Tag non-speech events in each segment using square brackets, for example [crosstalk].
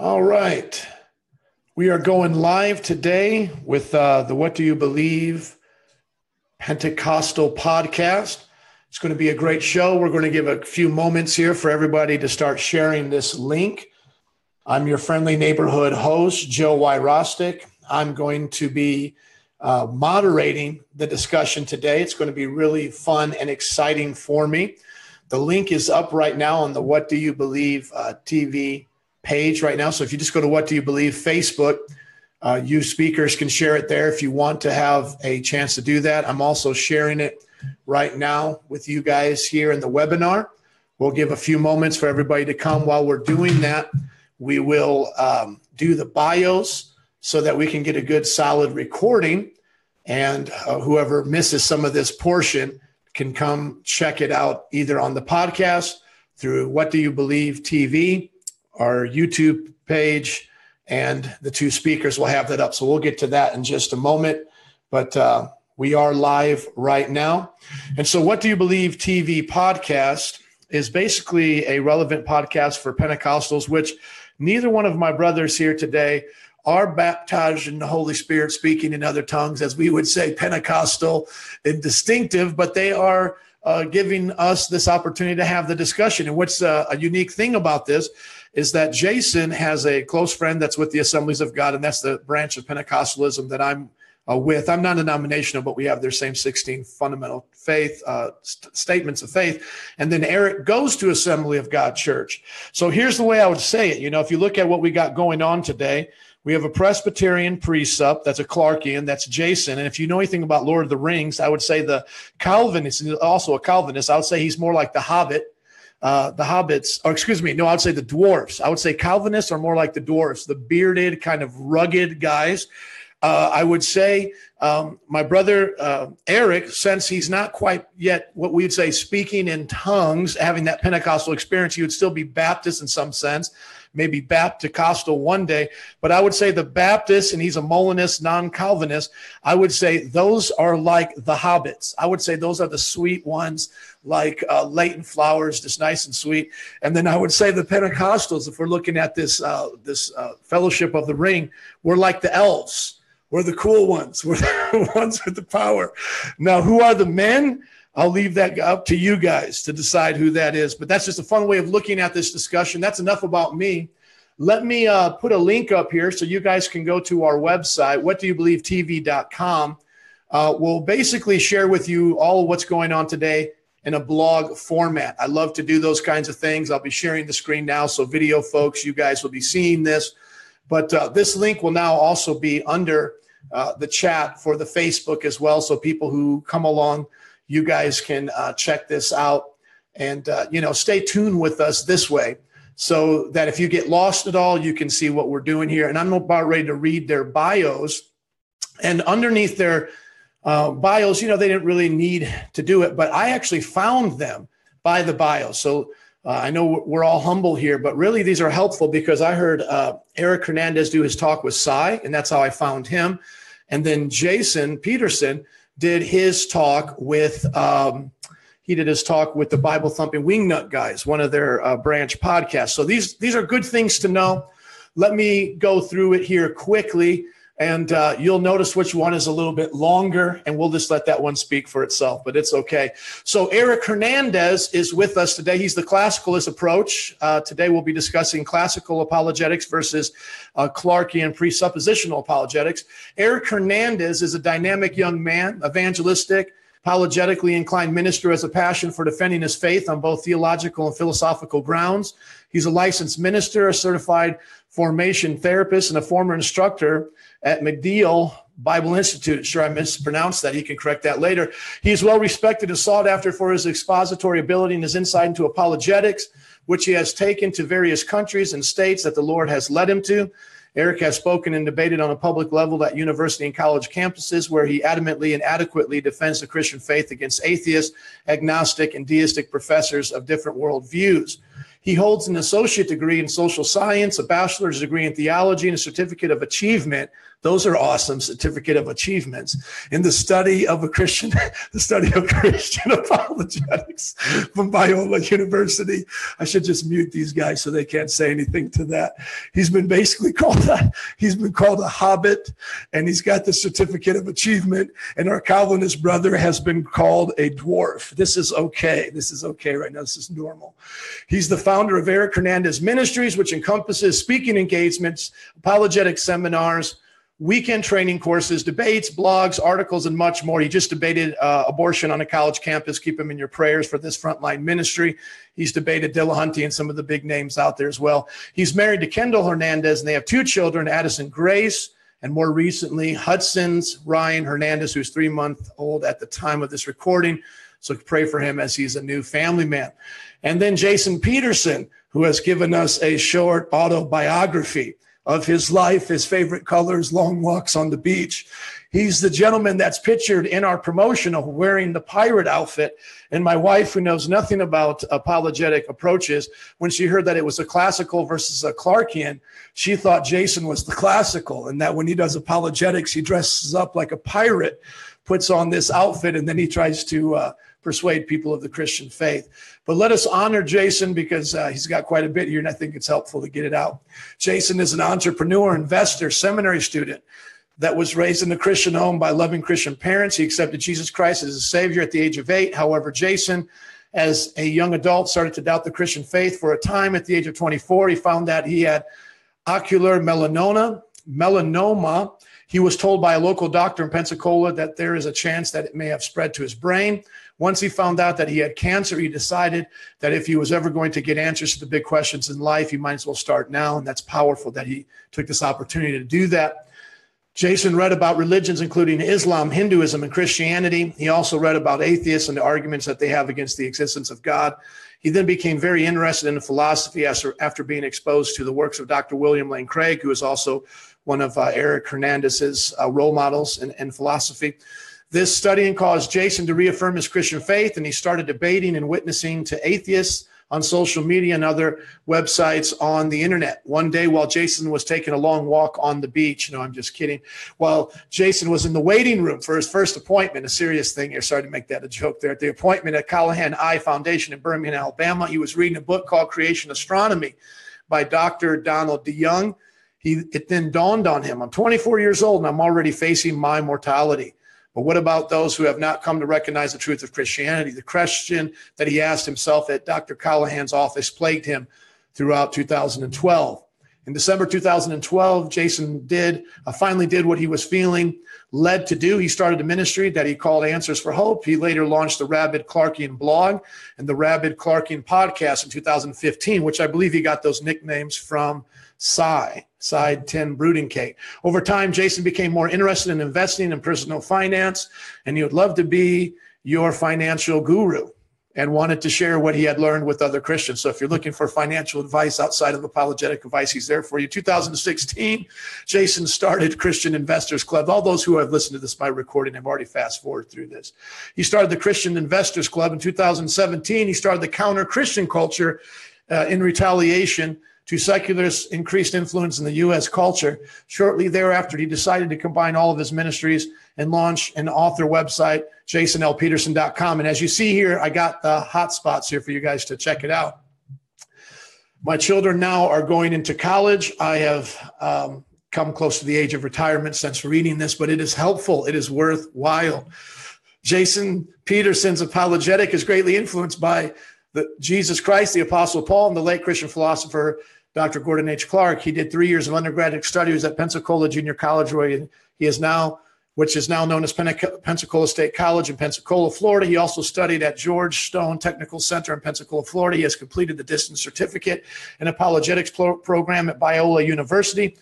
All right. We are going live today with uh, the What Do You Believe Pentecostal podcast. It's going to be a great show. We're going to give a few moments here for everybody to start sharing this link. I'm your friendly neighborhood host, Joe Y. Rostick. I'm going to be uh, moderating the discussion today. It's going to be really fun and exciting for me. The link is up right now on the What Do You Believe uh, TV page right now. So if you just go to What Do You Believe Facebook, uh, you speakers can share it there if you want to have a chance to do that. I'm also sharing it right now with you guys here in the webinar. We'll give a few moments for everybody to come. While we're doing that, we will um, do the bios so that we can get a good solid recording. And uh, whoever misses some of this portion can come check it out either on the podcast through What Do You Believe TV our YouTube page, and the two speakers will have that up. So we'll get to that in just a moment. But uh, we are live right now. And so, What Do You Believe TV podcast is basically a relevant podcast for Pentecostals, which neither one of my brothers here today are baptized in the Holy Spirit, speaking in other tongues, as we would say Pentecostal and distinctive, but they are uh, giving us this opportunity to have the discussion. And what's uh, a unique thing about this is that Jason has a close friend that's with the Assemblies of God, and that's the branch of Pentecostalism that I'm uh, with. I'm non denominational, but we have their same 16 fundamental faith uh, st- statements of faith. And then Eric goes to Assembly of God Church. So here's the way I would say it. You know, if you look at what we got going on today, we have a Presbyterian presup that's a Clarkian, that's Jason. And if you know anything about Lord of the Rings, I would say the Calvinist, is also a Calvinist, I would say he's more like the Hobbit uh, the hobbits, or excuse me, no, I would say the dwarfs. I would say Calvinists are more like the dwarfs, the bearded, kind of rugged guys. Uh, I would say um, my brother uh, Eric, since he's not quite yet what we'd say speaking in tongues, having that Pentecostal experience, he would still be Baptist in some sense maybe Baptist one day. But I would say the Baptist, and he's a Molinist, non Calvinist, I would say those are like the hobbits. I would say those are the sweet ones, like uh, Leighton Flowers, just nice and sweet. And then I would say the Pentecostals, if we're looking at this, uh, this uh, fellowship of the ring, we're like the elves. We're the cool ones. [laughs] We're the ones with the power. Now, who are the men? I'll leave that up to you guys to decide who that is. But that's just a fun way of looking at this discussion. That's enough about me. Let me uh, put a link up here so you guys can go to our website, whatdoyoubelievetv.com. Uh, we'll basically share with you all what's going on today in a blog format. I love to do those kinds of things. I'll be sharing the screen now. So, video folks, you guys will be seeing this. But uh, this link will now also be under uh, the chat for the Facebook as well. So, people who come along you guys can uh, check this out. And uh, you know stay tuned with us this way so that if you get lost at all you can see what we're doing here. And i'm about ready to read their bios. And underneath their uh, bios you know they didn't really need to do it but i actually found them by the bios. So uh, I know we're all humble here, but really these are helpful because I heard uh, Eric Hernandez do his talk with Sye, and that's how I found him. And then Jason Peterson did his talk with um, he did his talk with the Bible thumping wingnut guys, one of their uh, branch podcasts. So these these are good things to know. Let me go through it here quickly. And uh, you'll notice which one is a little bit longer, and we'll just let that one speak for itself, but it's okay. So, Eric Hernandez is with us today. He's the classicalist approach. Uh, today, we'll be discussing classical apologetics versus uh, Clarkian presuppositional apologetics. Eric Hernandez is a dynamic young man, evangelistic, apologetically inclined minister has a passion for defending his faith on both theological and philosophical grounds. He's a licensed minister, a certified formation therapist, and a former instructor at McNeil Bible Institute. Sure, I mispronounced that. He can correct that later. He is well respected and sought after for his expository ability and his insight into apologetics, which he has taken to various countries and states that the Lord has led him to. Eric has spoken and debated on a public level at university and college campuses where he adamantly and adequately defends the Christian faith against atheist, agnostic, and deistic professors of different worldviews. He holds an associate degree in social science, a bachelor's degree in theology, and a certificate of achievement Those are awesome certificate of achievements in the study of a Christian, [laughs] the study of Christian [laughs] apologetics from Biola University. I should just mute these guys so they can't say anything to that. He's been basically [laughs] called a, he's been called a hobbit and he's got the certificate of achievement. And our Calvinist brother has been called a dwarf. This is okay. This is okay right now. This is normal. He's the founder of Eric Hernandez Ministries, which encompasses speaking engagements, apologetic seminars, weekend training courses, debates, blogs, articles, and much more. He just debated uh, abortion on a college campus. Keep him in your prayers for this frontline ministry. He's debated Dillahunty and some of the big names out there as well. He's married to Kendall Hernandez, and they have two children, Addison Grace, and more recently, Hudson's Ryan Hernandez, who's three months old at the time of this recording. So pray for him as he's a new family man. And then Jason Peterson, who has given us a short autobiography of his life, his favorite colors, long walks on the beach. He's the gentleman that's pictured in our promotional wearing the pirate outfit. And my wife, who knows nothing about apologetic approaches, when she heard that it was a classical versus a Clarkian, she thought Jason was the classical and that when he does apologetics, he dresses up like a pirate, puts on this outfit, and then he tries to uh, persuade people of the Christian faith. But let us honor Jason because uh, he's got quite a bit here, and I think it's helpful to get it out. Jason is an entrepreneur, investor, seminary student that was raised in a Christian home by loving Christian parents. He accepted Jesus Christ as a savior at the age of eight. However, Jason, as a young adult, started to doubt the Christian faith for a time. At the age of 24, he found that he had ocular melanoma, melanoma. He was told by a local doctor in Pensacola that there is a chance that it may have spread to his brain. Once he found out that he had cancer, he decided that if he was ever going to get answers to the big questions in life, he might as well start now. And that's powerful that he took this opportunity to do that. Jason read about religions, including Islam, Hinduism, and Christianity. He also read about atheists and the arguments that they have against the existence of God. He then became very interested in philosophy after, being exposed to the works of Dr. William Lane Craig, who is also one of uh, Eric Hernandez's uh, role models in, in philosophy. This studying caused Jason to reaffirm his Christian faith, and he started debating and witnessing to atheists on social media and other websites on the internet. One day, while Jason was taking a long walk on the beach, no, I'm just kidding. While Jason was in the waiting room for his first appointment, a serious thing here, sorry to make that a joke there, at the appointment at Callahan Eye Foundation in Birmingham, Alabama, he was reading a book called Creation Astronomy by Dr. Donald DeYoung. He, it then dawned on him, I'm 24 years old and I'm already facing my mortality. But what about those who have not come to recognize the truth of Christianity? The question that he asked himself at Dr. Callahan's office plagued him throughout 2012. In December 2012, Jason did uh, finally did what he was feeling led to do. He started a ministry that he called Answers for Hope. He later launched the Rabid Clarkian blog and the Rabid Clarkian podcast in 2015, which I believe he got those nicknames from Sye, Sye Ten Bruggencate. Over time, Jason became more interested in investing in personal finance, and he would love to be your financial guru and wanted to share what he had learned with other Christians. So if you're looking for financial advice outside of apologetic advice, he's there for you. 2016, Jason started Christian Investors Club. All those who have listened to this by recording have already fast forward through this. He started the Christian Investors Club in 2017. He started the counter Christian culture uh, in retaliation to secularists' increased influence in the U.S. culture. Shortly thereafter, he decided to combine all of his ministries and launch an author website, jasonlpeterson.com. And as you see here, I got the hot spots here for you guys to check it out. My children now are going into college. I have um, come close to the age of retirement since reading this, but it is helpful. It is worthwhile. Jason Peterson's apologetic is greatly influenced by the Jesus Christ, the Apostle Paul, and the late Christian philosopher Dr. Gordon H. Clark. He did three years of undergraduate studies at Pensacola Junior College, where he is now, which is now known as Pensacola State College in Pensacola, Florida. He also studied at George Stone Technical Center in Pensacola, Florida. He has completed the distance certificate in apologetics pro- program at Biola University,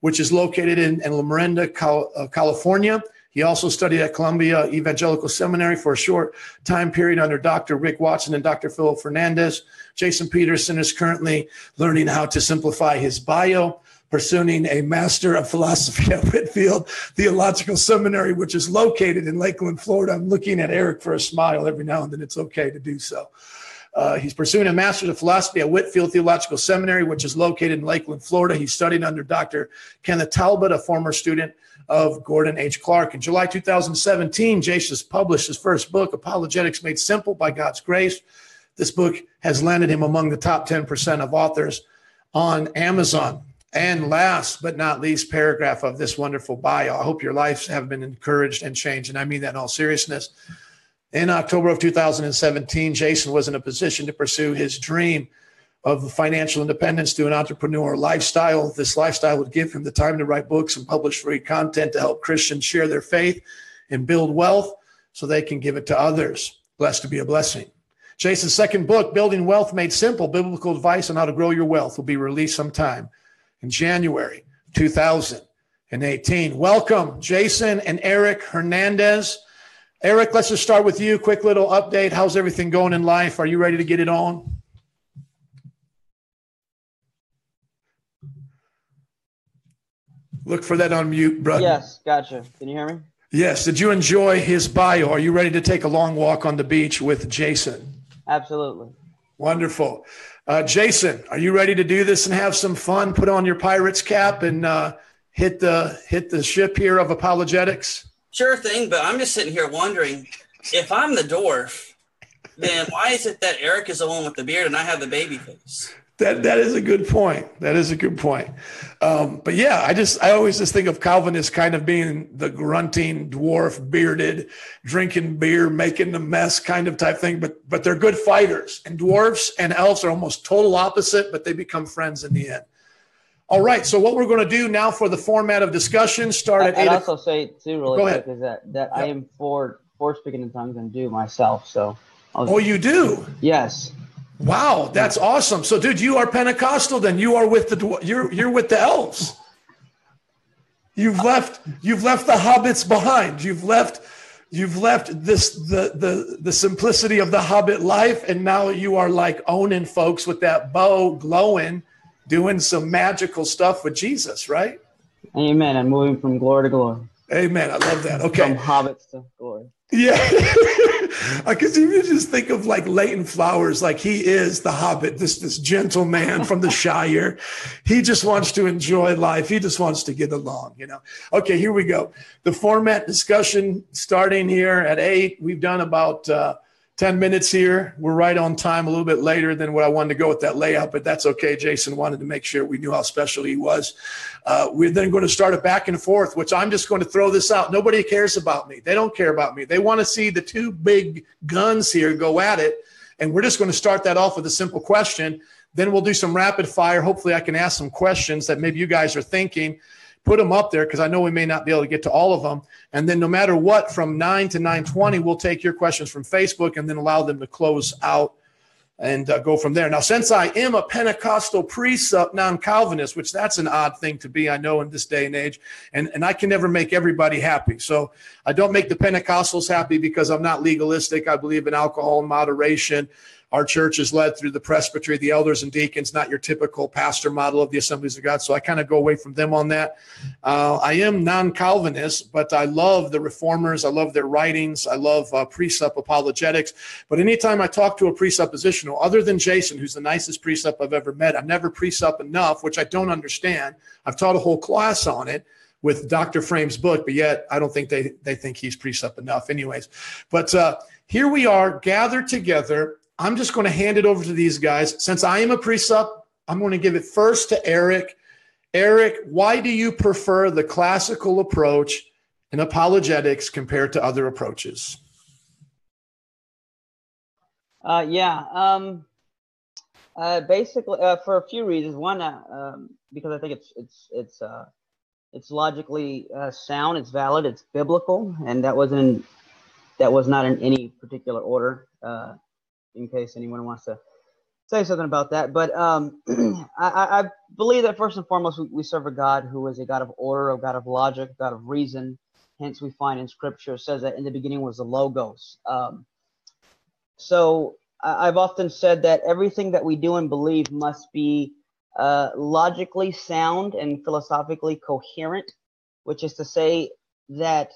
which is located in, in Loma uh, California. He also studied at Columbia Evangelical Seminary for a short time period under Dr. Rick Watson and Dr. Phil Fernandes. Jason Peterson is currently learning how to simplify his bio, pursuing a Master of Philosophy at Whitefield Theological Seminary, which is located in Lakeland, Florida. I'm looking at Eric for a smile every now and then. It's okay to do so. Uh, he's pursuing a master's of philosophy at Whitefield Theological Seminary, which is located in Lakeland, Florida. He studied under Dr. Kenneth Talbot, a former student of Gordon H. Clark. In July 2017, Jason published his first book, Apologetics Made Simple by God's Grace. This book has landed him among the top 10% of authors on Amazon. And last but not least, paragraph of this wonderful bio. I hope your lives have been encouraged and changed. And I mean that in all seriousness. In October of 2017, Jason was in a position to pursue his dream of financial independence to an entrepreneur lifestyle. This lifestyle would give him the time to write books and publish free content to help Christians share their faith and build wealth so they can give it to others. Blessed to be a blessing. Jason's second book, Building Wealth Made Simple Biblical Advice on How to Grow Your Wealth, will be released sometime in January 2018. Welcome, Jason and Eric Hernandez. Eric, let's just start with you. Quick little update. How's everything going in life? Are you ready to get it on? Look for that on mute, brother. Yes, gotcha. Can you hear me? Yes. Did you enjoy his bio? Are you ready to take a long walk on the beach with Jason? Absolutely. Wonderful. Uh, Jason, are you ready to do this and have some fun? Put on your pirate's cap and uh, hit the hit the ship here of apologetics. Sure thing, but I'm just sitting here wondering if I'm the dwarf, then why is it that Eric is the one with the beard and I have the baby face? That that is a good point. That is a good point. Um, but yeah, I just I always just think of Calvin as kind of being the grunting dwarf, bearded, drinking beer, making a mess kind of type thing. But but they're good fighters. And dwarfs and elves are almost total opposite, but they become friends in the end. All right. So what we're going to do now for the format of discussion start at I'd also say too really Go quick ahead. is that that I am for for speaking in tongues and do myself. So was, Oh, you do. yes, Wow, that's awesome. So, dude, you are Pentecostal. Then you are with the you're you're with the elves. You've left you've left the hobbits behind. You've left you've left this the the the simplicity of the hobbit life, and now you are like owning folks with that bow glowing, doing some magical stuff with Jesus, right? amen. I'm moving from glory to glory, Amen. I love that. Okay. From hobbits to glory. Yeah. [laughs] I could even just think of like Leighton Flowers, like he is the hobbit, this this gentle man from the [laughs] Shire. He just wants to enjoy life. He just wants to get along, you know. Okay, here we go. The format discussion starting here at eight. We've done about uh, 10 minutes here. We're right on time, a little bit later than what I wanted to go with that layout, but that's okay. Jason wanted to make sure we knew how special he was. Uh, we're then going to start a back and forth, which I'm just going to throw this out. Nobody cares about me. They don't care about me. They want to see the two big guns here go at it. And we're just going to start that off with a simple question. Then we'll do some rapid fire. Hopefully, I can ask some questions that maybe you guys are thinking. Put them up there because I know we may not be able to get to all of them. And then, no matter what, from 9 to 9:20, we'll take your questions from Facebook and then allow them to close out and uh, go from there. Now, since I am a Pentecostal presup non-Calvinist, which that's an odd thing to be, I know in this day and age, and, and I can never make everybody happy. So I don't make the Pentecostals happy because I'm not legalistic. I believe in alcohol and moderation. Our church is led through the presbytery, the elders and deacons, not your typical pastor model of the Assemblies of God. So I kind of go away from them on that. Uh, I am non-Calvinist, but I love the reformers. I love their writings. I love uh, presup apologetics. But anytime I talk to a presuppositional, other than Jason, who's the nicest presup I've ever met, I've never presup enough, which I don't understand. I've taught a whole class on it with Dr. Frame's book, but yet I don't think they, they think he's presup enough, anyways. But uh, here we are gathered together. I'm just going to hand it over to these guys. Since I am a presup, I'm going to give it first to Eric. Eric, why do you prefer the classical approach in apologetics compared to other approaches? Uh, yeah. Um, uh, basically, uh, for a few reasons. One, uh, um, because I think it's it's it's uh, it's logically uh, sound. It's valid. It's biblical, and that wasn't that was not in any particular order. In case anyone wants to say something about that, but um, [clears throat] I, I believe that first and foremost we, we serve a God who is a God of order, a God of logic, a God of reason. Hence, we find in Scripture says that in the beginning was the logos. Um, so I- I've often said that everything that we do and believe must be uh, logically sound and philosophically coherent, which is to say that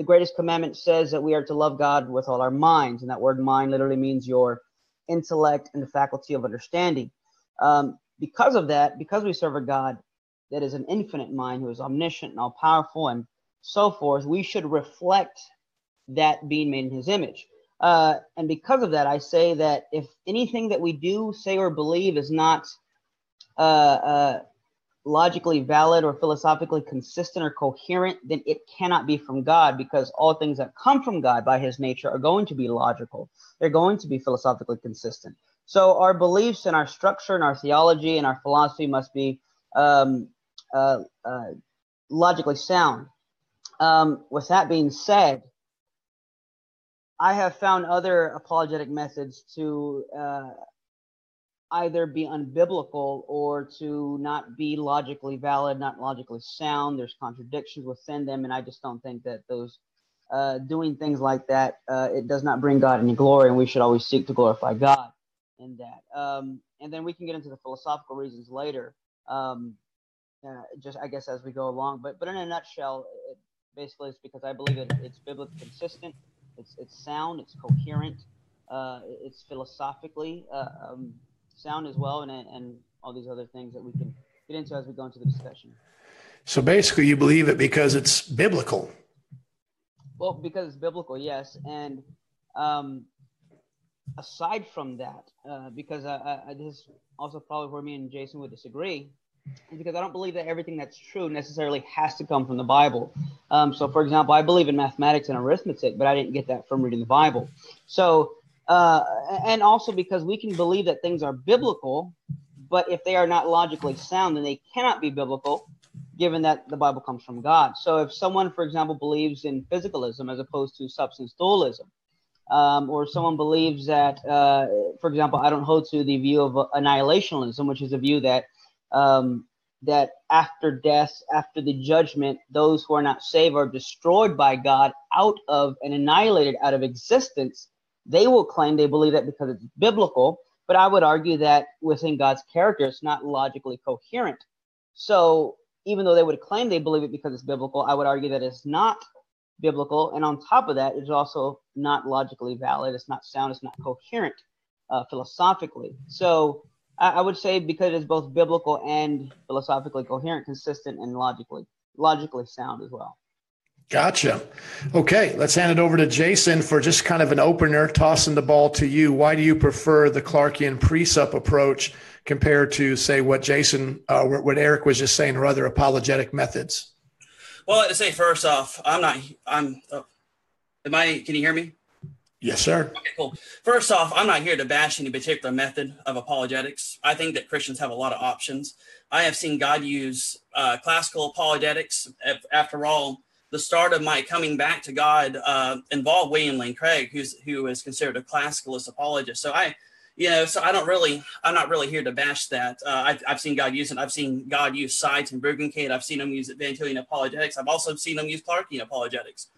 the greatest commandment says that we are to love God with all our minds, and that word mind literally means your intellect, and the faculty of understanding. Um, because of that, because we serve a God that is an infinite mind, who is omniscient and all powerful, and so forth, we should reflect that being made in his image. Uh, and because of that, I say that if anything that we do, say, or believe is not uh, uh, logically valid or philosophically consistent or coherent, then it cannot be from God because all things that come from God by his nature are going to be logical. They're going to be philosophically consistent. So our beliefs and our structure and our theology and our philosophy must be um, uh, uh, logically sound. Um, with that being said, I have found other apologetic methods to uh, either be unbiblical or to not be logically valid, not logically sound. There's contradictions within them, and I just don't think that those uh, doing things like that uh, it does not bring God any glory, and we should always seek to glorify God in that. Um, and then we can get into the philosophical reasons later, um, uh, just I guess as we go along. But but in a nutshell, it, basically it's because I believe it, it's biblically consistent, it's it's sound, it's coherent, uh, it's philosophically. Uh, um, sound as well, and and all these other things that we can get into as we go into the discussion. So basically, you believe it because it's biblical. Well, because it's biblical, yes, and um, aside from that, uh, because I, I, this is also probably where me and Jason would disagree, is because I don't believe that everything that's true necessarily has to come from the Bible. Um, so, for example, I believe in mathematics and arithmetic, but I didn't get that from reading the Bible. So uh, and also because we can believe that things are biblical, but if they are not logically sound, then they cannot be biblical, given that the Bible comes from God. So if someone, for example, believes in physicalism as opposed to substance dualism, um, or someone believes that, uh, for example, I don't hold to the view of annihilationism, which is a view that um, that after death, after the judgment, those who are not saved are destroyed by God out of and annihilated out of existence they will claim they believe that because it's biblical, but I would argue that within God's character, it's not logically coherent. So even though they would claim they believe it because it's biblical, I would argue that it's not biblical. And on top of that, it's also not logically valid. It's not sound. It's not coherent uh, philosophically. So I, I would say because it's both biblical and philosophically coherent, consistent, and logically logically sound as well. Gotcha. Okay, let's hand it over to Jason for just kind of an opener, tossing the ball to you. Why do you prefer the Clarkian presup approach compared to, say, what Jason, uh, what Eric was just saying, or other apologetic methods? Well, to say first off, I'm not. I'm. Uh, am I? Can you hear me? Yes, sir. Okay, cool. First off, I'm not here to bash any particular method of apologetics. I think that Christians have a lot of options. I have seen God use uh, classical apologetics. After all the start of my coming back to God uh, involved William Lane Craig, who's who is considered a classicalist apologist. So I, you know, so I don't really, I'm not really here to bash that. Uh, I've, I've seen God use it. I've seen God use Sye Ten Bruggencate. I've seen him use Van Tillian apologetics. I've also seen him use Clarkian apologetics.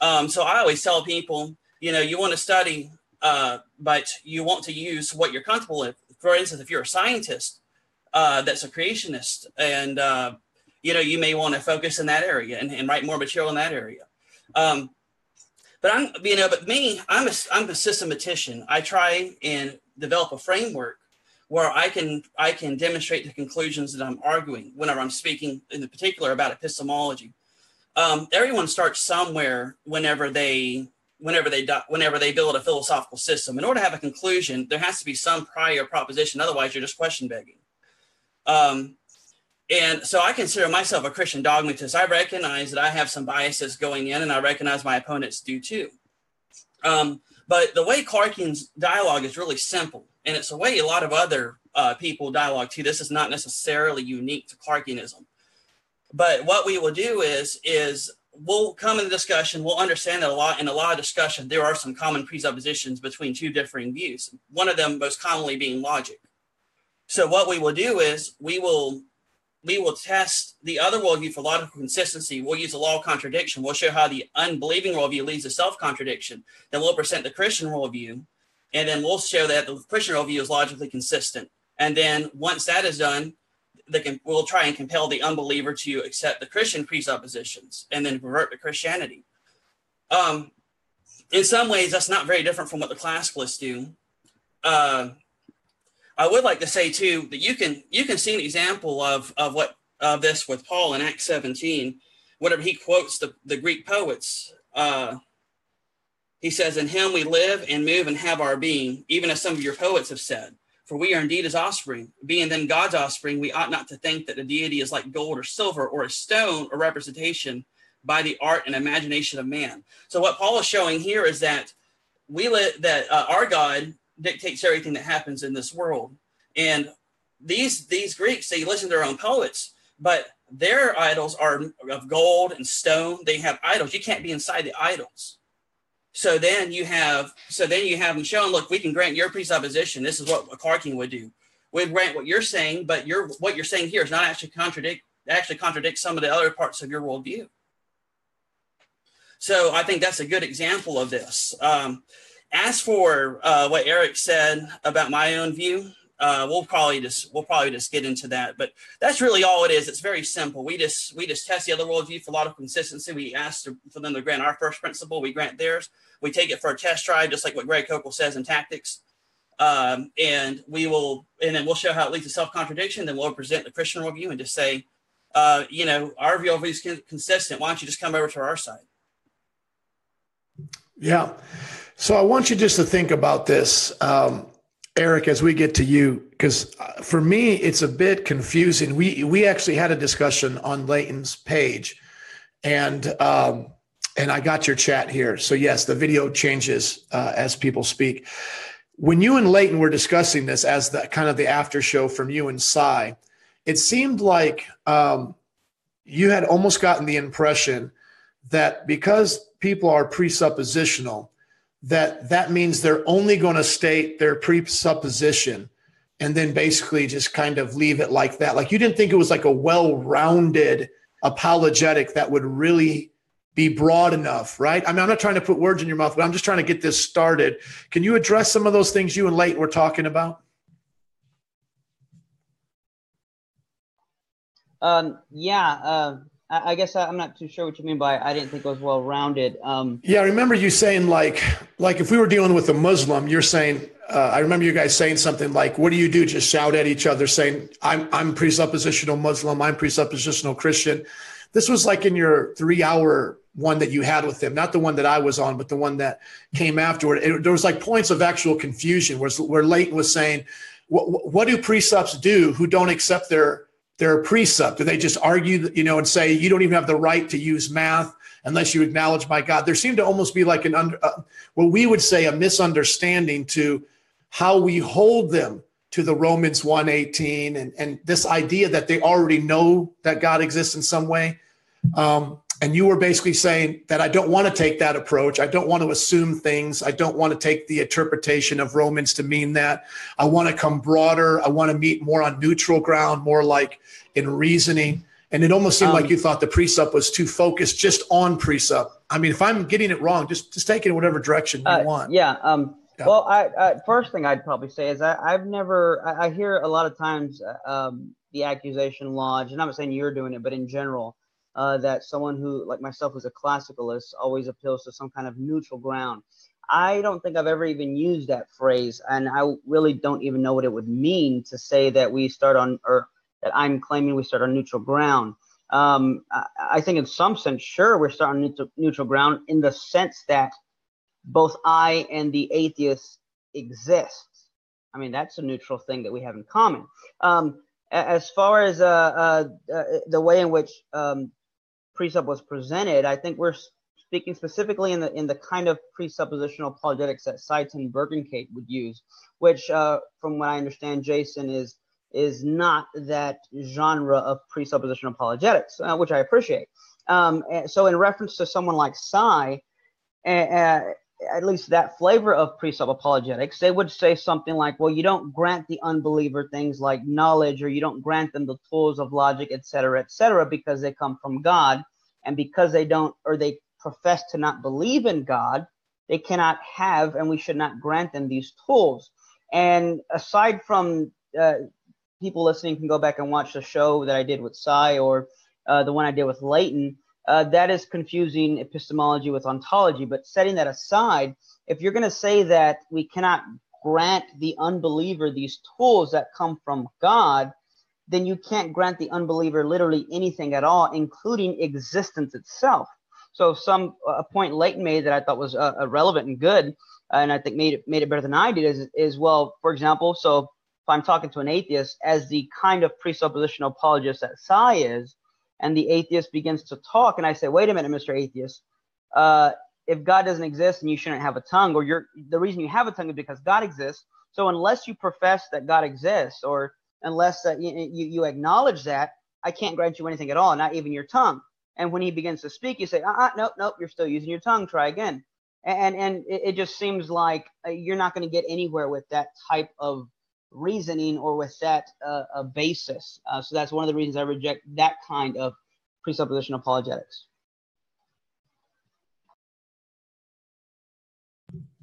Um, so I always tell people, you know, you want to study, uh, but you want to use what you're comfortable with. For instance, if you're a scientist uh, that's a creationist and uh, you know, you may want to focus in that area and, and write more material in that area. Um, but I'm, you know, but me, I'm a, I'm a systematician. I try and develop a framework where I can I can demonstrate the conclusions that I'm arguing whenever I'm speaking in particular about epistemology. Um, everyone starts somewhere whenever they whenever they whenever they build a philosophical system. In order to have a conclusion, there has to be some prior proposition. Otherwise, you're just question begging. Um, and so I consider myself a Christian dogmatist. I recognize that I have some biases going in, and I recognize my opponents do too. Um, but the way Clarkian's dialogue is really simple, and it's a way a lot of other uh, people dialogue too. This is not necessarily unique to Clarkianism. But what we will do is is we'll come in the discussion. We'll understand that a lot in a lot of discussion there are some common presuppositions between two differing views. One of them most commonly being logic. So what we will do is we will we will test the other worldview for logical consistency. We'll use the law of contradiction. We'll show how the unbelieving worldview leads to self contradiction. Then we'll present the Christian worldview, and then we'll show that the Christian worldview is logically consistent. And then once that is done, the, we'll try and compel the unbeliever to accept the Christian presuppositions and then convert to Christianity. Um, in some ways, that's not very different from what the classicalists do. uh, I would like to say too that you can you can see an example of of what of this with Paul in Acts 17, whenever he quotes the, the Greek poets. Uh, he says, In him we live and move and have our being, even as some of your poets have said. For we are indeed his offspring. Being then God's offspring, we ought not to think that the deity is like gold or silver or a stone or representation by the art and imagination of man. So what Paul is showing here is that we let that uh, our God dictates everything that happens in this world. And these these Greeks, they listen to their own poets, but their idols are of gold and stone. They have idols. You can't be inside the idols. So then you have so then you have them showing, look, we can grant your presupposition. This is what a Clarkian would do. We grant what you're saying, but your what you're saying here is not actually contradict actually contradicts some of the other parts of your worldview. So I think that's a good example of this. Um, as for uh, what Eric said about my own view, uh, we'll probably just we'll probably just get into that. But that's really all it is. It's very simple. We just we just test the other worldview for a lot of consistency. We ask for them to grant our first principle. We grant theirs. We take it for a test drive, just like what Greg Koukl says in tactics. Um, and we will and then we'll show how it leads to self contradiction. Then we'll present the Christian worldview and just say, uh, you know, our view is consistent. Why don't you just come over to our side? Yeah. So I want you just to think about this, um, Eric, as we get to you, because uh, for me it's a bit confusing. We we actually had a discussion on Leighton's page, and um, and I got your chat here. So yes, the video changes uh, as people speak. When you and Leighton were discussing this as the kind of the after show from you and Sye, it seemed like um, you had almost gotten the impression that because people are presuppositional, that that means they're only going to state their presupposition and then basically just kind of leave it like that. Like you didn't think it was like a well-rounded apologetic that would really be broad enough, right? I mean, I'm not trying to put words in your mouth, but I'm just trying to get this started. Can you address some of those things you and Leighton were talking about? Um, yeah, uh, I guess I'm not too sure what you mean by I didn't think it was well rounded. Um, yeah, I remember you saying like like if we were dealing with a Muslim, you're saying uh, I remember you guys saying something like, "What do you do? Just shout at each other, saying I'm I'm presuppositional Muslim, I'm presuppositional Christian." This was like in your three hour one that you had with them, not the one that I was on, but the one that came afterward. It, there was like points of actual confusion where where Leighton was saying, "What, what do presups do who don't accept their their precept? Do they just argue, you know, and say you don't even have the right to use math unless you acknowledge my God? There seemed to almost be like an under, uh, what we would say a misunderstanding to how we hold them to the Romans 118 and, and this idea that they already know that God exists in some way. Um, and you were basically saying that I don't want to take that approach. I don't want to assume things. I don't want to take the interpretation of Romans to mean that. I want to come broader. I want to meet more on neutral ground, more like in reasoning. And it almost seemed um, like you thought the presup was too focused just on precept. I mean, if I'm getting it wrong, just just take it in whatever direction you uh, want. Yeah. Um, yeah. Well, I, I, first thing I'd probably say is I, have never. I, I, hear a lot of times uh, um, the accusation lodged, and I'm not saying you're doing it, but in general, uh, that someone who, like myself, who's a classicalist, always appeals to some kind of neutral ground. I don't think I've ever even used that phrase, and I really don't even know what it would mean to say that we start on, or that I'm claiming we start on neutral ground. Um, I, I, think in some sense, sure, we're starting neutral, neutral ground in the sense that both I and the atheist exist. I mean, that's a neutral thing that we have in common. Um, as far as uh, uh, uh, the way in which um, precept was presented, I think we're speaking specifically in the in the kind of presuppositional apologetics that Sye Ten Bruggencate would use, which, uh, from what I understand, Jason is is not that genre of presuppositional apologetics, uh, which I appreciate. Um, so, in reference to someone like Sye, uh, at least that flavor of presup apologetics, they would say something like, well, you don't grant the unbeliever things like knowledge, or you don't grant them the tools of logic, et cetera, et cetera, because they come from God. And because they don't, or they profess to not believe in God, they cannot have, and we should not grant them these tools. And aside from uh, people listening can go back and watch the show that I did with Sye or uh, the one I did with Leighton, uh, that is confusing epistemology with ontology. But setting that aside, if you're going to say that we cannot grant the unbeliever these tools that come from God, then you can't grant the unbeliever literally anything at all, including existence itself. So some a point Leighton made that I thought was uh, relevant and good, and I think made it made it better than I did is is well, for example, so if I'm talking to an atheist as the kind of presuppositional apologist that Sye is, and the atheist begins to talk, and I say, wait a minute, Mr. Atheist, uh, if God doesn't exist, and you shouldn't have a tongue, or you're the reason you have a tongue is because God exists. So unless you profess that God exists, or unless uh, you, you, acknowledge that, I can't grant you anything at all, not even your tongue. And when he begins to speak, you say, uh-uh, nope, nope, you're still using your tongue. Try again. And and it, it just seems like uh, you're not going to get anywhere with that type of reasoning or with that uh, a basis. Uh, so that's one of the reasons I reject that kind of presupposition apologetics.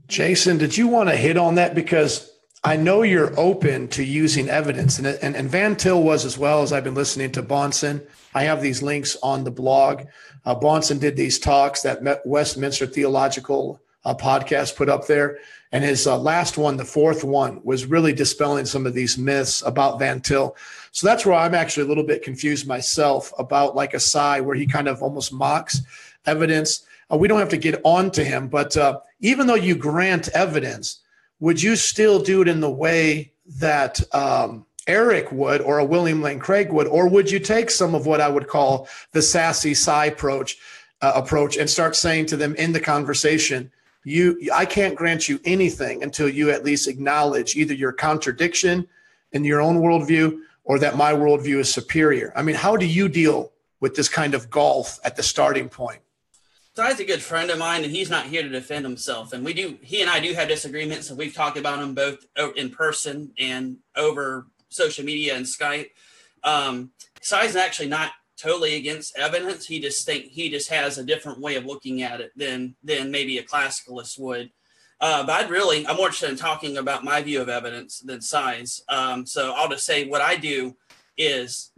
Jason, did you want to hit on that? Because I know you're open to using evidence, and, and, and Van Til was as well as I've been listening to Bahnsen. I have these links on the blog. Uh, Bahnsen did these talks that Westminster Theological uh, podcast put up there. And his uh, last one, the fourth one, was really dispelling some of these myths about Van Til. So that's where I'm actually a little bit confused myself about like a Sye where he kind of almost mocks evidence. Uh, we don't have to get on to him, but uh, even though you grant evidence, would you still do it in the way that um, Eric would or a William Lane Craig would, or would you take some of what I would call the sassy Sye approach uh, approach and start saying to them in the conversation, you I can't grant you anything until you at least acknowledge either your contradiction in your own worldview or that my worldview is superior. I mean, how do you deal with this kind of golf at the starting point? Ty's a good friend of mine, and he's not here to defend himself. And we do, he and I do have disagreements, and we've talked about them both in person and over social media and Skype. Um, Sye's actually not totally against evidence. He just think he just has a different way of looking at it than than maybe a classicalist would. Uh, but I'd really, I'm more interested in talking about my view of evidence than science. Um, so I'll just say what I do is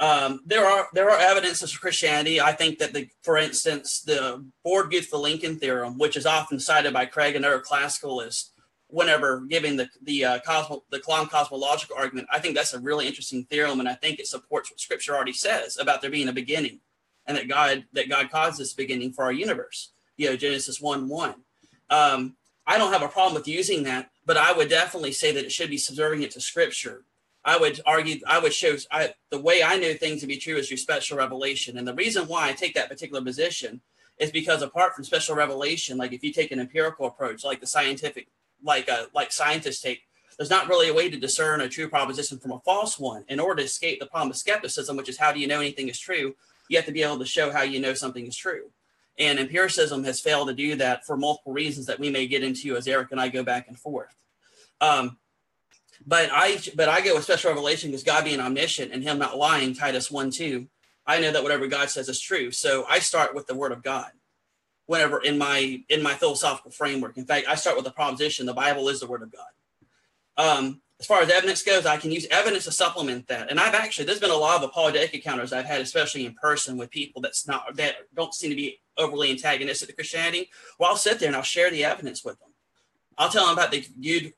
um, there are there are evidences for Christianity. I think that the, for instance, the Borde-Guth-Vilenkin theorem, which is often cited by Craig and other classicalists, whenever giving the the uh, cosmo, the Kalam cosmological argument, I think that's a really interesting theorem, and I think it supports what Scripture already says about there being a beginning, and that God that God caused this beginning for our universe. You know, Genesis one one. Um, I don't have a problem with using that, but I would definitely say that it should be subservient to Scripture I would argue, I would show I, the way I know things to be true is through special revelation. And the reason why I take that particular position is because apart from special revelation, like if you take an empirical approach, like the scientific, like uh, like scientists take, there's not really a way to discern a true proposition from a false one. In order to escape the problem of skepticism, which is how do you know anything is true, you have to be able to show how you know something is true. And empiricism has failed to do that for multiple reasons that we may get into as Eric and I go back and forth. Um, but I but I go with special revelation because God being omniscient and Him not lying, Titus one two. I know that whatever God says is true. So I start with the Word of God. Whenever in my in my philosophical framework, in fact, I start with the proposition: the Bible is the Word of God. Um, as far as evidence goes, I can use evidence to supplement that. And I've actually there's been a lot of apologetic encounters I've had, especially in person, with people that's not that don't seem to be overly antagonistic to Christianity. Well, I'll sit there and I'll share the evidence with them. I'll tell them about the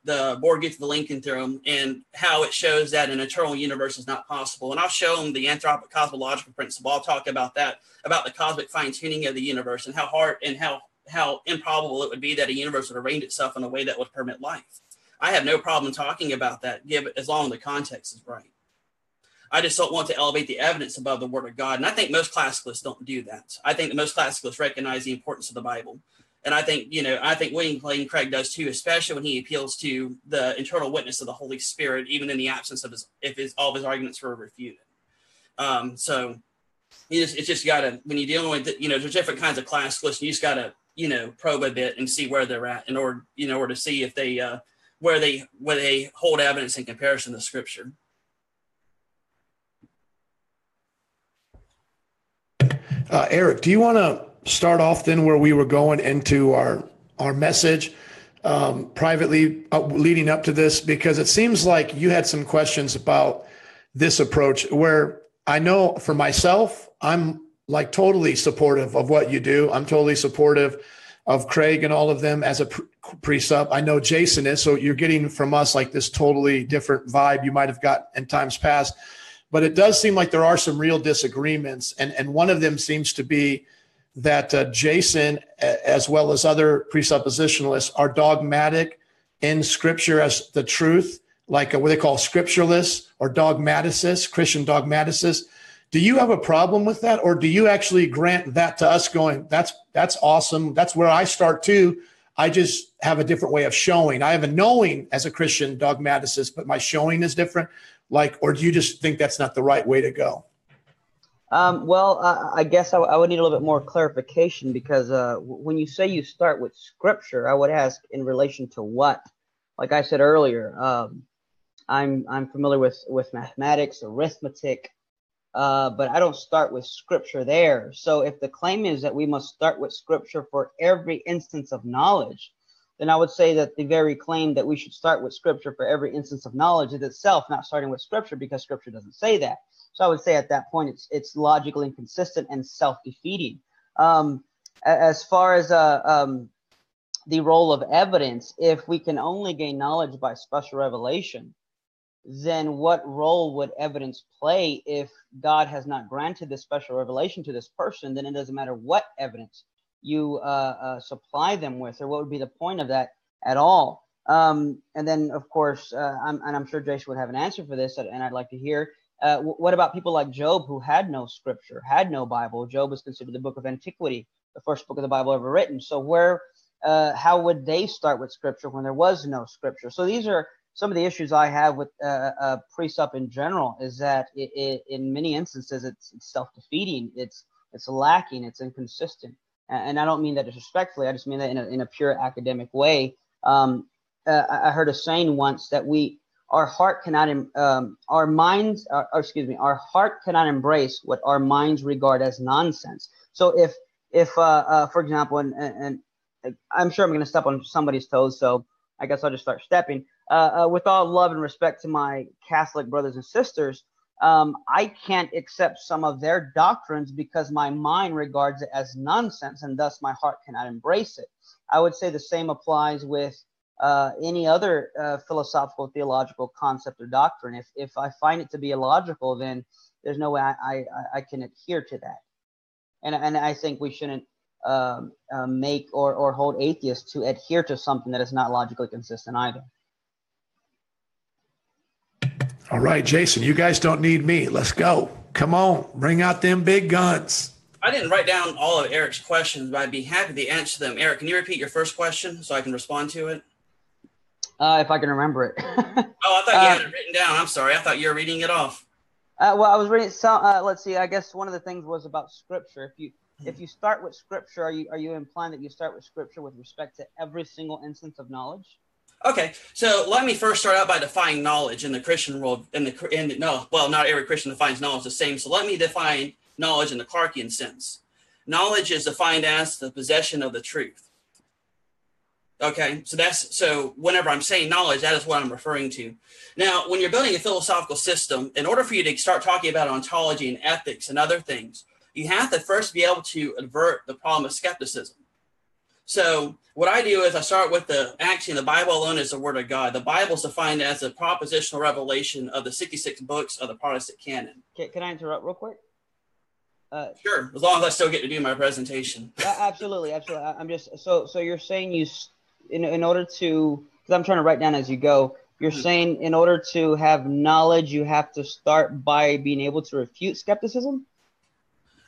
the Borde-Guth-Vilenkin theorem and how it shows that an eternal universe is not possible. And I'll show them the anthropic cosmological principle. I'll talk about that, about the cosmic fine tuning of the universe and how hard and how how improbable it would be that a universe would arrange itself in a way that would permit life. I have no problem talking about that, give as long as the context is right. I just don't want to elevate the evidence above the word of God. And I think most classicalists don't do that. I think that most classicalists recognize the importance of the Bible and I think, you know, I think William Lane Craig does too, especially when he appeals to the internal witness of the Holy Spirit, even in the absence of his, if his, all of his arguments were refuted. Um, so you just, it's just got to, when you're dealing with, you know, there's different kinds of classicalists, you just got to, you know, probe a bit and see where they're at in order, you know, or to see if they, uh, where they, where they hold evidence in comparison to scripture. Uh, Eric, do you want to start off then where we were going into our our message um, privately uh, leading up to this because it seems like you had some questions about this approach where I know for myself I'm like totally supportive of what you do. I'm totally supportive of Craig and all of them as a presup. I know Jason is, so you're getting from us like this totally different vibe you might have got in times past. But it does seem like there are some real disagreements, and and one of them seems to be that uh, Jason, as well as other presuppositionalists, are dogmatic in Scripture as the truth, like what they call scripturalists or dogmaticists, Christian dogmaticists. Do you have a problem with that, or do you actually grant that to us? Going, that's that's awesome. That's where I start too. I just have a different way of showing. I have a knowing as a Christian dogmaticist, but my showing is different. Like, or do you just think that's not the right way to go? Um, well, uh, I guess I, I, would need a little bit more clarification because uh, when you say you start with scripture, I would ask in relation to what. Like I said earlier, um, I'm I'm familiar with with mathematics, arithmetic, uh, but I don't start with scripture there. So if the claim is that we must start with scripture for every instance of knowledge, then I would say that the very claim that we should start with scripture for every instance of knowledge is itself not starting with scripture because scripture doesn't say that. So I would say at that point it's it's logically inconsistent and self-defeating. Um, as far as uh, um, the role of evidence, if we can only gain knowledge by special revelation, then what role would evidence play if God has not granted this special revelation to this person? Then it doesn't matter what evidence you uh, uh, supply them with, or what would be the point of that at all. Um, and then, of course, uh, I'm, and I'm sure Jason would have an answer for this, and I'd like to hear uh, what about people like Job who had no scripture, had no Bible? Job is considered the book of antiquity, the first book of the Bible ever written. So where, uh, how would they start with scripture when there was no scripture? So these are some of the issues I have with uh, uh, presup in general. Is that it, it, in many instances it's, it's self-defeating, it's it's lacking, it's inconsistent, and, and, I don't mean that disrespectfully. I just mean that in a, in a pure academic way. Um, uh, I heard a saying once that we our heart cannot, um, our minds, uh, excuse me, our heart cannot embrace what our minds regard as nonsense. So if, if, uh, uh, for example, and, and, and I'm sure I'm going to step on somebody's toes, so I guess I'll just start stepping. Uh, uh, with all love and respect to my Catholic brothers and sisters, um, I can't accept some of their doctrines because my mind regards it as nonsense, and thus my heart cannot embrace it. I would say the same applies with uh, any other uh, philosophical theological concept or doctrine. If if I find it to be illogical, then there's no way I, I, I can adhere to that. And and I think we shouldn't um, uh, make or or hold atheists to adhere to something that is not logically consistent either. All right, Jason, you guys don't need me. Let's go. Come on, bring out them big guns. I didn't write down all of Eric's questions, but I'd be happy to answer them. Eric, can you repeat your first question so I can respond to it? Uh, if I can remember it. [laughs] oh, I thought you had uh, it written down. I'm sorry. I thought you were reading it off. Uh, well, I was reading some. Uh, let's see. I guess one of the things was about scripture. If you if you start with scripture, are you are you implying that you start with scripture with respect to every single instance of knowledge? Okay, so let me first start out by defining knowledge in the Christian world. In the in no, well, not every Christian defines knowledge the same. So let me define knowledge in the Clarkian sense. Knowledge is defined as the possession of the truth. Okay, so that's so whenever I'm saying knowledge, that is what I'm referring to. Now, when you're building a philosophical system, in order for you to start talking about ontology and ethics and other things, you have to first be able to avert the problem of skepticism. So, what I do is I start with the axiom the Bible alone is the Word of God. The Bible is defined as a propositional revelation of the 66 books of the Protestant canon. Can, can I interrupt real quick? Uh, sure, as long as I still get to do my presentation. absolutely, absolutely. I'm just so so. You're saying you in, in order to because i'm trying to write down as you go you're mm-hmm. saying in order to have knowledge you have to start by being able to refute skepticism?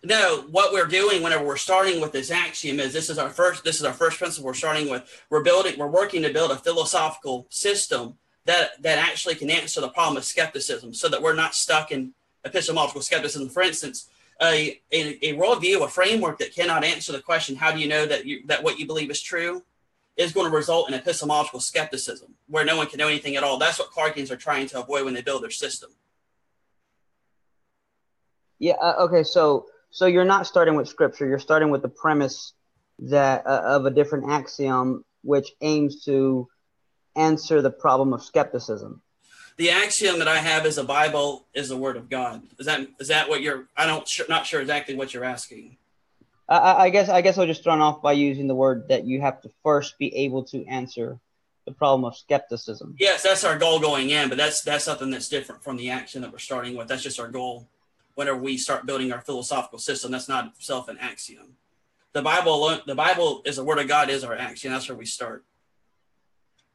No what we're doing whenever we're starting with this axiom is this is our first this is our first principle we're starting with. We're building we're working to build a philosophical system that that actually can answer the problem of skepticism so that we're not stuck in epistemological skepticism. For instance a, a, a worldview a framework that cannot answer the question how do you know that you that what you believe is true is going to result in epistemological skepticism, where no one can know anything at all. That's what Clarkians are trying to avoid when they build their system. Yeah. Uh, okay. So, so you're not starting with scripture. You're starting with the premise that uh, of a different axiom, which aims to answer the problem of skepticism. The axiom that I have is the Bible is the Word of God. Is that is that what you're? I don't not sure exactly what you're asking. I, I guess I guess I'll just thrown off by using the word that you have to first be able to answer the problem of skepticism. Yes, that's our goal going in, but that's that's something that's different from the axiom that we're starting with. That's just our goal. Whenever we start building our philosophical system, that's not itself an axiom. The Bible, the Bible is the Word of God, is our axiom. That's where we start.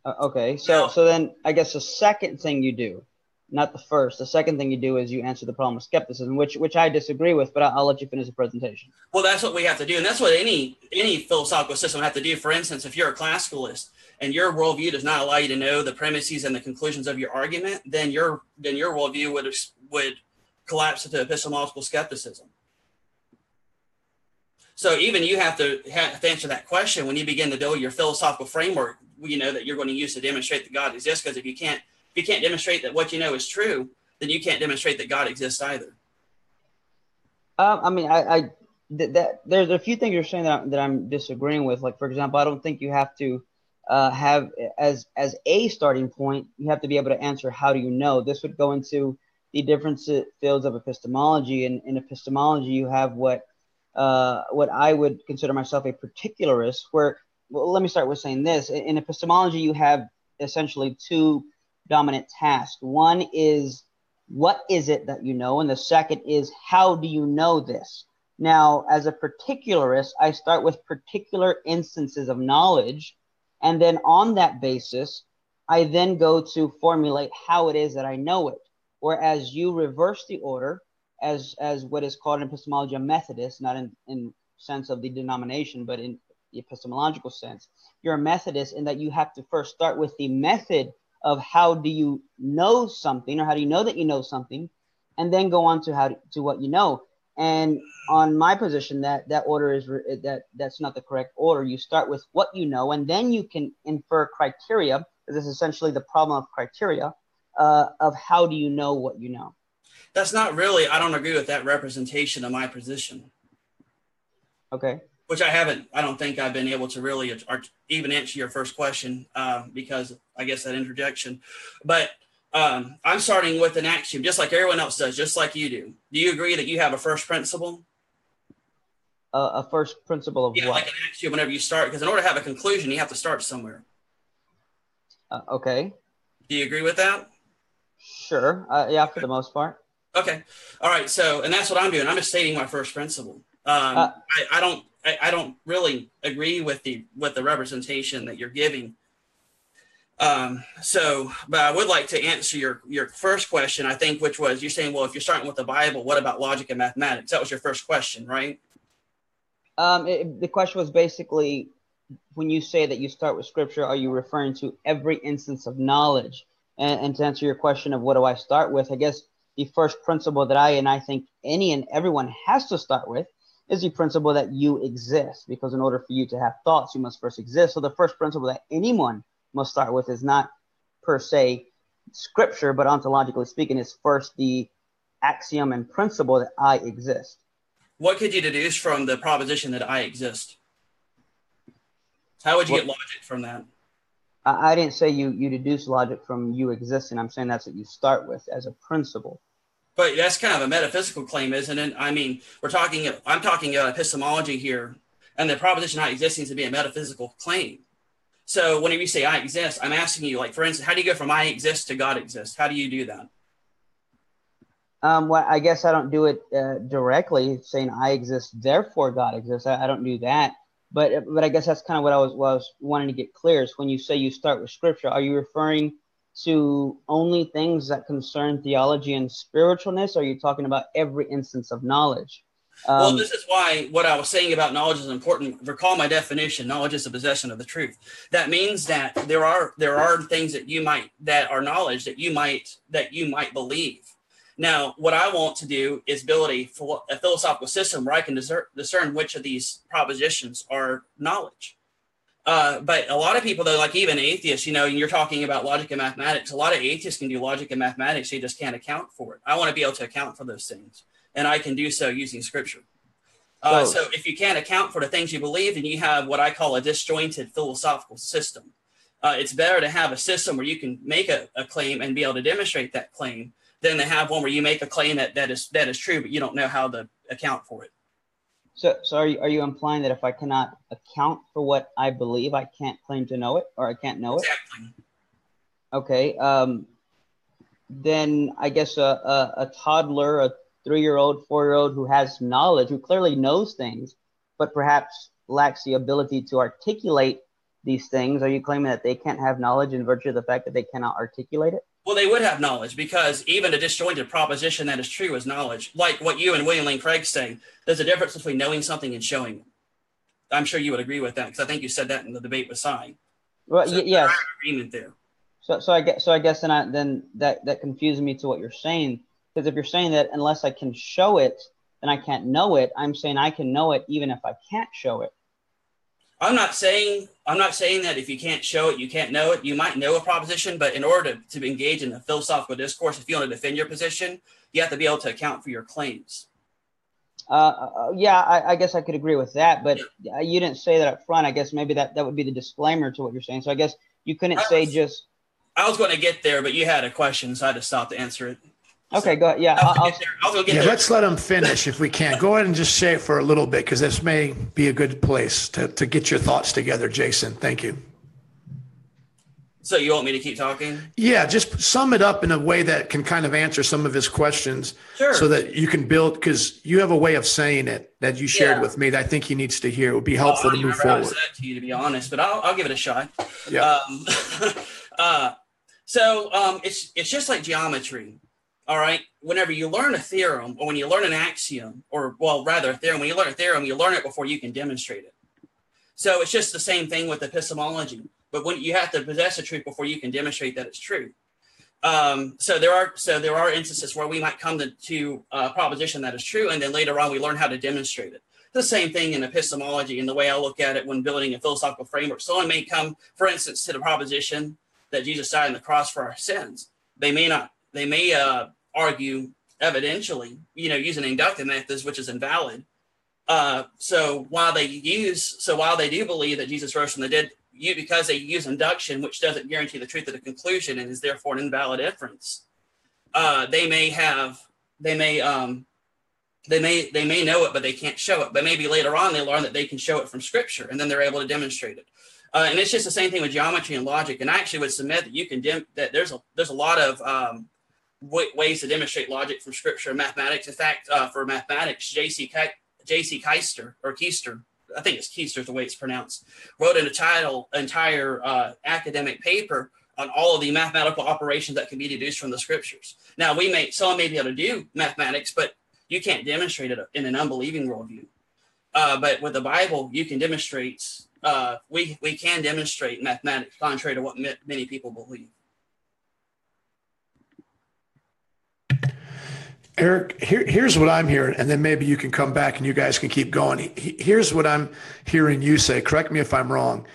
Uh, okay, so now, so then I guess the second thing you do, not the first, the second thing you do is you answer the problem of skepticism, which which I disagree with, but I'll, I'll let you finish the presentation. Well, that's what we have to do, and that's what any any philosophical system have to do. For instance, if you're a classicalist and your worldview does not allow you to know the premises and the conclusions of your argument, then your then your worldview would would collapse into epistemological skepticism. So even you have to have to answer that question when you begin to build your philosophical framework. You know that you're going to use to demonstrate that God exists. Because if you can't you can't demonstrate that what you know is true, then you can't demonstrate that God exists either. Um, I mean, I, I that, that, there's a few things you're saying that, I, that I'm disagreeing with. Like, for example, I don't think you have to uh, have as as a starting point. You have to be able to answer how do you know. This would go into the different fields of epistemology. And in epistemology, you have what uh, what I would consider myself a particularist. Where well, let me start with saying this: in epistemology, you have essentially two dominant tasks. One is what is it that you know, and the second is how do you know this. Now, as a particularist, I start with particular instances of knowledge and then on that basis, I then go to formulate how it is that I know it. Whereas you reverse the order as, as what is called in epistemology a Methodist, not in, in sense of the denomination, but in the epistemological sense. You're a Methodist in that you have to first start with the method of how do you know something or how do you know that you know something, and then go on to how to, to what you know. And on my position, that that order is re- that that's not the correct order. You start with what you know, and then you can infer criteria. This is essentially the problem of criteria uh, of how do you know what you know. That's not really. I don't agree with that representation of my position. Okay. Which I haven't. I don't think I've been able to really even answer your first question uh, because I guess that interjection, but um, I'm starting with an axiom, just like everyone else does, just like you do. Do you agree that you have a first principle? Uh, a first principle of yeah, what? like an axiom whenever you start, because in order to have a conclusion, you have to start somewhere. Uh, okay. Do you agree with that? Sure. Uh, yeah, for the most part. Okay. All right. So, and that's what I'm doing. I'm just stating my first principle. Um, uh, I, I, don't. I, I, don't really agree with the with the representation that you're giving um, so, but I would like to answer your your first question. I think, which was you're saying, well, if you're starting with the Bible, what about logic and mathematics? That was your first question, right? Um, it, the question was basically, when you say that you start with Scripture, are you referring to every instance of knowledge? And, and to answer your question of what do I start with, I guess the first principle that I and I think any and everyone has to start with is the principle that you exist. Because in order for you to have thoughts, you must first exist. So the first principle that anyone must start with is not per se scripture, but ontologically speaking, is first the axiom and principle that I exist. What could you deduce from the proposition that I exist? How would you what, get logic from that? I, I didn't say you you deduce logic from you existing. I'm saying that's what you start with as a principle. But that's kind of a metaphysical claim, isn't it? I mean, we're talking. I'm talking about epistemology here, and the proposition I exist seems to be a metaphysical claim. So whenever you say I exist, I'm asking you, like, for instance, how do you go from I exist to God exists? How do you do that? Um, well, I guess I don't do it uh, directly, saying I exist, therefore God exists. I, I, don't do that. But but I guess that's kind of what I was, what I was wanting to get clear is when you say you start with Scripture, are you referring to only things that concern theology and spiritualness? Or are you talking about every instance of knowledge? Um, well, this is why what I was saying about knowledge is important. Recall my definition: knowledge is the possession of the truth. That means that there are there are things that you might that are knowledge that you might that you might believe. Now, what I want to do is build a, a philosophical system where I can discern, discern which of these propositions are knowledge. Uh, but a lot of people, though, like even atheists, you know, you're talking about logic and mathematics. A lot of atheists can do logic and mathematics, they just can't account for it. I want to be able to account for those things and I can do so using scripture. Uh, so if you can't account for the things you believe, then you have what I call a disjointed philosophical system. Uh, it's better to have a system where you can make a, a, claim and be able to demonstrate that claim than to have one where you make a claim that, that is that is true, but you don't know how to account for it. So, so are you, are you implying that if I cannot account for what I believe, I can't claim to know it, or I can't know exactly. it? Okay. Um, then I guess a, a, a toddler, a three-year-old, four-year-old who has knowledge, who clearly knows things, but perhaps lacks the ability to articulate these things. Are you claiming that they can't have knowledge in virtue of the fact that they cannot articulate it? Well, they would have knowledge because even a disjointed proposition that is true is knowledge. Like what you and William Lane Craig say, there's a difference between knowing something and showing. It. I'm sure you would agree with that because I think you said that in the debate with Sye. Well, so. Agreement there. So, so I guess, so I guess then, I, then that that confuses me to what you're saying because if you're saying that unless I can show it, then I can't know it. I'm saying I can know it even if I can't show it. I'm not saying I'm not saying that if you can't show it, you can't know it. You might know a proposition, but in order to, to engage in a philosophical discourse, if you want to defend your position, you have to be able to account for your claims. Uh, uh, yeah, I, I, guess I could agree with that, but yeah. you didn't say that up front. I guess maybe that, that would be the disclaimer to what you're saying. So I guess you couldn't was, say just. I was going to get there, but you had a question, so I had to stop to answer it. Okay, go ahead. Yeah, I'll, I'll, I'll yeah let's let him finish if we can. Go ahead and just say it for a little bit because this may be a good place to, to get your thoughts together, Jason. Thank you. So you want me to keep talking? Yeah, just sum it up in a way that can kind of answer some of his questions, sure. so that you can build. Because you have a way of saying it that you shared yeah. with me that I think he needs to hear. It would be helpful to move forward. to you, to be honest, but I'll, I'll give it a shot. Yeah. Um, [laughs] uh, so um, it's it's just like geometry all right? Whenever you learn a theorem or when you learn an axiom or well rather a theorem when you learn a theorem you learn it before you can demonstrate it. So it's just the same thing with epistemology but when you have to possess a truth before you can demonstrate that it's true. Um, so there are so there are instances where we might come to, to a proposition that is true and then later on we learn how to demonstrate it. The same thing in epistemology and the way i look at it when building a philosophical framework. Someone may come for instance to the proposition that jesus died on the cross for our sins. They may not they may uh, argue evidentially, you know, using inductive methods, which is invalid. Uh, so while they use, so while they do believe that Jesus rose from the dead, you because they use induction, which doesn't guarantee the truth of the conclusion and is therefore an invalid inference, uh, they may have, they may, um, they may, they may know it, but they can't show it. But maybe later on they learn that they can show it from Scripture, and then they're able to demonstrate it. Uh, and it's just the same thing with geometry and logic. And I actually would submit that you can dim that there's a there's a lot of um, ways to demonstrate logic from scripture and mathematics. In fact, uh, for mathematics, J.C. J.C. Keister or Keister, I think it's Keister the way it's pronounced, wrote an entire uh, academic paper on all of the mathematical operations that can be deduced from the scriptures. Now, we may someone may be able to do mathematics, but you can't demonstrate it in an unbelieving worldview. Uh, but with the Bible, you can demonstrate. Uh, we we can demonstrate mathematics, contrary to what many people believe. Eric, here, here's what I'm hearing, and then maybe you can come back and you guys can keep going. Here's what I'm hearing you say. Correct me if I'm wrong.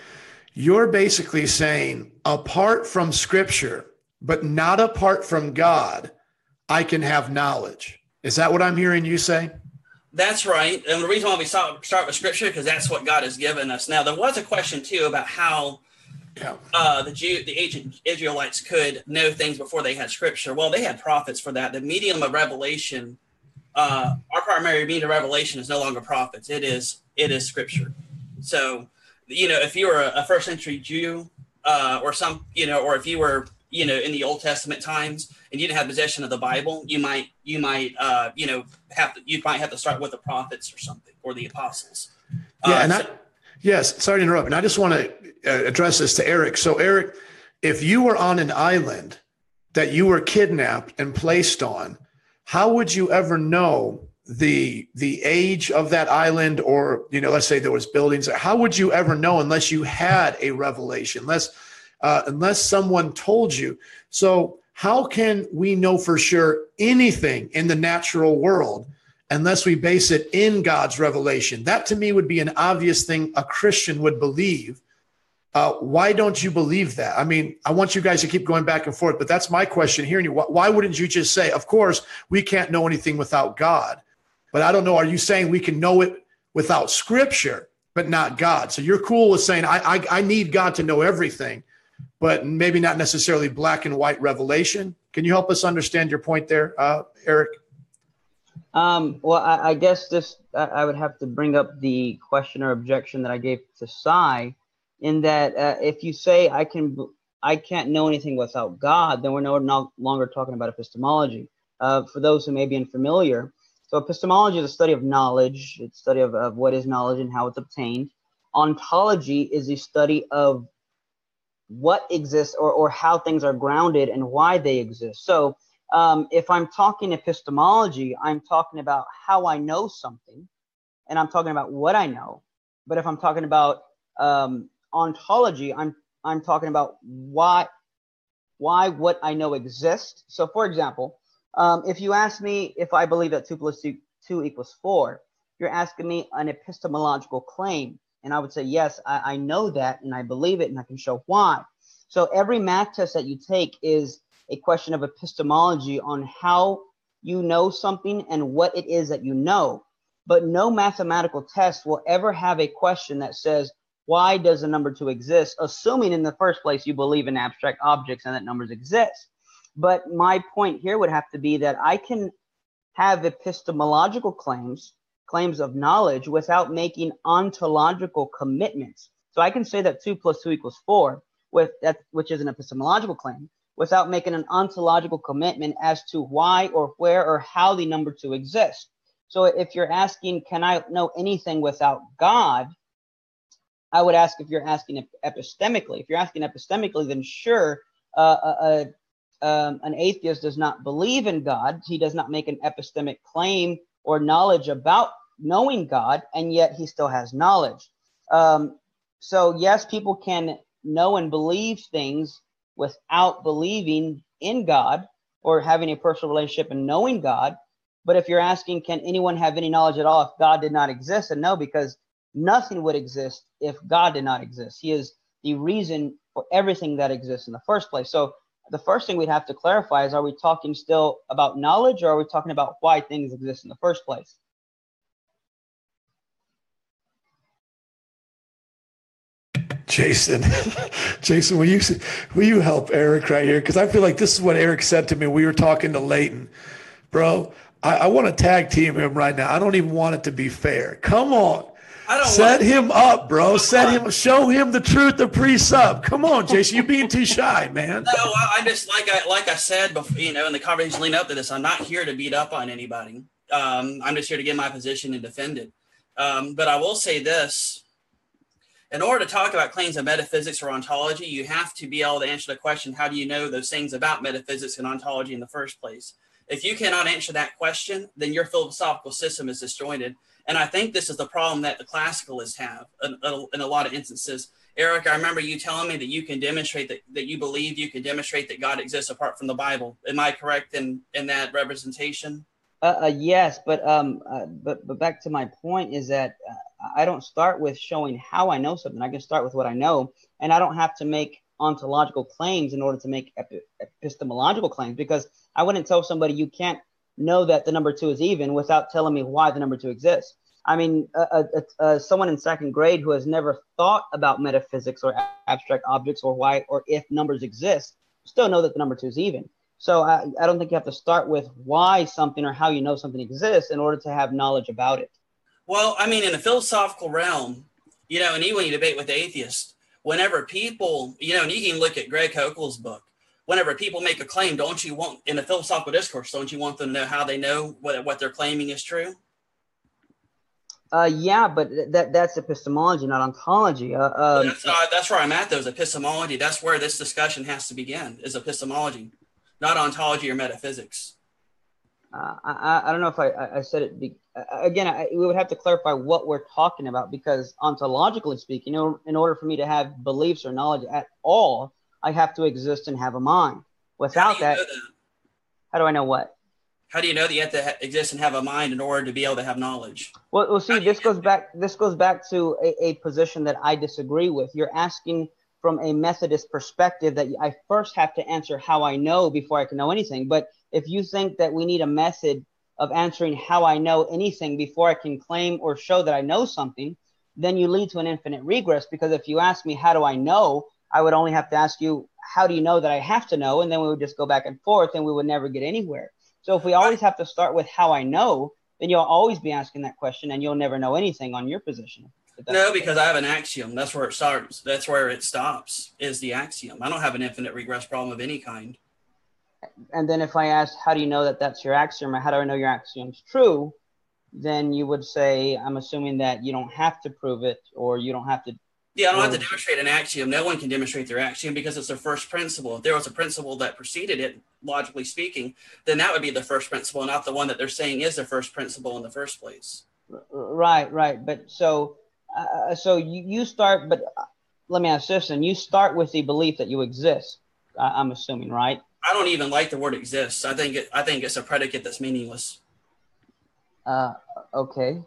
You're basically saying, apart from scripture, but not apart from God, I can have knowledge. Is that what I'm hearing you say? That's right. And the reason why we start, start with scripture, because that's what God has given us. Now, there was a question too about how yeah. Uh, the Jew, the ancient Israelites could know things before they had scripture. Well, they had prophets for that. The medium of revelation, uh, our primary medium of revelation is no longer prophets. It is it is scripture. So, you know, if you were a, first century Jew, uh, or some, you know, or if you were, you know, in the Old Testament times and you didn't have possession of the Bible, you might, you might, uh, you know, have to, you might have to start with the prophets or something or the apostles. Yeah, uh, and so, I, yes, sorry to interrupt, and I just want to address this to Eric. So, Eric, if you were on an island that you were kidnapped and placed on, how would you ever know the the age of that island? Or you know let's say there was buildings how would you ever know unless you had a revelation unless uh, unless someone told you? So how can we know for sure anything in the natural world unless we base it in god's revelation? That to me would be an obvious thing a christian would believe uh, why don't you believe that? I mean, I want you guys to keep going back and forth, but that's my question hearing you. Why wouldn't you just say, of course, we can't know anything without God? But I don't know. Are you saying we can know it without scripture, but not God? So you're cool with saying, I, I, I need God to know everything, but maybe not necessarily black and white revelation. Can you help us understand your point there, uh, Eric? Um, well, I, I, guess this I would have to bring up the question or objection that I gave to Sye, in that uh, if you say I can I can't know anything without God, then we're no, no longer talking about epistemology. Uh, for those who may be unfamiliar, so epistemology is a study of knowledge, it's study of, of what is knowledge and how it's obtained. Ontology is the study of what exists or, or how things are grounded and why they exist. So um, if I'm talking epistemology, I'm talking about how I know something, and I'm talking about what I know. But if I'm talking about um, ontology, I'm I'm talking about why why what I know exists. So, for example, um, if you ask me if I believe that two plus two, two equals four, you're asking me an epistemological claim, and I would say yes, I, I know that, and I believe it, and I can show why. So every math test that you take is a question of epistemology on how you know something and what it is that you know. But no mathematical test will ever have a question that says, why does a number two exist? Assuming in the first place you believe in abstract objects and that numbers exist. But my point here would have to be that I can have epistemological claims, claims of knowledge, without making ontological commitments. So I can say that two plus two equals four, with that, which is an epistemological claim without making an ontological commitment as to why or where or how the number two exists. So if you're asking, can I know anything without God? I would ask if you're asking epistemically. If you're asking epistemically, then sure, uh, uh, uh, um, an atheist does not believe in God. He does not make an epistemic claim or knowledge about knowing God, and yet he still has knowledge. Um, so yes, people can know and believe things without believing in God or having a personal relationship and knowing God. But if you're asking, can anyone have any knowledge at all if God did not exist? And no, because nothing would exist if God did not exist. He is the reason for everything that exists in the first place. So the first thing we'd have to clarify is are we talking still about knowledge or are we talking about why things exist in the first place? Jason, [laughs] Jason, will you will you help Eric right here? Because I feel like this is what Eric said to me. We were talking to Leighton, bro. I, I want to tag team him right now. I don't even want it to be fair. Come on, set him up, bro. Set him. Show him the truth of presup. Come on, Jason. You're being too shy, man. No, I just like I like I said before. You know, in the conversation leading up to this, I'm not here to beat up on anybody. Um, I'm just here to get my position and defend it. Um, but I will say this in order to talk about claims of metaphysics or ontology, you have to be able to answer the question how do you know those things about metaphysics and ontology in the first place? If you cannot answer that question, then your philosophical system is disjointed. And I think this is the problem that the classicalists have in, a lot of instances. Eric, I remember you telling me that you can demonstrate that, that you believe you can demonstrate that God exists apart from the Bible. Am I correct in, in that representation? Uh, uh, yes, but um, uh, but but back to my point is that uh, I don't start with showing how I know something. I can start with what I know, and I don't have to make ontological claims in order to make epistemological claims because I wouldn't tell somebody you can't know that the number two is even without telling me why the number two exists. I mean, uh, uh, uh, someone in second grade who has never thought about metaphysics or abstract objects or why or if numbers exist still know that the number two is even. So I, I don't think you have to start with why something or how you know something exists in order to have knowledge about it. Well, I mean, in the philosophical realm, you know, and even when you debate with atheists, whenever people, you know, and you can look at Greg Koukl's book, whenever people make a claim, don't you want, in the philosophical discourse, don't you want them to know how they know what, what they're claiming is true? Uh, yeah, but that that's epistemology, not ontology. Uh, um, that's, uh, that's where I'm at, though, is epistemology. That's where this discussion has to begin, is epistemology, not ontology or metaphysics. Uh, I, I don't know if I, I said it be, again. I, we would have to clarify what we're talking about because ontologically speaking, in order for me to have beliefs or knowledge at all, I have to exist and have a mind. Without that, that, how do I know what? How do you know that you have to ha- exist and have a mind in order to be able to have knowledge? Well, well see, this goes back. This goes back to a, a position that I disagree with. You're asking from a Methodist perspective that I first have to answer how I know before I can know anything. But if you think that we need a method of answering how I know anything before I can claim or show that I know something, then you lead to an infinite regress. Because if you ask me, how do I know? I would only have to ask you, how do you know that I have to know? And then we would just go back and forth and we would never get anywhere. So if we always have to start with how I know, then you'll always be asking that question and you'll never know anything on your position. No, because I have an axiom. That's where it starts. That's where it stops, is the axiom. I don't have an infinite regress problem of any kind. And then if I ask, how do you know that that's your axiom or how do I know your axiom's true? Then you would say, I'm assuming that you don't have to prove it or you don't have to yeah, I don't have to demonstrate an axiom. No one can demonstrate their axiom because it's the first principle. If there was a principle that preceded it, logically speaking, then that would be the first principle, not the one that they're saying is the first principle in the first place. Right, right. But so, uh, so you, you start, but uh, let me ask this, and you start with the belief that you exist. I'm assuming, right? I don't even like the word exists. I think it, I think it's a predicate that's meaningless. Uh, okay.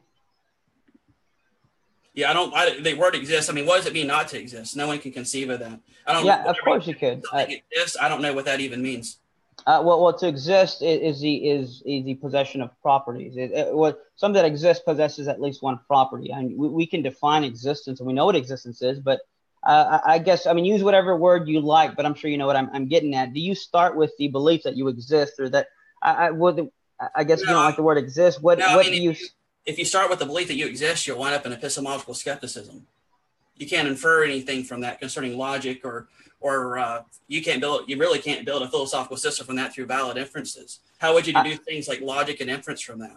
Yeah, I don't. I, the word exists. I mean, what does it mean not to exist? No one can conceive of that. I don't. Yeah, of course you could. I, exists. I don't know what that even means. Uh, well, well, to exist is, is the is, is the possession of properties. It, it, what something that exists possesses at least one property. I mean, we, we can define existence, and we know what existence is. But uh, I, I guess I mean use whatever word you like. But I'm sure you know what I'm, I'm getting at. Do you start with the belief that you exist, or that I, I would? I guess no, you don't like the word exist. What no, what I mean, do you? if you start with the belief that you exist, you'll wind up in epistemological skepticism. You can't infer anything from that concerning logic, or or uh, you can't build. You really can't build a philosophical system from that through valid inferences. How would you deduce I, things like logic and inference from that?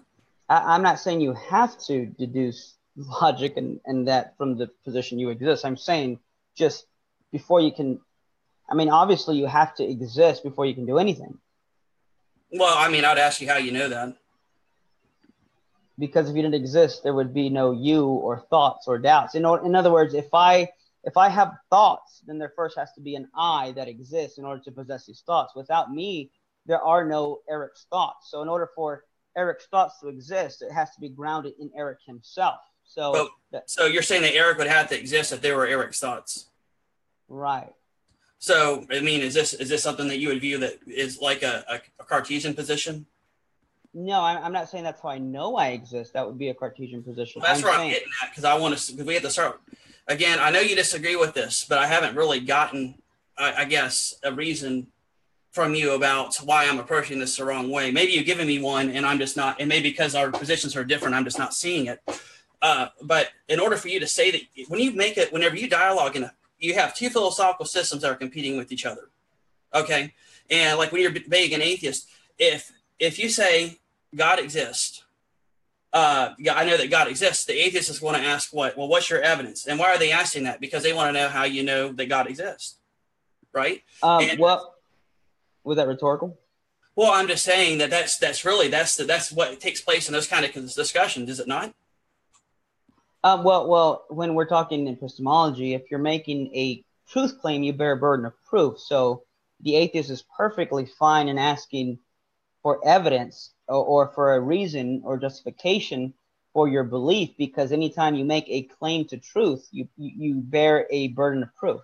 I, am not saying you have to deduce logic and, and that from the position you exist. I'm saying just before you can. I mean, obviously, you have to exist before you can do anything. Well, I mean, I'd ask you how you know that because if you didn't exist, there would be no you or thoughts or doubts. In, in other words, if I if I have thoughts, then there first has to be an I that exists in order to possess these thoughts. Without me, there are no Eric's thoughts. So in order for Eric's thoughts to exist, it has to be grounded in Eric himself. So, that, so you're saying that Eric would have to exist if there were Eric's thoughts, right? So I mean, is this is this something that you would view that is like a, a, a Cartesian position? No, I'm not saying that's how I know I exist. That would be a Cartesian position. Well, that's I'm where saying, I'm getting at because I want to. Because we have to start again. I know you disagree with this, but I haven't really gotten, I, I, guess, a reason from you about why I'm approaching this the wrong way. Maybe you've given me one, and I'm just not. And maybe because our positions are different, I'm just not seeing it. Uh, but in order for you to say that, when you make it, whenever you dialogue in a, you have two philosophical systems that are competing with each other. Okay, and like when you're being an atheist, if if you say God exists, uh, I know that God exists. The atheist is going to ask, "What? Well, what's your evidence?" And why are they asking that? Because they want to know how you know that God exists, right? Um, and, well, was that rhetorical? Well, I'm just saying that that's that's really that's the, that's what takes place in those kind of discussions, is it not? Um, well, well, when we're talking epistemology, if you're making a truth claim, you bear a burden of proof. So the atheist is perfectly fine in asking for evidence or, or for a reason or justification for your belief because anytime you make a claim to truth you you bear a burden of proof.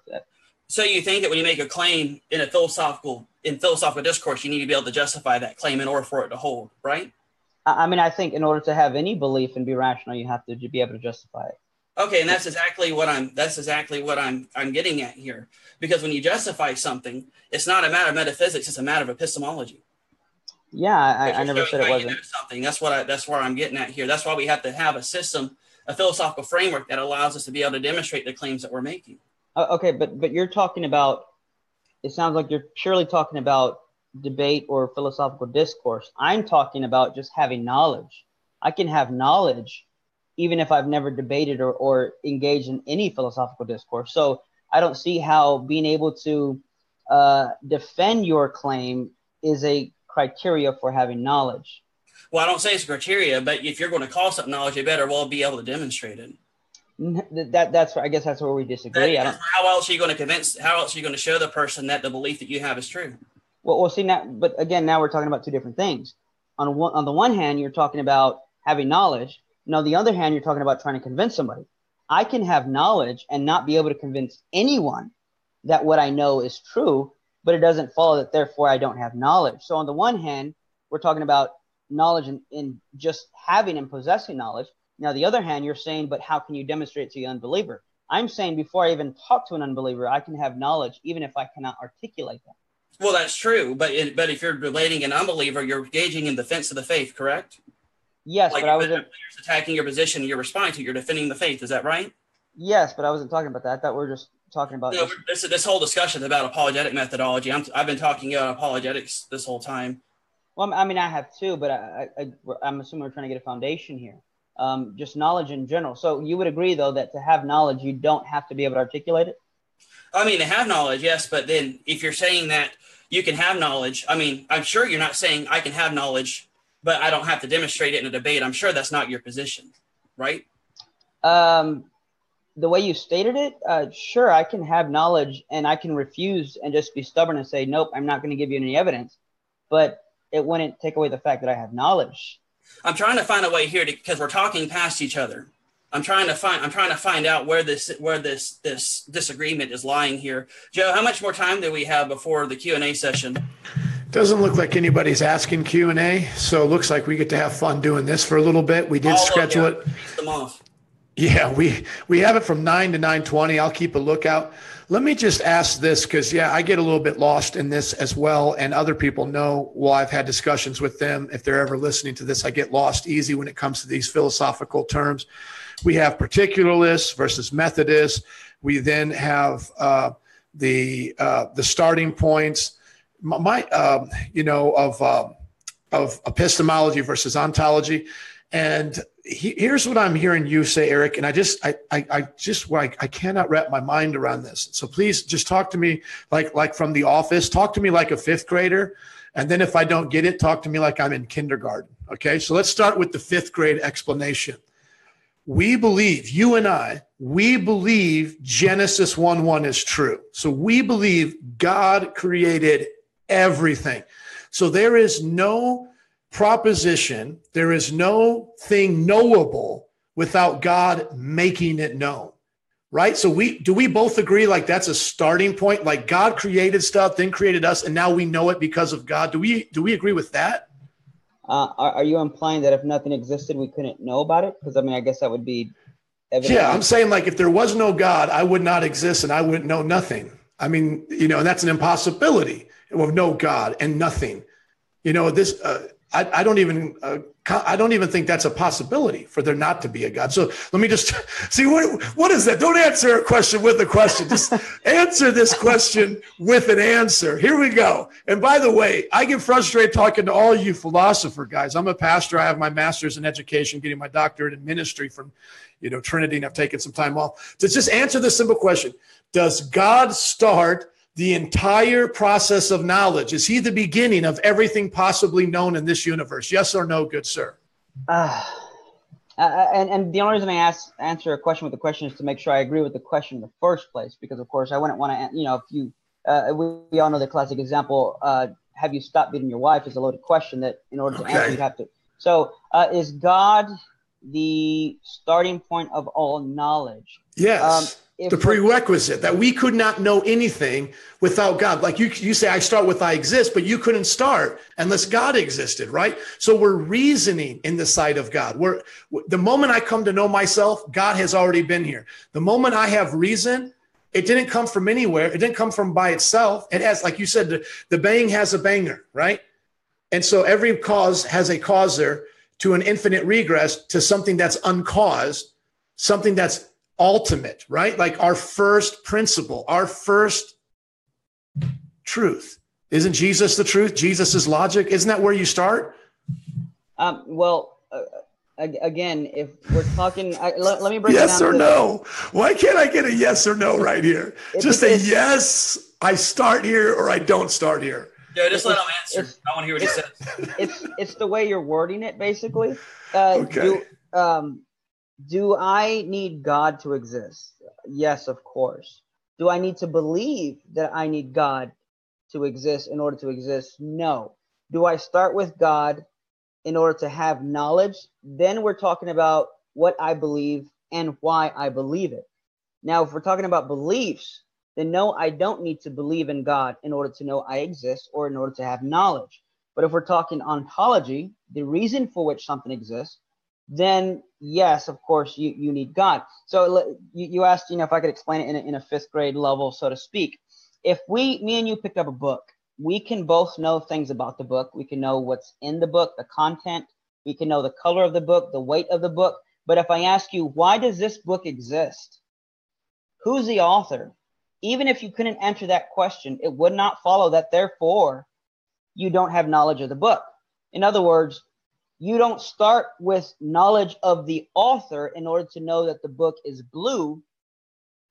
So you think that when you make a claim in a philosophical in philosophical discourse you need to be able to justify that claim in order for it to hold right? I mean i think in order to have any belief and be rational you have to be able to justify it. Okay and that's exactly what i'm that's exactly what i'm i'm getting at here. Because when you justify something it's not a matter of metaphysics it's a matter of epistemology yeah, I, I never said it wasn't something. That's what I, that's where I'm getting at here. That's why we have to have a system, a philosophical framework that allows us to be able to demonstrate the claims that we're making. Uh, okay, but but you're talking about. It sounds like you're purely talking about debate or philosophical discourse. I'm talking about just having knowledge. I can have knowledge even if I've never debated or, or engaged in any philosophical discourse. So I don't see how being able to uh, defend your claim is a criteria for having knowledge. Well, I don't say it's a criteria, but if you're going to call something knowledge, you better well be able to demonstrate it. That that's I guess that's where we disagree. That, how else are you going to convince? How else are you going to show the person that the belief that you have is true? Well, we'll see now. But again, now we're talking about two different things. On one, on the one hand, you're talking about having knowledge. And on the other hand, you're talking about trying to convince somebody. I can have knowledge and not be able to convince anyone that what I know is true but it doesn't follow that therefore I don't have knowledge. So on the one hand, we're talking about knowledge in, in just having and possessing knowledge. Now, the other hand, you're saying, but how can you demonstrate to the unbeliever? I'm saying before I even talk to an unbeliever, I can have knowledge even if I cannot articulate that. Well, that's true, but it, but if you're relating an unbeliever, you're engaging in defense of the faith, correct? Yes, like but I was attacking your position. You're responding to. You're defending the faith. Is that right? Yes, but I wasn't talking about that. I thought we are just talking about. No, this, this whole discussion is about apologetic methodology. I'm, I've been talking about apologetics this whole time. Well, I mean, I have too, but I, I, I'm assuming we're trying to get a foundation here. Um, just knowledge in general. So you would agree, though, that to have knowledge, you don't have to be able to articulate it. I mean, to have knowledge, yes, but then if you're saying that you can have knowledge, I mean, I'm sure you're not saying I can have knowledge, but I don't have to demonstrate it in a debate. I'm sure that's not your position, right? Um, the way you stated it, uh, sure, I can have knowledge and I can refuse and just be stubborn and say, nope, I'm not going to give you any evidence. But it wouldn't take away the fact that I have knowledge. I'm trying to find a way here because we're talking past each other. I'm trying to find I'm trying to find out where this where this this disagreement is lying here. Joe, how much more time do we have before the Q and A session? Doesn't look like anybody's asking Q and A, so it looks like we get to have fun doing this for a little bit. We did All schedule it. Yeah, we we have it from nine to nine twenty. I'll keep a lookout. Let me just ask this because, yeah, I get a little bit lost in this as well. And other people know, well, I've had discussions with them. If they're ever listening to this, I get lost easy when it comes to these philosophical terms. We have particularists versus Methodists. We then have uh, the uh, the starting points. My, uh, you know, of uh, of epistemology versus ontology, and he, here's what I'm hearing you say, Eric, and I just, I, I, I just, I, I cannot wrap my mind around this. So please, just talk to me like, like from the office. Talk to me like a fifth grader, and then if I don't get it, talk to me like I'm in kindergarten. Okay, so let's start with the fifth grade explanation. We believe, you and I, we believe Genesis 1 1 is true. So we believe God created everything. So there is no proposition, there is no thing knowable without God making it known. Right? So we do we both agree like that's a starting point like God created stuff then created us and now we know it because of God. Do we do we agree with that? Uh, are, are, you implying that if nothing existed we couldn't know about it? Because I mean I guess that would be evident. Yeah, I'm saying like if there was no God, I would not exist and I wouldn't know nothing. I mean, you know, and that's an impossibility of no God and nothing. You know, this uh, I, I don't even uh, I don't even think that's a possibility for there not to be a God. So let me just [laughs] see what what is that? Don't answer a question with a question. Just [laughs] answer this question with an answer. Here we go. And by the way, I get frustrated talking to all you philosopher guys. I'm a pastor. I have my master's in education, getting my doctorate in ministry from, you know, Trinity, and I've taken some time off to just answer this simple question: Does God start the entire process of knowledge? Is he the beginning of everything possibly known in this universe? Yes or no, good sir? Uh, uh, and, and the only reason I ask answer a question with a question is to make sure I agree with the question in the first place, because of course I wouldn't want to, you know, if you, uh, we, we, all know the classic example, uh, have you stopped beating your wife is a loaded question that in order to okay. answer, you have to. So uh, is God the starting point of all knowledge? Yes. Um, the prerequisite that we could not know anything without God. Like you, you say, I start with I exist, but you couldn't start unless God existed, right? So we're reasoning in the sight of God. We're the moment I come to know myself, God has already been here. The moment I have reason, it didn't come from anywhere. It didn't come from by itself. It has, like you said, the, the bang has a banger, right? And so every cause has a causer to an infinite regress to something that's uncaused, something that's ultimate, right? Like our first principle, our first truth. Isn't Jesus the truth? Jesus is logic. Isn't that where you start? Um, well, uh, again, if we're talking, I, let, let, me break yes or no. Why can't I get a yes or no right here? Just a yes, I start here or I don't start here. Yeah, just let him answer. I want to hear what he says. It's it's the way you're wording it, basically. Uh, okay. Do, um, do I need God to exist? Yes, of course. Do I need to believe that I need God to exist in order to exist? No. Do I start with God in order to have knowledge? Then we're talking about what I believe and why I believe it. Now, if we're talking about beliefs, then no, I don't need to believe in God in order to know I exist or in order to have knowledge. But if we're talking ontology, the reason for which something exists, then yes, of course, you, you need God. So you, you asked, you know, if I could explain it in a, in a fifth grade level, so to speak. If we, me and you picked up a book, we can both know things about the book. We can know what's in the book, the content, We can know the color of the book, the weight of the book. But if I ask you, why does this book exist? Who's the author? Even if you couldn't answer that question, it would not follow that therefore you don't have knowledge of the book. In other words, you don't start with knowledge of the author in order to know that the book is blue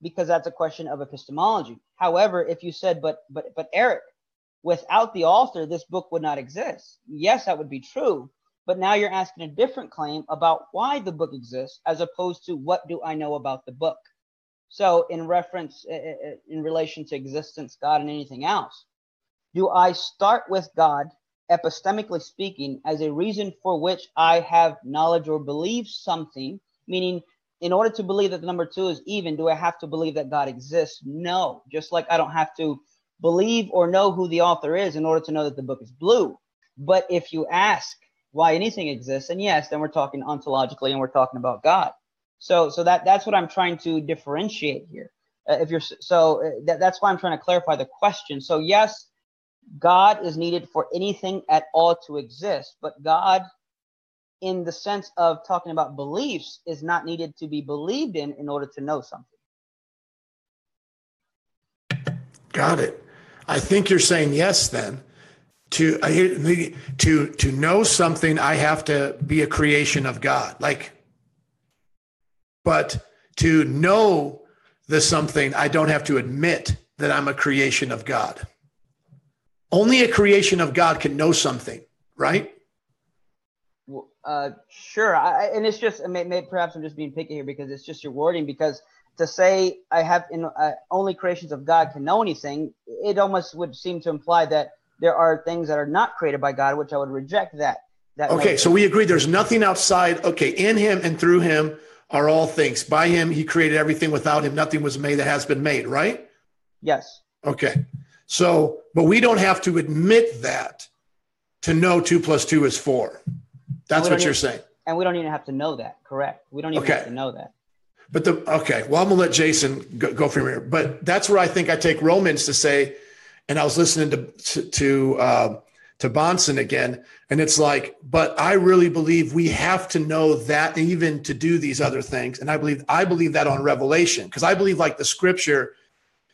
because that's a question of epistemology. However, if you said, but but but Eric, without the author, this book would not exist. Yes, that would be true. But now you're asking a different claim about why the book exists as opposed to what do I know about the book. So, in reference, eh, eh, eh, in relation to existence, God, and anything else, do I start with God, epistemically speaking, as a reason for which I have knowledge or believe something? Meaning, in order to believe that the number two is even, do I have to believe that God exists? No. Just like I don't have to believe or know who the author is in order to know that the book is blue. But if you ask why anything exists, and yes, then we're talking ontologically and we're talking about God. So, so that that's what I'm trying to differentiate here. Uh, if you're so, uh, that, that's why I'm trying to clarify the question. So, yes, God is needed for anything at all to exist, but God, in the sense of talking about beliefs, is not needed to be believed in in order to know something. Got it. I think you're saying yes then. To to to know something, I have to be a creation of God. Like, but to know the something, I don't have to admit that I'm a creation of God. Only a creation of God can know something, right? Uh, sure. I, and it's just may, may, perhaps I'm just being picky here because it's just your wording. Because to say I have in, uh, only creations of God can know anything, it almost would seem to imply that there are things that are not created by God, which I would reject that. that okay, so we agree there's nothing outside. Okay, in Him and through Him are all things. By Him, He created everything. Without Him, nothing was made that has been made. Right? Yes. Okay. So, but we don't have to admit that to know two plus two is four. That's what you're saying. And we don't even have to know that, correct? We don't even okay. have to know that. But the okay, well, I'm gonna let Jason go, go from here. But that's where I think I take Romans to say, and I was listening to to to, uh, to Bahnsen again, and it's like, but I really believe we have to know that even to do these other things, and I believe I believe that on Revelation because I believe like the Scripture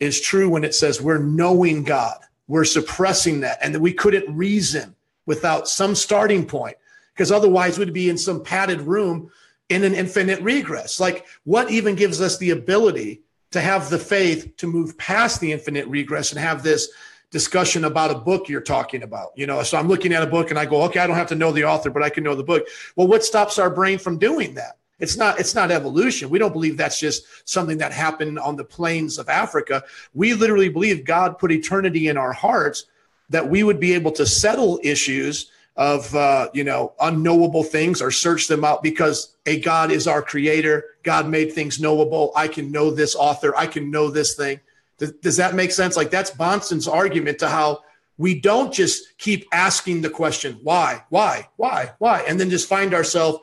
is true when it says we're knowing God. We're suppressing that and that we couldn't reason without some starting point because otherwise we'd be in some padded room in an infinite regress. Like what even gives us the ability to have the faith to move past the infinite regress and have this discussion about a book you're talking about. You know, so I'm looking at a book and I go, okay, I don't have to know the author, but I can know the book. Well, what stops our brain from doing that? It's not it's not evolution. We don't believe that's just something that happened on the plains of Africa. We literally believe God put eternity in our hearts that we would be able to settle issues of uh, you know unknowable things or search them out because a God is our creator. God made things knowable. I can know this author. I can know this thing. Does, does that make sense? Like that's Bahnsen's argument to how we don't just keep asking the question why, why, why, why, and then just find ourselves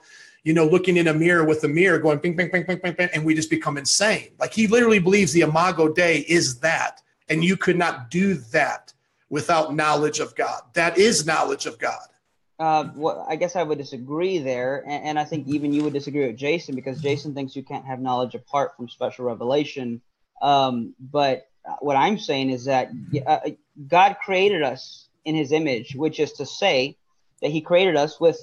you know, looking in a mirror with a mirror going ping, ping, ping, ping, ping, ping, and we just become insane. Like he literally believes the Imago Dei is that. And you could not do that without knowledge of God. That is knowledge of God. Uh, well, I guess I would disagree there, and, and, I think even you would disagree with Jason because Jason thinks you can't have knowledge apart from special revelation. Um, but what I'm saying is that uh, God created us in His image, which is to say that He created us with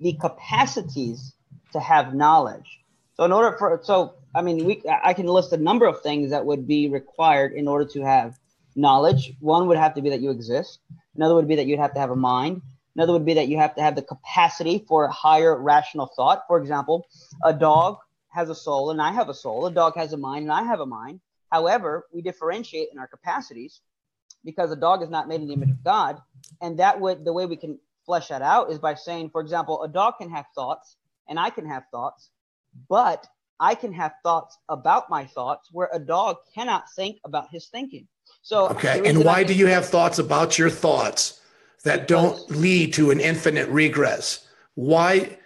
the capacities to have knowledge. So in order for so I mean we I can list a number of things that would be required in order to have knowledge. One would have to be that you exist. Another would be that you'd have to have a mind. Another would be that you have to have the capacity for higher rational thought. For example, a dog has a soul and I have a soul. A dog has a mind and I have a mind. However, we differentiate in our capacities because a dog is not made in the image of God. And that would the way we can flesh that out is by saying, for example, a dog can have thoughts and I can have thoughts, but I can have thoughts about my thoughts where a dog cannot think about his thinking. So, okay. And why do you have thoughts about your thoughts that don't lead to an infinite regress? Why,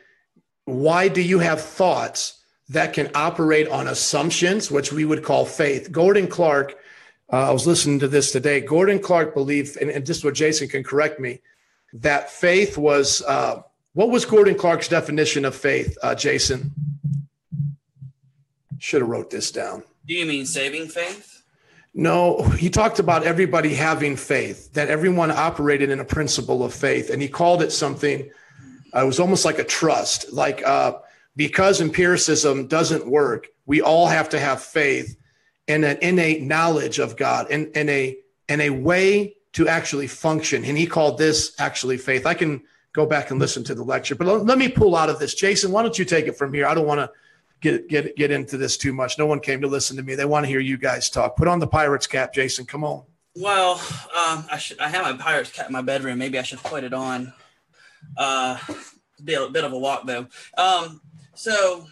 why do you have thoughts that can operate on assumptions, which we would call faith? Gordon Clark, uh, I was listening to this today. Gordon Clark believed, and, and is what Jason can correct me, that faith was uh, What was Gordon Clark's definition of faith, uh, Jason? Should have wrote this down. Do you mean saving faith? No, he talked about everybody having faith, that everyone operated in a principle of faith. And he called it something, uh, it was almost like a trust. Like uh, because empiricism doesn't work, we all have to have faith and an innate knowledge of God and, and, a, and a way to actually function. And he called this actually faith. I can go back and listen to the lecture. But let, me pull out of this. Jason, why don't you take it from here? I don't want to get get get into this too much. No one came to listen to me. They want to hear you guys talk. Put on the Pirates cap, Jason. Come on. Well, um, I should. I have my Pirates cap in my bedroom. Maybe I should put it on. Uh, be a bit of a walk though. Um, so,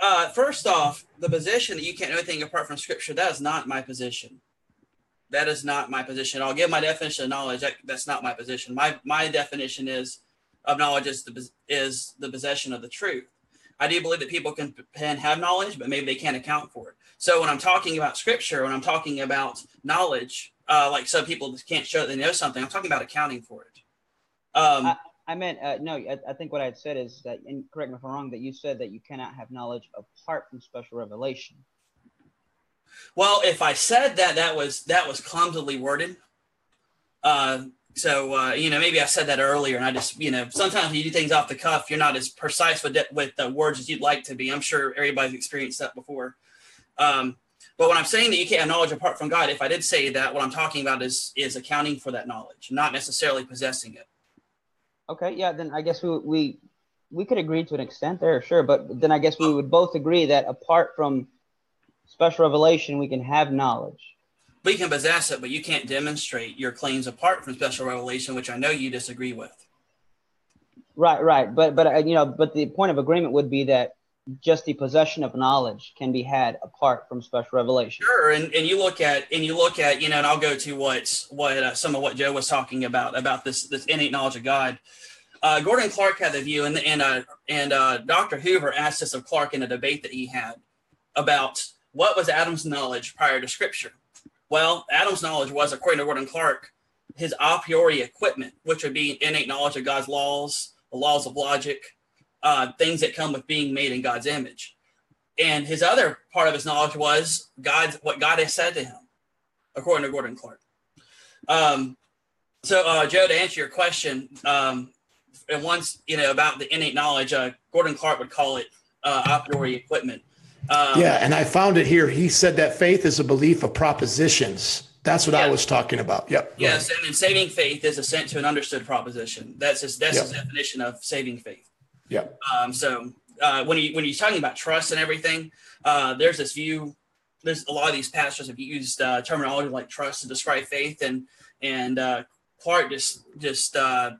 uh, first off, the position that you can't know anything apart from Scripture that is not my position. That is not my position. I'll give my definition of knowledge. That, that's not my position. My my definition is of knowledge is the is the possession of the truth. I do believe that people can, can have knowledge, but maybe they can't account for it. So when I'm talking about scripture, when I'm talking about knowledge, uh, like some people can't show that they know something, I'm talking about accounting for it. Um, I, I meant uh, no. I, I, think what I had said is that, and correct me if I'm wrong, that you said that you cannot have knowledge apart from special revelation. Well, if I said that, that was that was clumsily worded. Uh, so uh, you know maybe i said that earlier and i just you know sometimes when you do things off the cuff you're not as precise with it, with the words as you'd like to be. I'm sure everybody's experienced that before. Um, but when i'm saying that you can't have knowledge apart from god if i did say that what i'm talking about is is accounting for that knowledge not necessarily possessing it. Okay yeah then i guess we we we could agree to an extent there sure but then i guess we would both agree that apart from special revelation we can have knowledge we can possess it, but you can't demonstrate your claims apart from special revelation, which I know you disagree with. Right, right, but but uh, you know, but the point of agreement would be that just the possession of knowledge can be had apart from special revelation. Sure, and, and you look at and you look at you know, and I'll go to what what uh, some of what Joe was talking about about this this innate knowledge of God. Uh, Gordon Clark had the view, and and uh, and uh, Dr. Hoover asked this of Clark in a debate that he had about what was Adam's knowledge prior to Scripture well, Adam's knowledge was, according to Gordon Clark, his a priori equipment, which would be innate knowledge of God's laws, the laws of logic, uh, things that come with being made in God's image. And his other part of his knowledge was God's what God has said to him, according to Gordon Clark. Um, so, uh, Joe, to answer your question, um, and once you know about the innate knowledge, uh, Gordon Clark would call it uh, a priori equipment. Um, yeah, and I found it here. He said that faith is a belief of propositions. That's what yeah. I was talking about. Yep. Yes, and, and saving faith is assent to an understood proposition. That's his, that's yep. his definition of saving faith. Yeah. Um, so uh, when you when you're talking about trust and everything, uh, there's this view. There's a lot of these pastors have used uh, terminology like trust to describe faith, and and uh, Clark just just uh,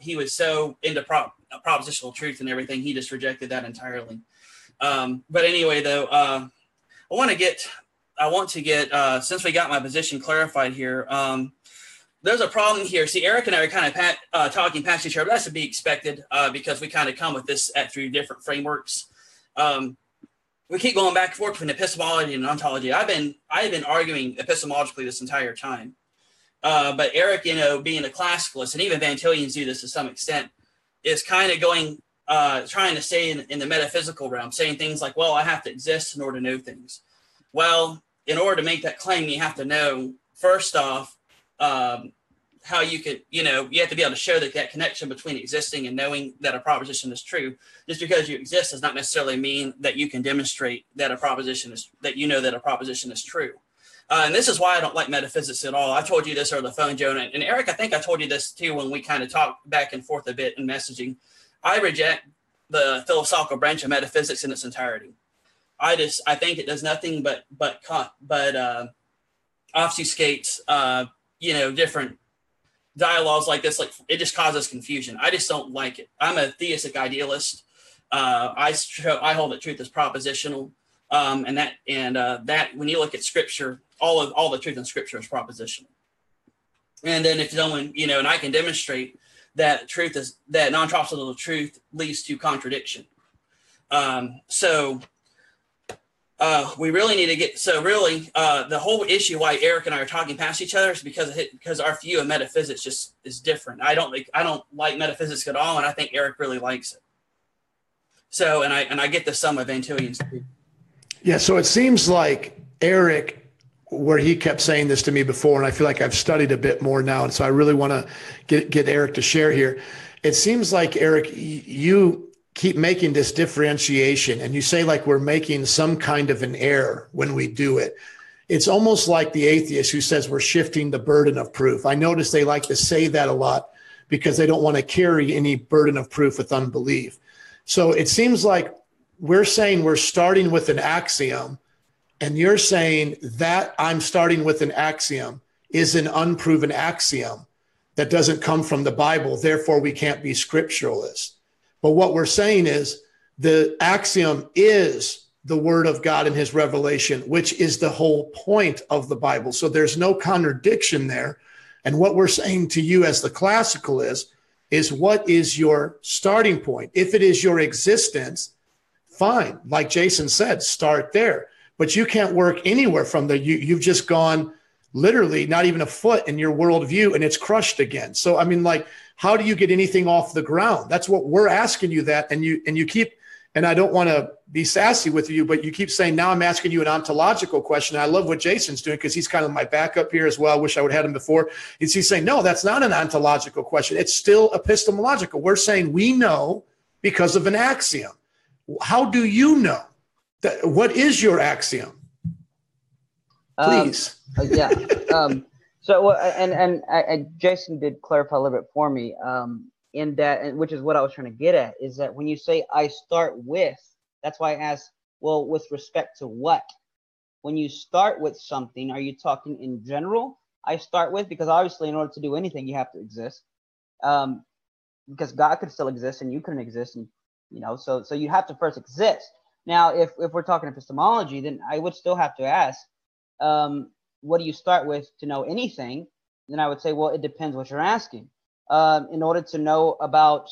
he was so into prop, propositional truth and everything, he just rejected that entirely. Um, but anyway, though, uh, I want to get, I want to get, uh, since we got my position clarified here, um, there's a problem here. See, Eric and I are kind of pat, uh, talking past each other. That's to be expected uh, because we kind of come with this at through different frameworks. Um, we keep going back and forth between epistemology and ontology. I've been I've been arguing epistemologically this entire time. Uh, but Eric, you know, being a classicalist, and even Van Tillians do this to some extent, is kind of going uh, trying to stay in, in the metaphysical realm, saying things like, well, I have to exist in order to know things. Well, in order to make that claim, you have to know, first off, um, how you could, you know, you have to be able to show that that connection between existing and knowing that a proposition is true. Just because you exist does not necessarily mean that you can demonstrate that a proposition is that you know that a proposition is true. Uh, and this is why I don't like metaphysics at all. I told you this over the phone, Jonah. And Eric, I think I told you this too when we kind of talked back and forth a bit in messaging. I reject the philosophical branch of metaphysics in its entirety. I just I think it does nothing but but but uh, obfuscates uh, you know different dialogues like this. Like it just causes confusion. I just don't like it. I'm a theistic idealist. Uh, I I hold that truth is propositional, um, and that and uh, that when you look at scripture, all of all the truth in scripture is propositional. And then if someone you know, and I can demonstrate that truth is that non-propositional truth leads to contradiction. Um, so uh, we really need to get so really uh, the whole issue why Eric and I are talking past each other is because it, because our view of metaphysics just is different. I don't like I don't like metaphysics at all, and I think Eric really likes it. So and I and I get the sum of Van Tillian's. Yeah, so it seems like Eric, where he kept saying this to me before, and I feel like I've studied a bit more now, and so I really want to get get Eric to share here. It seems like Eric, you keep making this differentiation and you say like we're making some kind of an error when we do it. It's almost like the atheist who says we're shifting the burden of proof. I notice they like to say that a lot because they don't want to carry any burden of proof with unbelief. So it seems like we're saying we're starting with an axiom and you're saying that i'm starting with an axiom is an unproven axiom that doesn't come from the bible therefore we can't be scripturalists but what we're saying is the axiom is the word of God and his revelation, which is the whole point of the Bible. So there's no contradiction there. And what we're saying to you as the classical is, is what is your starting point? If it is your existence, fine. Like Jason said, start there. But you can't work anywhere from there. You, you've just gone literally not even a foot in your worldview and it's crushed again. So, I mean, like, how do you get anything off the ground? That's what we're asking you that. And you, and you keep, and I don't want to be sassy with you, but you keep saying, now I'm asking you an ontological question. I love what Jason's doing because he's kind of my backup here as well. I wish I would have had him before. Is he's saying, no, that's not an ontological question. It's still epistemological. We're saying we know because of an axiom. How do you know? That, what is your axiom? Um, Please. Um, yeah. Um, so, and and I, Jason did clarify a little bit for me um, in that, which is what I was trying to get at, is that when you say I start with, that's why I asked, well, with respect to what? When you start with something, are you talking in general? I start with because obviously, in order to do anything, you have to exist. Um, because God could still exist and you couldn't exist, and you know, so so you have to first exist. Now, if if we're talking epistemology, then I would still have to ask, um, what do you start with to know anything? Then I would say, well, it depends what you're asking. Um, in order to know about,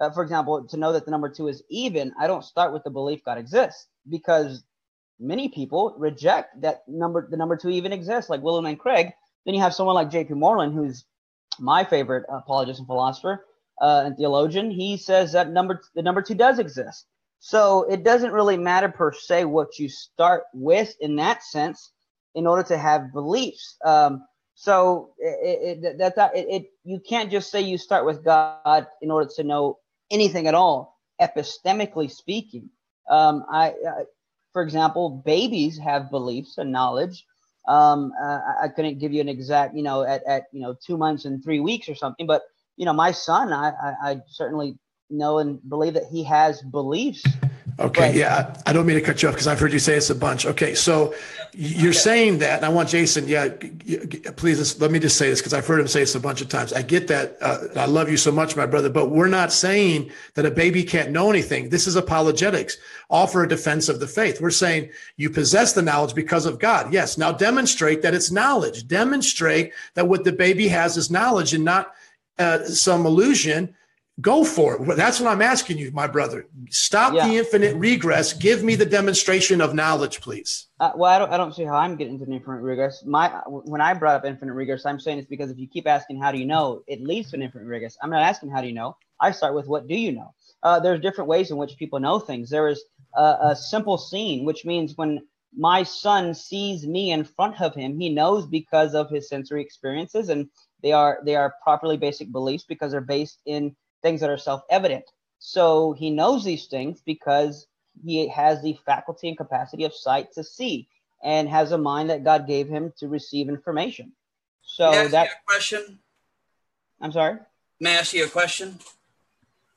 uh, for example, to know that the number two is even, I don't start with the belief God exists because many people reject that number, the number two even exists, like William Lane Craig. Then you have someone like J.P. Moreland, who's my favorite apologist and philosopher uh, and theologian. He says that number the number two does exist. So it doesn't really matter per se what you start with in that sense in order to have beliefs. Um, so it, it, that, that it, it, you can't just say you start with God in order to know anything at all, epistemically speaking. Um, I, I, for example, babies have beliefs and knowledge. Um, uh, I couldn't give you an exact, you know, at, at you know two months and three weeks or something, but you know, my son, I, I, I certainly know and believe that he has beliefs Okay, yeah, I don't mean to cut you off because I've heard you say this a bunch. Okay, so you're saying that, and I want Jason, yeah, please let me just say this because I've heard him say this a bunch of times. I get that. Uh, I love you so much, my brother, but we're not saying that a baby can't know anything. This is apologetics. Offer a defense of the faith. We're saying you possess the knowledge because of God. Yes, now demonstrate that it's knowledge. Demonstrate that what the baby has is knowledge and not uh, some illusion go for it. That's what I'm asking you, my brother. Stop yeah. the infinite regress. Give me the demonstration of knowledge, please. Uh, well, I don't, I don't see how I'm getting into infinite regress. My when I brought up infinite regress, I'm saying it's because if you keep asking how do you know, it leads to an infinite regress. I'm not asking how do you know. I start with what do you know. Uh, there's different ways in which people know things. There is a, a simple scene, which means when my son sees me in front of him, he knows because of his sensory experiences, and they are they are properly basic beliefs because they're based in things that are self evident. So he knows these things because he has the faculty and capacity of sight to see and has a mind that God gave him to receive information. So May that question. I'm sorry. May I ask you a question?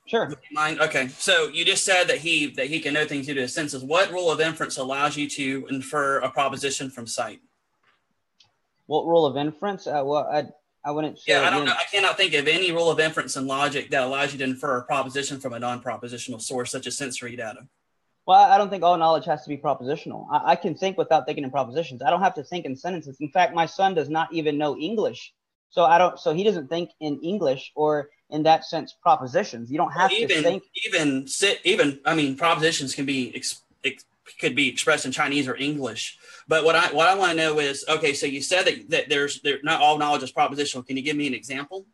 Sure. Mind? Okay. So you just said that he that he can know things due to his senses. What rule of inference allows you to infer a proposition from sight? What rule of inference? Uh, well, I, wouldn't. yeah, I don't know. I cannot think of any rule of inference in logic that allows you to infer a proposition from a non-propositional source, such as sensory data. Well, I don't think all knowledge has to be propositional. I, I, can think without thinking in propositions. I don't have to think in sentences. In fact, my son does not even know English, so I don't. So he doesn't think in English or in that sense propositions. You don't have well, even, to think. Even sit. Even I mean, propositions can be ex, ex, could be expressed in Chinese or English. But what I what I want to know is okay. So you said that, that there's there not all knowledge is propositional. Can you give me an example?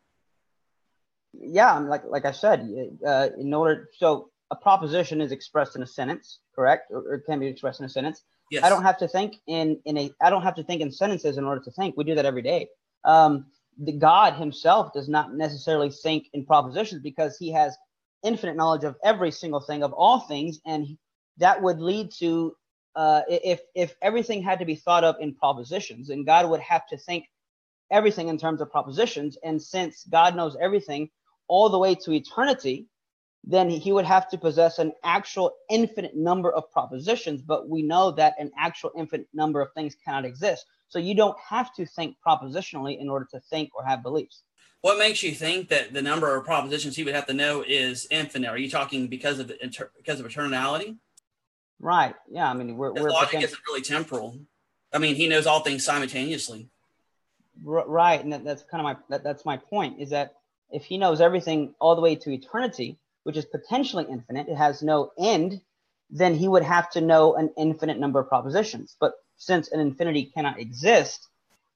Yeah, like like I said, uh, in order so a proposition is expressed in a sentence, correct, or, or can be expressed in a sentence. Yes. I don't have to think in in a I don't have to think in sentences in order to think. We do that every day. Um, the God Himself does not necessarily think in propositions because He has infinite knowledge of every single thing of all things, and that would lead to uh, if if everything had to be thought of in propositions, then God would have to think everything in terms of propositions. And since God knows everything all the way to eternity, then he would have to possess an actual infinite number of propositions. But we know that an actual infinite number of things cannot exist. So you don't have to think propositionally in order to think or have beliefs. What makes you think that the number of propositions he would have to know is infinite? Are you talking because of the because of eternality? Right. Yeah. I mean, we're, we're logic isn't really temporal. I mean, he knows all things simultaneously. Right, and that, that's kind of my that, that's my point. Is that if he knows everything all the way to eternity, which is potentially infinite, it has no end, then he would have to know an infinite number of propositions. But since an infinity cannot exist,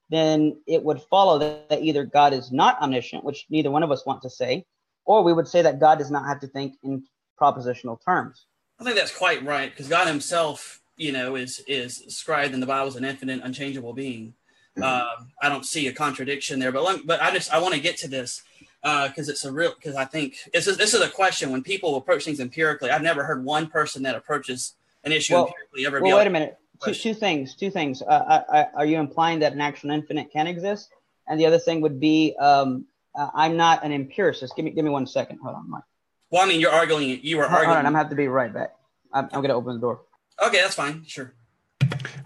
then it would follow that, that either God is not omniscient, which neither one of us want to say, or we would say that God does not have to think in propositional terms. I think that's quite right because God Himself, you know, is is described in the Bible as an infinite, unchangeable being. Uh, I don't see a contradiction there, but let, but I just I want to get to this because uh, it's a real because I think this is this is a question when people approach things empirically. I've never heard one person that approaches an issue well, empirically ever. Well, wait a minute. Two, two things. Two things. Uh, I, I, are you implying that an actual infinite can exist? And the other thing would be, um, uh, I'm not an empiricist. Give me give me one second. Hold on, Mike. Well, I mean, you're arguing. You were arguing. On, I'm have to be right back. I'm, I'm going to open the door. Okay, that's fine. Sure.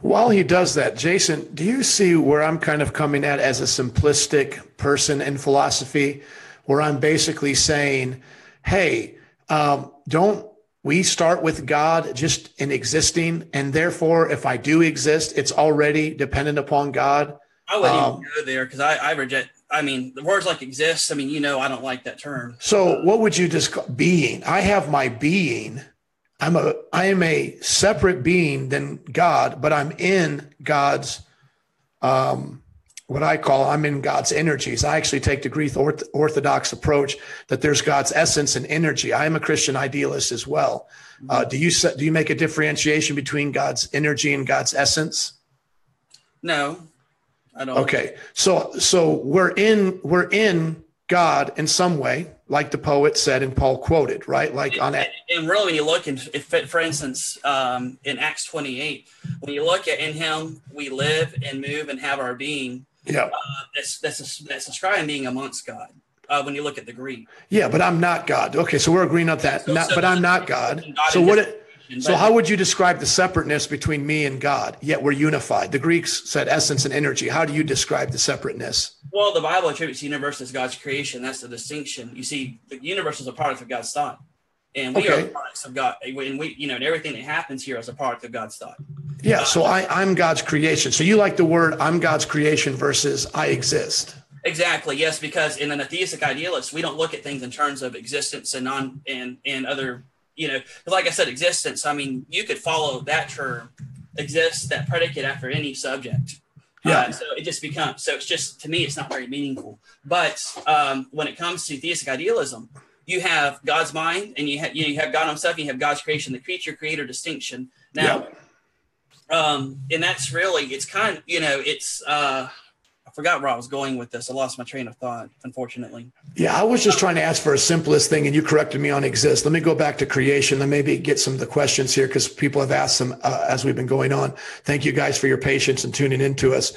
While he does that, Jason, do you see where I'm kind of coming at as a simplistic person in philosophy, where I'm basically saying, hey, um, don't we start with God just in existing? And therefore, if I do exist, it's already dependent upon God. I wouldn't um, even go there because I, I reject I mean, the words like exists. I mean, you know, I don't like that term. So, what would you just being? I have my being. I'm a I am a separate being than God, but I'm in God's um, what I call I'm in God's energies. I actually take the Greek Orthodox approach that there's God's essence and energy. I am a Christian idealist as well. Uh, do you do you make a differentiation between God's energy and God's essence? No, I don't. Okay, so so we're in we're in God in some way, like the poet said and Paul quoted, right? Like on that. And really, when you look in, if, for instance, um, in Acts 28, when you look at in Him we live and move and have our being. Yeah, uh, that's that's a, that's describing being amongst God. Uh, when you look at the Greek. Yeah, but I'm not God. Okay, so we're agreeing on that. So, not, so but I'm not God. God so what? It, so, how would you describe the separateness between me and God? Yet we're unified. The Greeks said essence and energy. How do you describe the separateness? Well, the Bible attributes the universe as God's creation. That's the distinction. You see, the universe is a product of God's thought, and we okay. are products of God. And we, you know, and everything that happens here is a product of God's thought. Yeah. Uh, so I, I'm God's creation. So you like the word "I'm God's creation" versus "I exist." Exactly. Yes, because in a theistic idealist, we don't look at things in terms of existence and non and and other you know, like I said, existence. I mean, you could follow that term, exist, that predicate after any subject. Yeah. Uh, so it just becomes so it's just to me it's not very meaningful. But um, when it comes to theistic idealism, you have God's mind and you know, you have God Himself, you have God's creation, the creature creator distinction. Now, yeah. um, and that's really it's kind of you know it's uh, forgot where I was going with this. I lost my train of thought, unfortunately. Yeah, I was just trying to ask for a simplest thing, and you corrected me on exist. Let me go back to creation and maybe get some of the questions here because people have asked them uh, as we've been going on. Thank you guys for your patience and tuning in to us.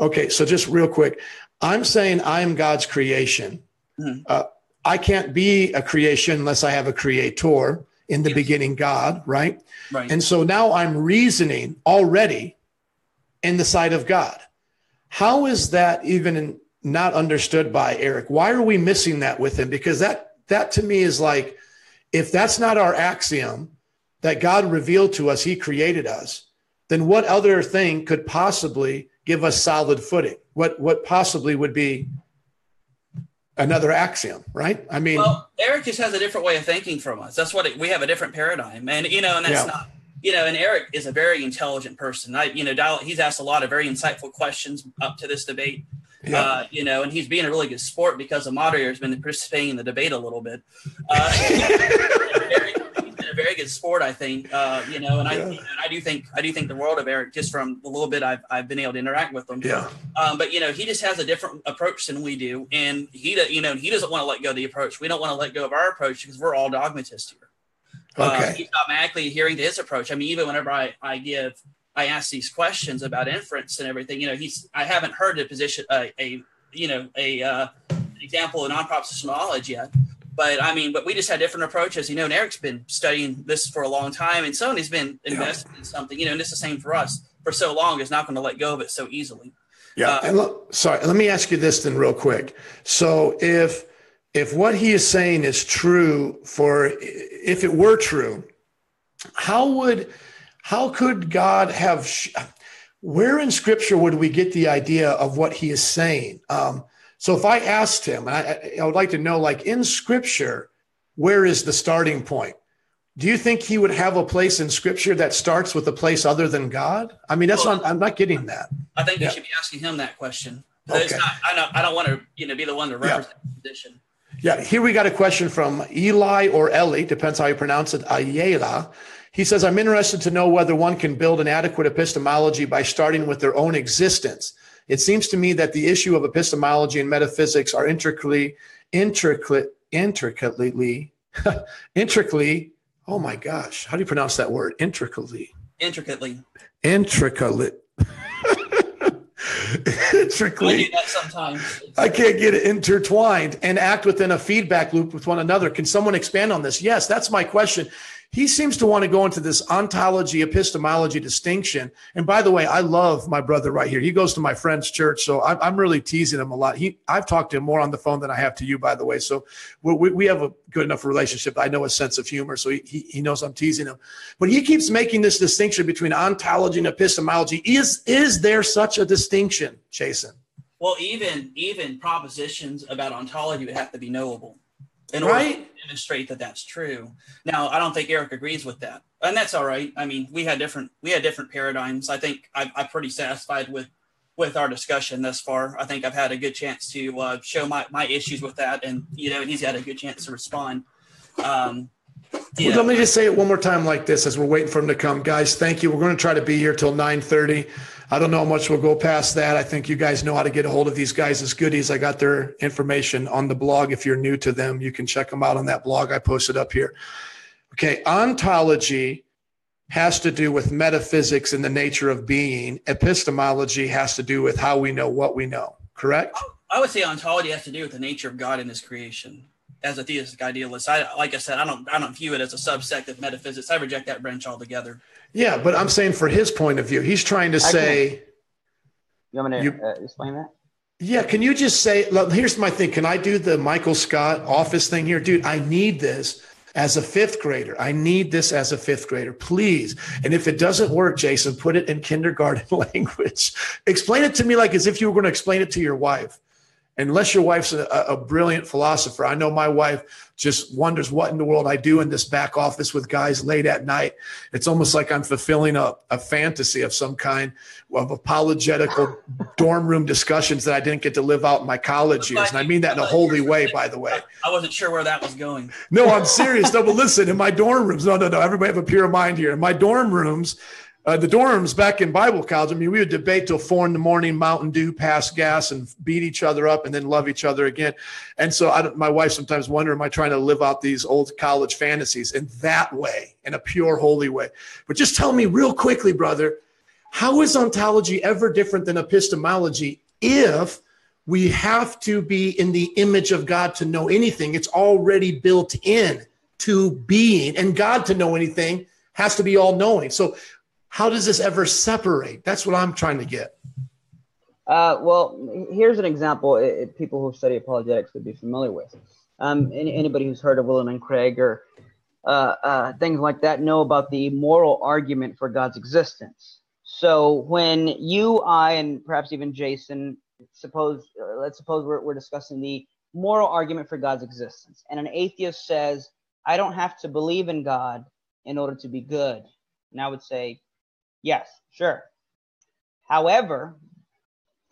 Okay, so just real quick, I'm saying I am God's creation. Mm-hmm. Uh, I can't be a creation unless I have a creator in the yes. beginning, God, right? Right. And so now I'm reasoning already in the sight of God. How is that even not understood by Eric? Why are we missing that with him? Because that that to me is like, if that's not our axiom that God revealed to us, He created us, then what other thing could possibly give us solid footing? What what possibly would be another axiom, right? I mean, well, Eric just has a different way of thinking from us. That's what it, we have a different paradigm, and you know, and that's yeah. not you know, and Eric is a very intelligent person. I, you know, he's asked a lot of very insightful questions up to this debate. Yeah. Uh, you know, and he's being a really good sport because the moderator has been participating in the debate a little bit. Uh, [laughs] very, he's been a very good sport, I think. Uh, you know, and I, yeah. I do think I do think the world of Eric just from the little bit I've, I've been able to interact with him. Yeah. Um, but you know, he just has a different approach than we do, and he, you know, he doesn't want to let go of the approach. We don't want to let go of our approach because we're all dogmatists here. Uh, okay. Uh, he's automatically adhering to his approach. I mean, even whenever I, I give I ask these questions about inference and everything. You know, he's I haven't heard a position a, a you know a uh, example of non-propositional knowledge yet. But I mean, but we just had different approaches. You know, and Eric's been studying this for a long time, and Sony's been invested yeah. in something. You know, and it's the same for us for so long. Is not going to let go of it so easily. Yeah. Uh, and look, sorry, let me ask you this then, real quick. So if if what he is saying is true, for if it were true, how would how could God have? Where in Scripture would we get the idea of what He is saying? Um, so if I asked him, and I, I would like to know, like in Scripture, where is the starting point? Do you think he would have a place in Scripture that starts with a place other than God? I mean, that's well, not, I'm not getting that. I think yeah. you should be asking him that question. Okay. Not, I don't. I don't want to, you know, be the one to represent yeah. the position. Yeah. Here we got a question from Eli or Ellie, depends how you pronounce it. Ayela. He says, I'm interested to know whether one can build an adequate epistemology by starting with their own existence. It seems to me that the issue of epistemology and metaphysics are intricately, intricately, intricately, [laughs] intricately, oh my gosh, how do you pronounce that word? Intricately. Intricately. Intricately. [laughs] intricately. I. I can't get it intertwined and act within a feedback loop with one another. Can someone expand on this? Yes, that's my question he seems to want to go into this ontology epistemology distinction. And by the way, I love my brother right here. He goes to my friend's church, so I'm, I'm really teasing him a lot. He, I've talked to him more on the phone than I have to you, by the way. So we, we have a good enough relationship. I know his sense of humor, so he, he knows I'm teasing him. But he keeps making this distinction between ontology and epistemology. Is is there such a distinction, Jason? Well, even even propositions about ontology would have to be knowable in right? order to demonstrate that that's true. Now, I don't think Eric agrees with that, and that's all right. I mean, we had different we had different paradigms. I think I, I'm pretty satisfied with with our discussion thus far. I think I've had a good chance to uh, show my my issues with that, and you know, he's had a good chance to respond. Um, yeah. Let me just say it one more time like this as we're waiting for him to come. Guys, thank you. We're going to try to be here till 9:30. I don't know how much we'll go past that. I think you guys know how to get a hold of these guys as goodies. I got their information on the blog. If you're new to them, you can check them out on that blog I posted up here. Okay, ontology has to do with metaphysics and the nature of being. Epistemology has to do with how we know what we know. Correct? I would say ontology has to do with the nature of God and His creation. As a theistic idealist, I like I said, I don't I don't view it as a subsect of metaphysics. I reject that branch altogether. Yeah, but I'm saying for his point of view, he's trying to say. You want me to you, uh, explain that? Yeah, can you just say, look, here's my thing. Can I do the Michael Scott office thing here? Dude, I need this as a fifth grader. I need this as a fifth grader, please. And if it doesn't work, Jason, put it in kindergarten [laughs] language. explain it to me like as if you were going to explain it to your wife unless your wife's a, a, brilliant philosopher. I know my wife just wonders what in the world I do in this back office with guys late at night. It's almost like I'm fulfilling a, a fantasy of some kind of apologetical [laughs] dorm room discussions that I didn't get to live out in my college years. And I mean that in a holy way, by the way. I wasn't sure where that was going. No, I'm serious. no, but listen, in my dorm rooms, no, no, no, everybody have a pure mind here. In my dorm rooms, uh, the dorms back in Bible college, I mean, we would debate till four in the morning, Mountain Dew, pass gas, and beat each other up, and then love each other again. And so, I, my wife sometimes wonder, am I trying to live out these old college fantasies in that way, in a pure, holy way? But just tell me real quickly, brother, how is ontology ever different than epistemology if we have to be in the image of God to know anything? It's already built in to being, and God to know anything has to be all knowing. So how does this ever separate? That's what I'm trying to get. Uh, well, here's an example it, people who study apologetics would be familiar with. Um, any, anybody who's heard of William Lane Craig or uh, uh, things like that know about the moral argument for God's existence. So when you, I, and perhaps even Jason, suppose, uh, let's suppose we're, we're discussing the moral argument for God's existence, and an atheist says, I don't have to believe in God in order to be good. And I would say, yes, sure. However,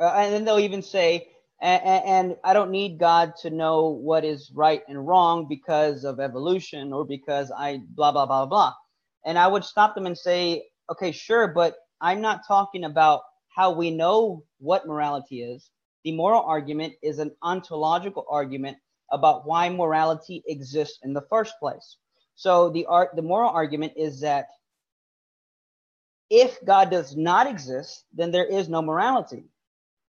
uh, and then they'll even say, and, and, I don't need God to know what is right and wrong because of evolution or because I blah, blah, blah, blah. And I would stop them and say, okay, sure, but I'm not talking about how we know what morality is. The moral argument is an ontological argument about why morality exists in the first place. So the art, the moral argument is that if God does not exist, then there is no morality.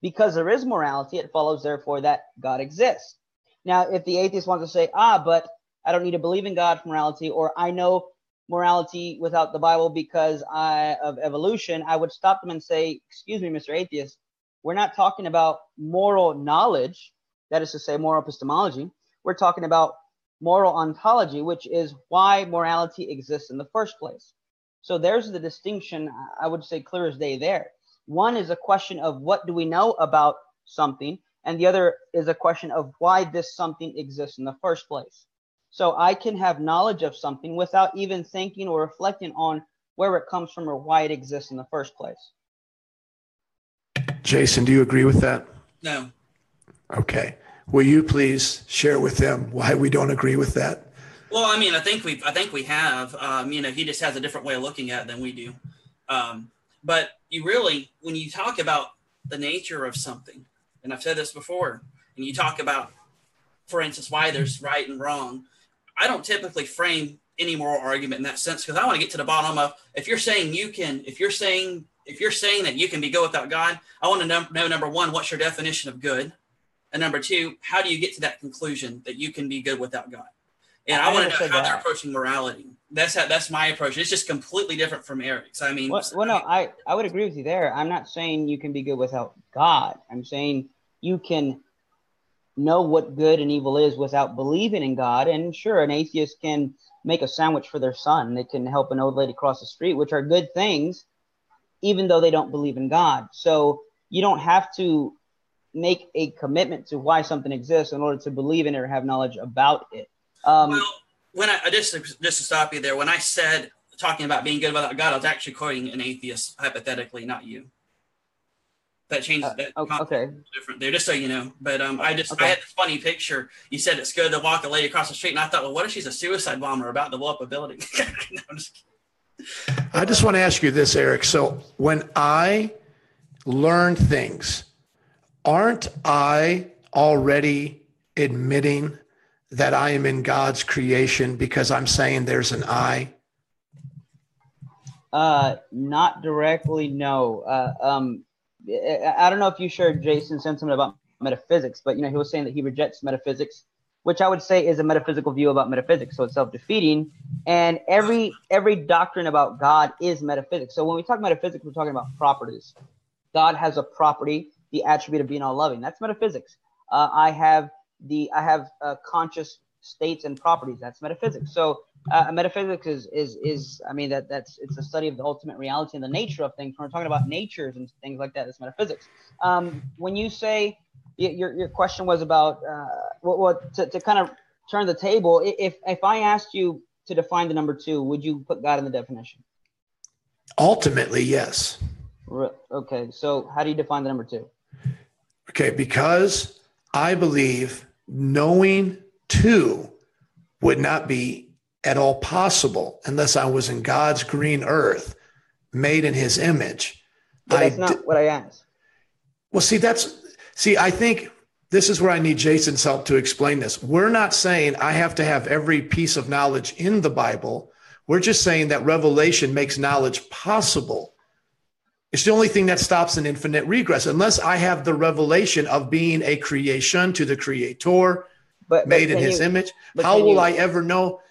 Because there is morality, it follows therefore that God exists. Now, if the atheist wants to say, ah, but I don't need to believe in God for morality, or I know morality without the Bible because I, of evolution, I would stop them and say, excuse me, Mr. Atheist, we're not talking about moral knowledge, that is to say, moral epistemology. We're talking about moral ontology, which is why morality exists in the first place. So there's the distinction, I would say clear as day there. One is a question of what do we know about something, and the other is a question of why this something exists in the first place. So I can have knowledge of something without even thinking or reflecting on where it comes from or why it exists in the first place. Jason, do you agree with that? No. Okay. Will you please share with them why we don't agree with that? Well, I mean, I think we, I think we have. Um, you know, he just has a different way of looking at it than we do. Um, but you really, when you talk about the nature of something, and I've said this before, and you talk about, for instance, why there's right and wrong, I don't typically frame any moral argument in that sense because I want to get to the bottom of if you're saying you can, if you're saying if you're saying that you can be good without God, I want to know, know number one, what's your definition of good, and number two, how do you get to that conclusion that you can be good without God? And I, I want to know how that. they're approaching morality. That's how, that's my approach. It's just completely different from Eric's. I mean, well, well, no, I I would agree with you there. I'm not saying you can be good without God. I'm saying you can know what good and evil is without believing in God. And sure, an atheist can make a sandwich for their son. They can help an old lady cross the street, which are good things, even though they don't believe in God. So you don't have to make a commitment to why something exists in order to believe in it or have knowledge about it. Um, well, when I just just to stop you there, when I said talking about being good without God, I was actually quoting an atheist hypothetically, not you. That changes uh, that. Okay. Different there, just so you know. But um, I just okay. I had this funny picture. You said it's good to walk a lady across the street, and I thought, well, what if she's a suicide bomber about to blow up a building? [laughs] no, just I just want to ask you this, Eric. So when I learn things, aren't I already admitting that I am in God's creation because I'm saying there's an I? Uh, not directly, no. Uh, um, I don't know if you shared Jason's sentiment about metaphysics, but you know he was saying that he rejects metaphysics, which I would say is a metaphysical view about metaphysics, so it's self-defeating. And every every doctrine about God is metaphysics. So when we talk metaphysics, we're talking about properties. God has a property, the attribute of being all loving. That's metaphysics. Uh, I have the I have uh, conscious states and properties. That's metaphysics. So uh, metaphysics is is is I mean that that's it's a study of the ultimate reality and the nature of things. When we're talking about natures and things like that, it's metaphysics. Um, when you say your your question was about uh, what what to, to kind of turn the table. If if I asked you to define the number two, would you put God in the definition? Ultimately, yes. Okay, so how do you define the number two? Okay, because I believe knowing two would not be at all possible unless I was in God's green earth, made in his image. But that's I not what I asked. Well, see, that's, see, I think this is where I need Jason's help to explain this. We're not saying I have to have every piece of knowledge in the Bible. We're just saying that revelation makes knowledge possible. It's the only thing that stops an infinite regress. Unless I have the revelation of being a creation to the creator, but, made but in his you, image, how will you, I ever know?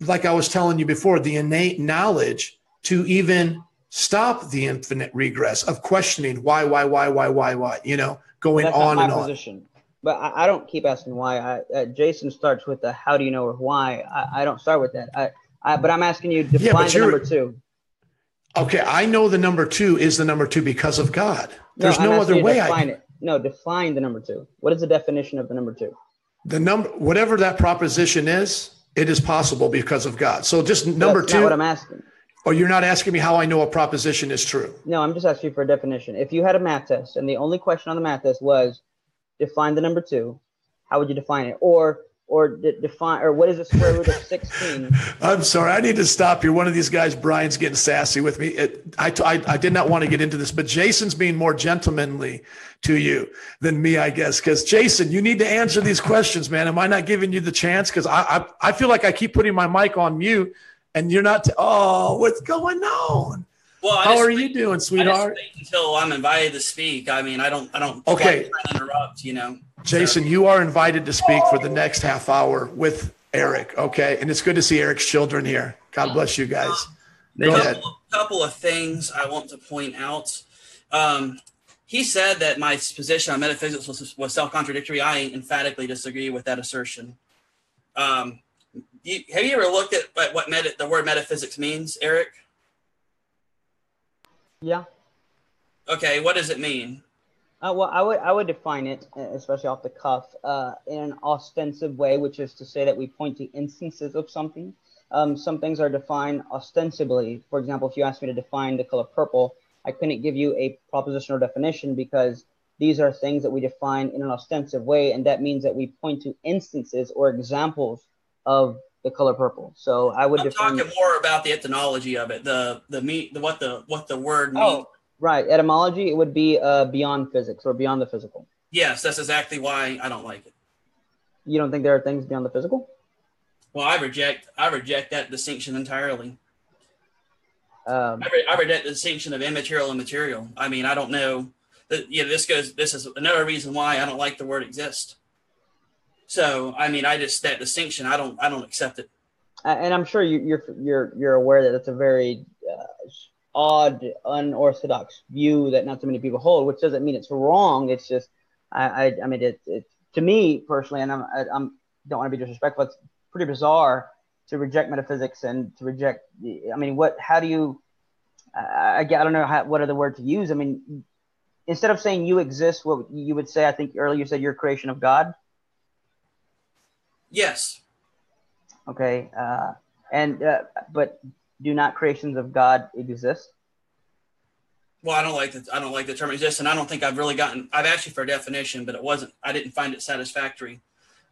Like I was telling you before, the innate knowledge to even stop the infinite regress of questioning why, why, why, why, why, why, you know, going on and position. on. But I, I, don't keep asking why. I, uh, Jason starts with the how do you know or why. I, I don't start with that. I, I, but I'm asking you to define yeah, number two. Okay, I know the number two is the number two because of God. There's no, no other way I can. It. No, define the number two. What is the definition of the number two? The number, whatever that proposition is, it is possible because of God. So just number That's two. what I'm asking. Oh, you're not asking me how I know a proposition is true. No, I'm just asking you for a definition. If you had a math test and the only question on the math test was define the number two, how would you define it? Or or de- define or what is the square root of [laughs] 16 i'm sorry i need to stop you one of these guys brian's getting sassy with me it, I, I, I did not want to get into this but jason's being more gentlemanly to you than me i guess because jason you need to answer these questions man am i not giving you the chance because I, I, I feel like i keep putting my mic on mute and you're not t- oh what's going on well, how are you doing, sweetheart? until I'm invited to speak. I mean, I don't, I don't. Okay. interrupt, you know. Jason, you are invited to speak for the next half hour with Eric. Okay, and it's good to see Eric's children here. God bless you guys. Go couple, ahead. couple of things I want to point out. Um, he said that my position on metaphysics was, was self-contradictory. I emphatically disagree with that assertion. Um, you, have you ever looked at what meta, the word metaphysics means, Eric? Yeah. Okay, what does it mean? Uh, well, I would I would define it, especially off the cuff, uh, in an ostensive way, which is to say that we point to instances of something. Um, some things are defined ostensibly. For example, if you asked me to define the color purple, I couldn't give you a propositional definition because these are things that we define in an ostensive way, and that means that we point to instances or examples of the color purple. So I would. I'm talking more about the etymology of it, the the meat, the what the what the word oh, means. Right, etymology. It would be uh, beyond physics or beyond the physical. Yes, that's exactly why I don't like it. You don't think there are things beyond the physical? Well, I reject I reject that distinction entirely. Um, I, re- I reject the distinction of immaterial and material. I mean, I don't know. That, yeah, this goes. This is another reason why I don't like the word exist. So I mean, I just that distinction, I don't, I don't accept it. And I'm sure you, are you're, you're you're aware that it's a very uh, odd, unorthodox view that not so many people hold. Which doesn't mean it's wrong. It's just, I, I, I mean, it, it to me personally, and I'm, I, I'm don't want to be disrespectful. It's pretty bizarre to reject metaphysics and to reject. I mean, what? How do you? I, I don't know how, what other word to use. I mean, instead of saying you exist, what you would say, I think earlier you said you're a creation of God. Yes. Okay. Uh, and uh, but do not creations of God exist? Well, I don't like the I don't like the term exist, and I don't think I've really gotten. I've asked you for a definition, but it wasn't. I didn't find it satisfactory.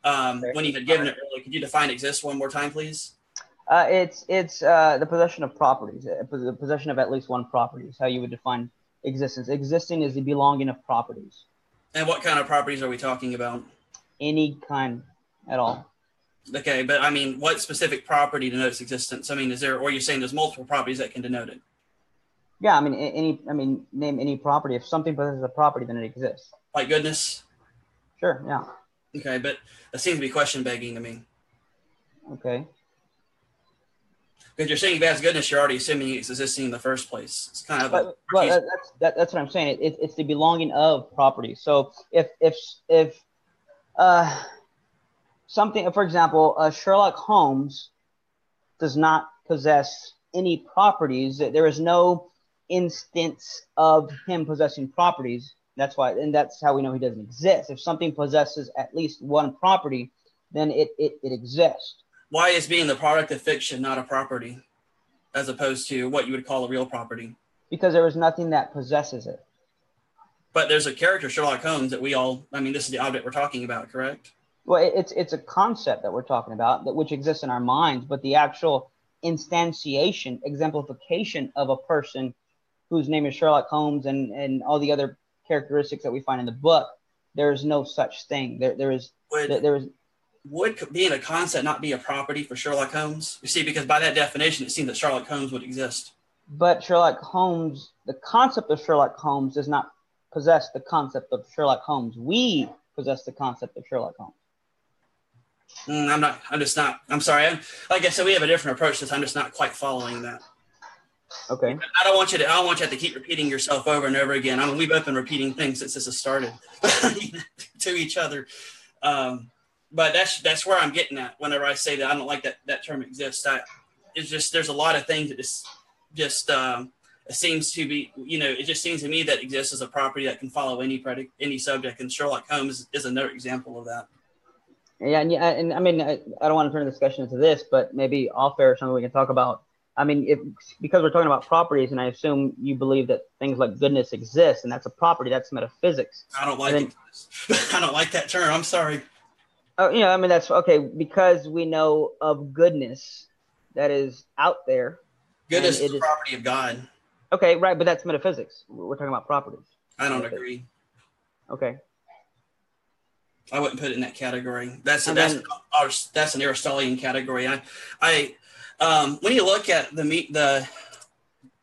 Um, okay. When you had given it earlier, could you define exist one more time, please? Uh, it's it's uh, the possession of properties, uh, the possession of at least one property is how you would define existence. Existing is the belonging of properties. And what kind of properties are we talking about? Any kind at all. Okay, but I mean, what specific property denotes existence? I mean, is there, or you're saying there's multiple properties that can denote it? Yeah, I mean, any, I mean, name any property. If something possesses a property, then it exists. Like goodness. Sure. Yeah. Okay, but that seems to be question begging to me. Okay. Because you're saying if it has goodness, you're already assuming it's existing in the first place. It's kind of. But, well, that's that, that's what I'm saying. It, it, it's the belonging of property. So if if if uh something, for example, uh, Sherlock Holmes does not possess any properties. There is no instance of him possessing properties. That's why, and that's how we know he doesn't exist. If something possesses at least one property, then it, it, it exists. Why is being the product of fiction not a property, as opposed to what you would call a real property? Because there is nothing that possesses it. But there's a character, Sherlock Holmes, that we all, I mean, this is the object we're talking about, correct? Well, it's it's a concept that we're talking about that which exists in our minds, but the actual instantiation, exemplification of a person whose name is Sherlock Holmes and and all the other characteristics that we find in the book, there is no such thing. There there is would, there is would being a concept not be a property for Sherlock Holmes? You see, because by that definition, it seems that Sherlock Holmes would exist. But Sherlock Holmes, the concept of Sherlock Holmes does not possess the concept of Sherlock Holmes. We possess the concept of Sherlock Holmes. Mm, I'm not. I'm just not. I'm sorry. I'm, like I said, we have a different approach to this. I'm just not quite following that. Okay. I don't want you to. I don't want you to, to keep repeating yourself over and over again. I mean, we've both been repeating things since this has started [laughs] to each other. Um, but that's that's where I'm getting at. Whenever I say that I don't like that that term exists, I, it's just there's a lot of things that just just um, it seems to be. You know, it just seems to me that exists as a property that can follow any predic- any subject, and Sherlock Holmes is, is another example of that. Yeah, and, yeah, and I mean, I, I don't want to turn the discussion into this, but maybe off air or something we can talk about I mean, if because we're talking about properties, and I assume you believe that things like goodness exist, and that's a property. That's metaphysics. I don't like then, it. [laughs] I don't like that term. I'm sorry. Oh, you know, I mean, that's okay because we know of goodness that is out there. Goodness is the property of God. Okay, right, but that's metaphysics. We're talking about properties. I don't agree. Okay. I wouldn't put it in that category. That's a, that's our, that's an Aristotelian category. I, I, um, when you look at the the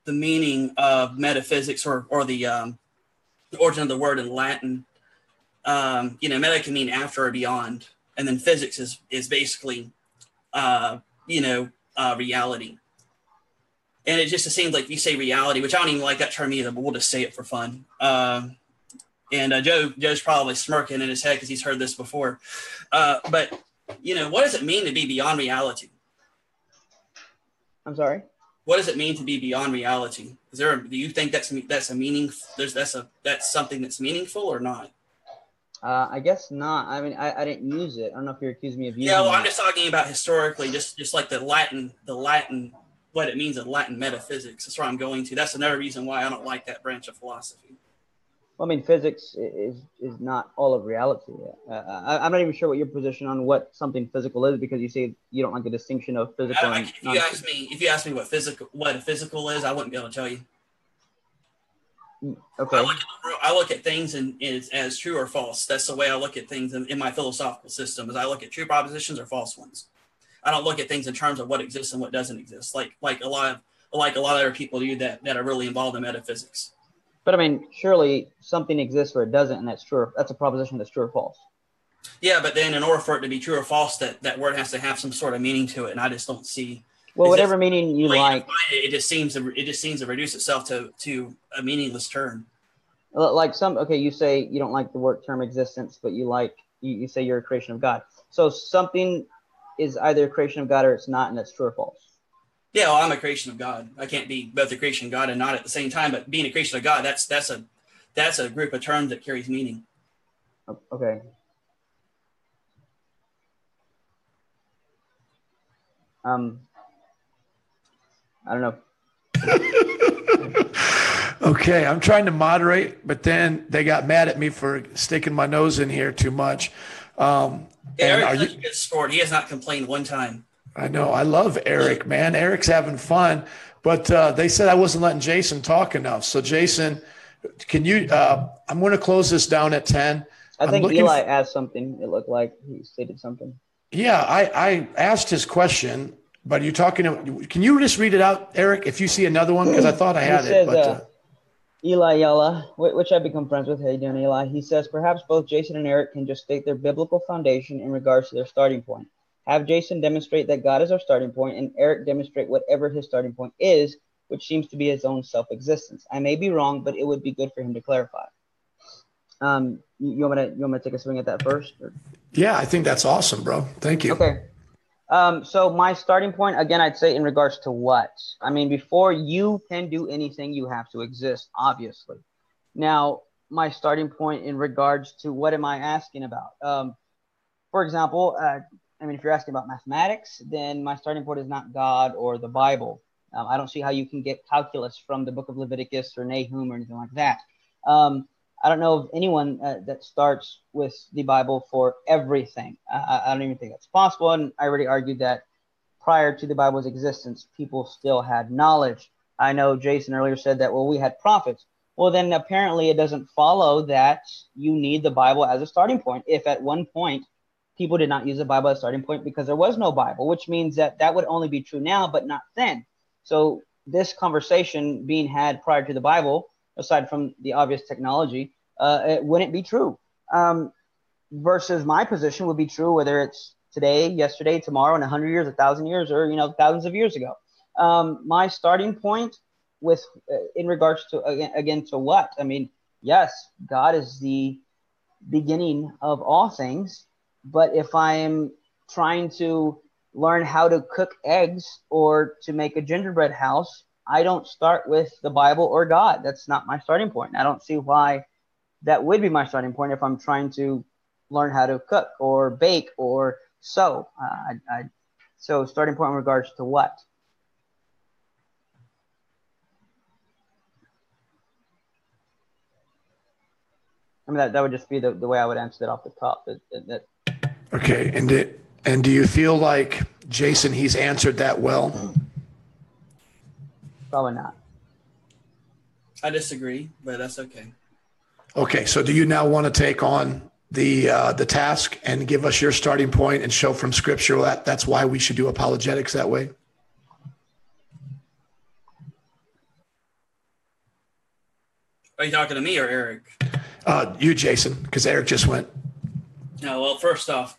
the meaning of metaphysics or or the um, the origin of the word in Latin, um, you know, meta can mean after or beyond, and then physics is is basically, uh, you know, uh, reality. And it just seems like you say reality, which I don't even like that term either, but we'll just say it for fun. Um, and uh, Joe Joe's probably smirking in his head because he's heard this before. Uh, but you know, what does it mean to be beyond reality? I'm sorry. What does it mean to be beyond reality? Is there? A, do you think that's that's a meaning? There's that's a that's something that's meaningful or not? Uh, I guess not. I mean, I, I didn't use it. I don't know if you're accusing me of using. Yeah, well, it. I'm just talking about historically, just just like the Latin, the Latin, what it means in Latin metaphysics. That's where I'm going to. That's another reason why I don't like that branch of philosophy. Well, I mean, physics is is not all of reality. Uh, I, am not even sure what your position on what something physical is because you say you don't like the distinction of physical. I, I, if you ask me, if you ask me what physical, what a physical is, I wouldn't be able to tell you. Mm, okay. I look at, I look at things in, as, as true or false. That's the way I look at things in, in my philosophical system. Is I look at true propositions or false ones. I don't look at things in terms of what exists and what doesn't exist, like like a lot of like a lot of other people do that that are really involved in metaphysics. But I mean, surely something exists or it doesn't, and that's true. That's a proposition that's true or false. Yeah, but then in order for it to be true or false, that that word has to have some sort of meaning to it, and I just don't see. Well, whatever meaning you like, it, it, just seems to it just seems to reduce itself to to a meaningless term. Like some, okay, you say you don't like the word term existence, but you like you, you say you're a creation of God. So something is either a creation of God or it's not, and that's true or false. Yeah, well, I'm a creation of God. I can't be both a creation of God and not at the same time. But being a creation of God, that's that's a that's a group of terms that carries meaning. Okay. Um, I don't know. [laughs] okay, I'm trying to moderate, but then they got mad at me for sticking my nose in here too much. Um, yeah, Eric's you, good sport. He has not complained one time. I know. I love Eric, man. Eric's having fun, but uh, they said I wasn't letting Jason talk enough. So, Jason, can you? Uh, I'm going to close this down at ten. I think Eli for, asked something. It looked like he stated something. Yeah, I, I asked his question, but you talking to? Can you just read it out, Eric? If you see another one, because I thought I had says, it. But, uh, uh, Eli Yella, which I've become friends with. Hey, doing Eli? He says perhaps both Jason and Eric can just state their biblical foundation in regards to their starting point. Have Jason demonstrate that God is our starting point, and Eric demonstrate whatever his starting point is, which seems to be his own self existence. I may be wrong, but it would be good for him to clarify. Um, you, want me to you want me to take a swing at that first? Or? Yeah, I think that's awesome, bro. Thank you. Okay. Um, so my starting point again, I'd say in regards to what I mean, before you can do anything, you have to exist, obviously. Now, my starting point in regards to what am I asking about? Um, for example, uh, I mean, if you're asking about mathematics, then my starting point is not God or the Bible. Um, I don't see how you can get calculus from the book of Leviticus or Nahum or anything like that. Um, I don't know of anyone uh, that starts with the Bible for everything. I, I, don't even think that's possible. And I already argued that prior to the Bible's existence, people still had knowledge. I know Jason earlier said that, well, we had prophets. Well, then apparently it doesn't follow that you need the Bible as a starting point. If at one point people did not use the Bible as a starting point because there was no Bible, which means that that would only be true now, but not then. So this conversation being had prior to the Bible, aside from the obvious technology, uh, it wouldn't be true. Um, versus my position would be true whether it's today, yesterday, tomorrow, in a hundred years, a thousand years, or you know, thousands of years ago. Um, my starting point with uh, in regards to again, again to what I mean, yes, God is the beginning of all things, but if I'm trying to learn how to cook eggs or to make a gingerbread house, I don't start with the Bible or God. That's not my starting point. I don't see why that would be my starting point if I'm trying to learn how to cook or bake or sew. Uh, I, I, so, starting point in regards to what? I mean, that, that would just be the, the way I would answer that off the top. That, that, okay. And, it, and do you feel like, Jason, he's answered that well? Probably not. I disagree, but that's okay. Okay. So do you now want to take on the uh, the task and give us your starting point and show from scripture that that's why we should do apologetics that way? Are you talking to me or Eric? Uh, you, Jason, because Eric just went. No, well, first off,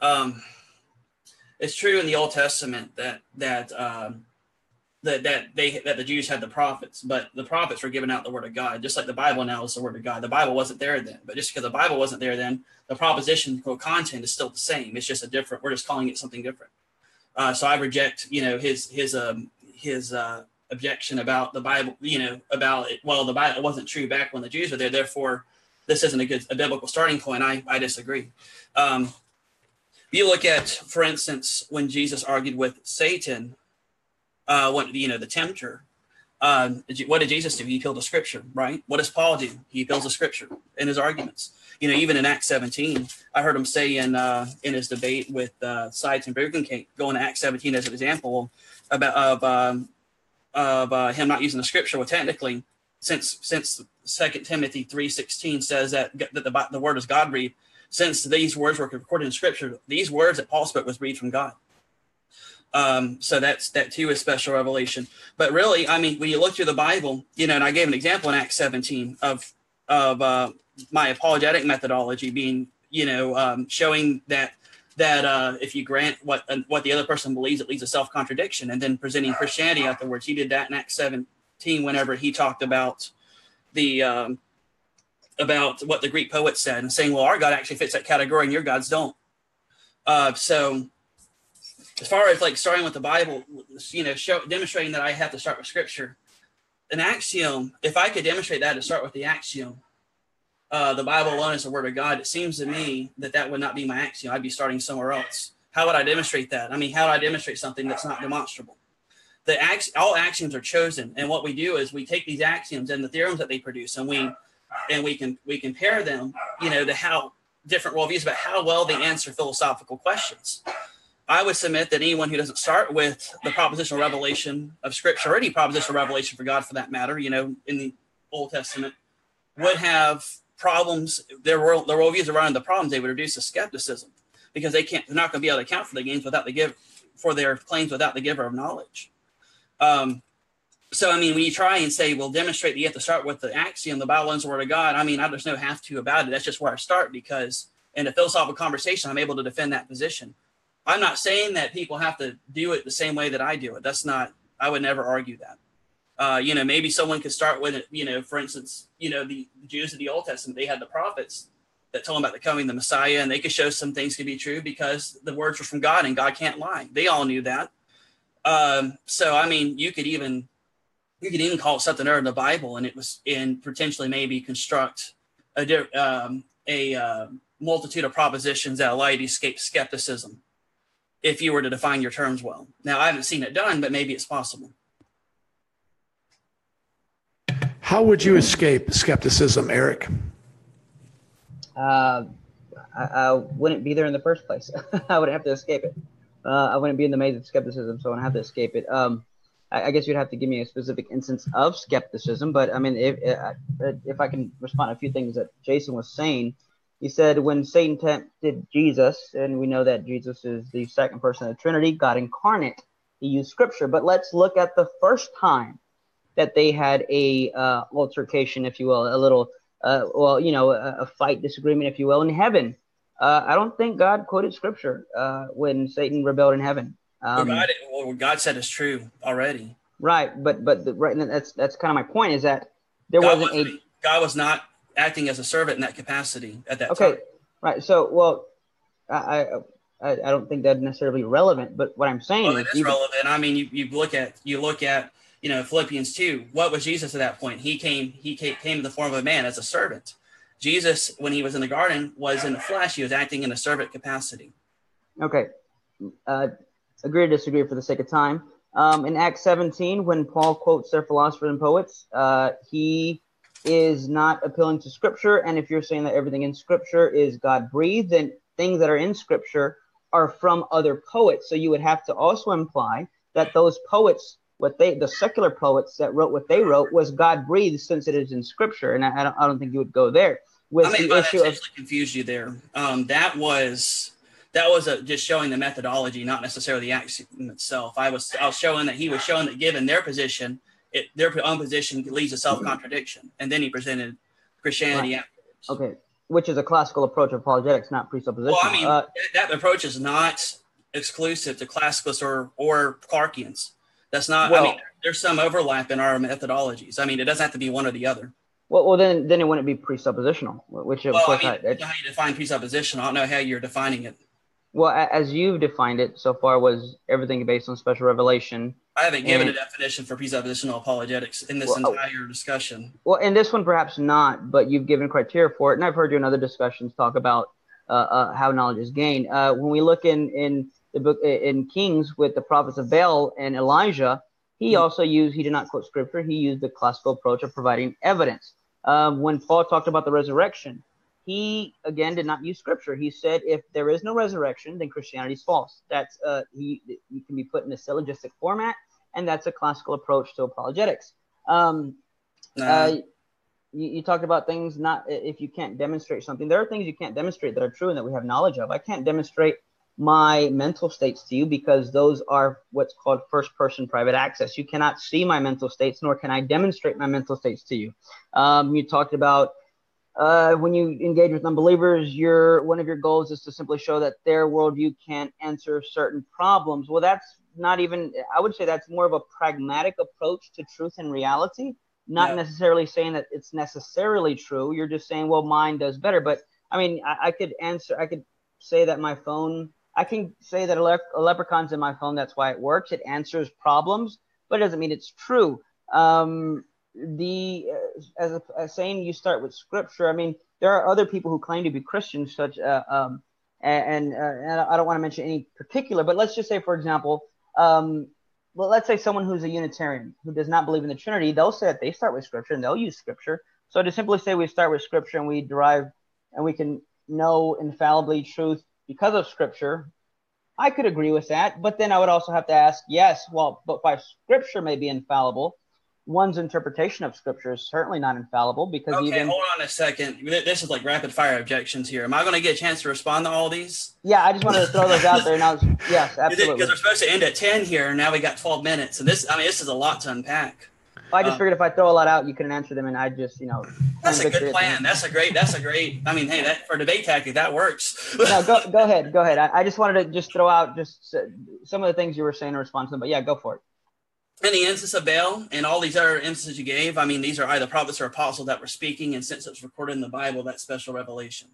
um, it's true in the Old Testament that that um, that that they that the Jews had the prophets, but the prophets were giving out the word of God, just like the Bible now is the word of God. The Bible wasn't there then, but just because the Bible wasn't there then, the proposition content is still the same. It's just a different. We're just calling it something different. Uh, so I reject, you know, his his um his uh, objection about the Bible, you know, about it. Well, the Bible wasn't true back when the Jews were there. Therefore, this isn't a good a biblical starting point. I I disagree. Um, you look at, for instance, when Jesus argued with Satan uh, what you know, the tempter. Um, what did Jesus do? He appealed to Scripture, right? What does Paul do? He appeals to Scripture in his arguments. You know, even in Acts 17, I heard him say in uh, in his debate with uh, Sye Ten Bruggencate, going to Acts 17 as an example about of um, of uh, him not using the Scripture. Well, technically, since since Second Timothy 3:16 says that that the, the word is God breathed, since these words were recorded in Scripture, these words that Paul spoke was breathed from God. Um, so that's that too is special revelation. But really, I mean, when you look through the Bible, you know, and I gave an example in Acts 17 of of uh, my apologetic methodology being, you know, um, showing that that uh, if you grant what what the other person believes, it leads to self contradiction, and then presenting Christianity afterwards. He did that in Acts 17 whenever he talked about the um, about what the Greek poet said and saying, well, our God actually fits that category and your gods don't. Uh, so as far as like starting with the Bible, you know, show, demonstrating that I have to start with Scripture. An axiom, if I could demonstrate that to start with the axiom, uh, the Bible alone is the Word of God. It seems to me that that would not be my axiom. I'd be starting somewhere else. How would I demonstrate that? I mean, how do I demonstrate something that's not demonstrable? The ax- all axioms are chosen, and what we do is we take these axioms and the theorems that they produce, and we and we can we compare them, you know, to how different worldviews about how well they answer philosophical questions. I would submit that anyone who doesn't start with the propositional revelation of Scripture, or any propositional revelation for God for that matter, you know, in the Old Testament, would have problems. Their world, their worldviews around the problems they would reduce to skepticism because they can't. They're not going to be able to account for the gains without the give for their claims without the giver of knowledge. Um, so I mean, when you try and say, "Well, demonstrate that you have to start with the axiom, the Bible is the Word of God," I mean, I just no have to about it. That's just where I start because in a philosophical conversation, I'm able to defend that position. I'm not saying that people have to do it the same way that I do it. That's not, I would never argue that. Uh, you know, maybe someone could start with it, you know, for instance, you know, the Jews of the Old Testament, they had the prophets that told them about the coming of the Messiah, and they could show some things could be true because the words were from God and God can't lie. They all knew that. Um, so, I mean, you could even, you could even call it something other in the Bible, and it was, and potentially maybe construct a, um, a uh, multitude of propositions that allow you to escape skepticism if you were to define your terms well. Now, I haven't seen it done, but maybe it's possible. How would you escape skepticism, Eric? Uh, I, I, wouldn't be there in the first place. [laughs] I would have to escape it. Uh, I wouldn't be in the maze of skepticism, so I would have to escape it. Um, I, I, guess you'd have to give me a specific instance of skepticism, but I mean, if if I can respond to a few things that Jason was saying, he said when Satan tempted Jesus, and we know that Jesus is the second person of the Trinity, God incarnate, he used scripture. But let's look at the first time that they had a uh, altercation, if you will, a little, uh, well, you know, a, a, fight, disagreement, if you will, in heaven. Uh, I don't think God quoted scripture uh, when Satan rebelled in heaven. Um, well, God, well, what God said is true already. Right, but but the, right, that's that's kind of my point is that there God wasn't was, a God was not acting as a servant in that capacity at that okay. time. Okay, right. So, well, I, I, I don't think that's necessarily relevant, but what I'm saying well, is, it is relevant. I mean, you, you look at, you look at, you know, Philippians 2, what was Jesus at that point? He came, he came, came in the form of a man as a servant. Jesus, when he was in the garden, was in the flesh. He was acting in a servant capacity. Okay. Uh, agree to disagree for the sake of time. Um, in Acts 17, when Paul quotes their philosophers and poets, uh, he is not appealing to Scripture. And if you're saying that everything in Scripture is God breathed, then things that are in Scripture are from other poets. So you would have to also imply that those poets, what they, the secular poets that wrote what they wrote, was God breathed since it is in Scripture. And I, I, don't, I don't think you would go there. With I mean, the issue of confused you there. Um, that was that was a, just showing the methodology, not necessarily the axiom itself. I was I was showing that he was showing that given their position, it, their own position leads to self contradiction, and then he presented Christianity right. Okay, which is a classical approach of apologetics, not presupposition. Well, I mean, uh, that, that, approach is not exclusive to classicalists or or Clarkians. That's not. Well, I mean, there's some overlap in our methodologies. I mean, it doesn't have to be one or the other. Well, well, then then it wouldn't be presuppositional, which of well, course I, mean, I, how you define presupposition. I don't know how you're defining it. Well, as you've defined it so far, was everything based on special revelation. I haven't given and, a definition for presuppositional apologetics in this well, oh. entire discussion. Well, in this one, perhaps not, but you've given criteria for it, and I've heard you in other discussions talk about uh, uh, how knowledge is gained. Uh, when we look in in the book in Kings with the prophets of Baal and Elijah, he mm-hmm. also used he did not quote scripture. He used the classical approach of providing evidence. Um, when Paul talked about the resurrection, he again did not use scripture. He said, if there is no resurrection, then Christianity is false. That's uh, he, he can be put in a syllogistic format, and that's a classical approach to apologetics. Um, nah. uh, you, you, talked about things not if you can't demonstrate something. There are things you can't demonstrate that are true and that we have knowledge of. I can't demonstrate my mental states to you because those are what's called first person private access. You cannot see my mental states, nor can I demonstrate my mental states to you. Um, you talked about uh, when you engage with unbelievers, your one of your goals is to simply show that their worldview can't answer certain problems. Well, that's not even. I would say that's more of a pragmatic approach to truth and reality. Not yeah. necessarily saying that it's necessarily true. You're just saying, well, mine does better. But I mean, I, I could answer. I could say that my phone. I can say that a, le- a leprechaun's in my phone. That's why it works. It answers problems, but it doesn't mean it's true. Um, the uh, as, a, as saying you start with scripture. I mean, there are other people who claim to be Christians, such uh, um, and, uh, and I don't want to mention any particular, but let's just say, for example, um, well, let's say someone who's a Unitarian who does not believe in the Trinity, they'll say that they start with scripture and they'll use scripture. So to simply say we start with scripture and we derive and we can know infallibly truth because of scripture, I could agree with that. But then I would also have to ask, yes, well, but why scripture may be infallible, one's interpretation of scripture is certainly not infallible because okay, even hold on a second. This is like rapid fire objections here. Am I going to get a chance to respond to all these? Yeah, I just wanted to throw those out there. Now, yes, [laughs] absolutely. Because we're supposed to end at ten here, and now we got twelve minutes. So this, I mean, this is a lot to unpack. I just uh, figured if I throw a lot out, you couldn't answer them, and I just, you know. That's a good plan. That's a great. That's a great. I mean, hey, that for debate tactic, that works. no, go [laughs] go ahead, go ahead. I, I, just wanted to just throw out just some of the things you were saying in response to them, but yeah, go for it in the instance of Baal and all these other instances you gave, I mean, these are either prophets or apostles that were speaking, and since it's recorded in the Bible, that special revelation.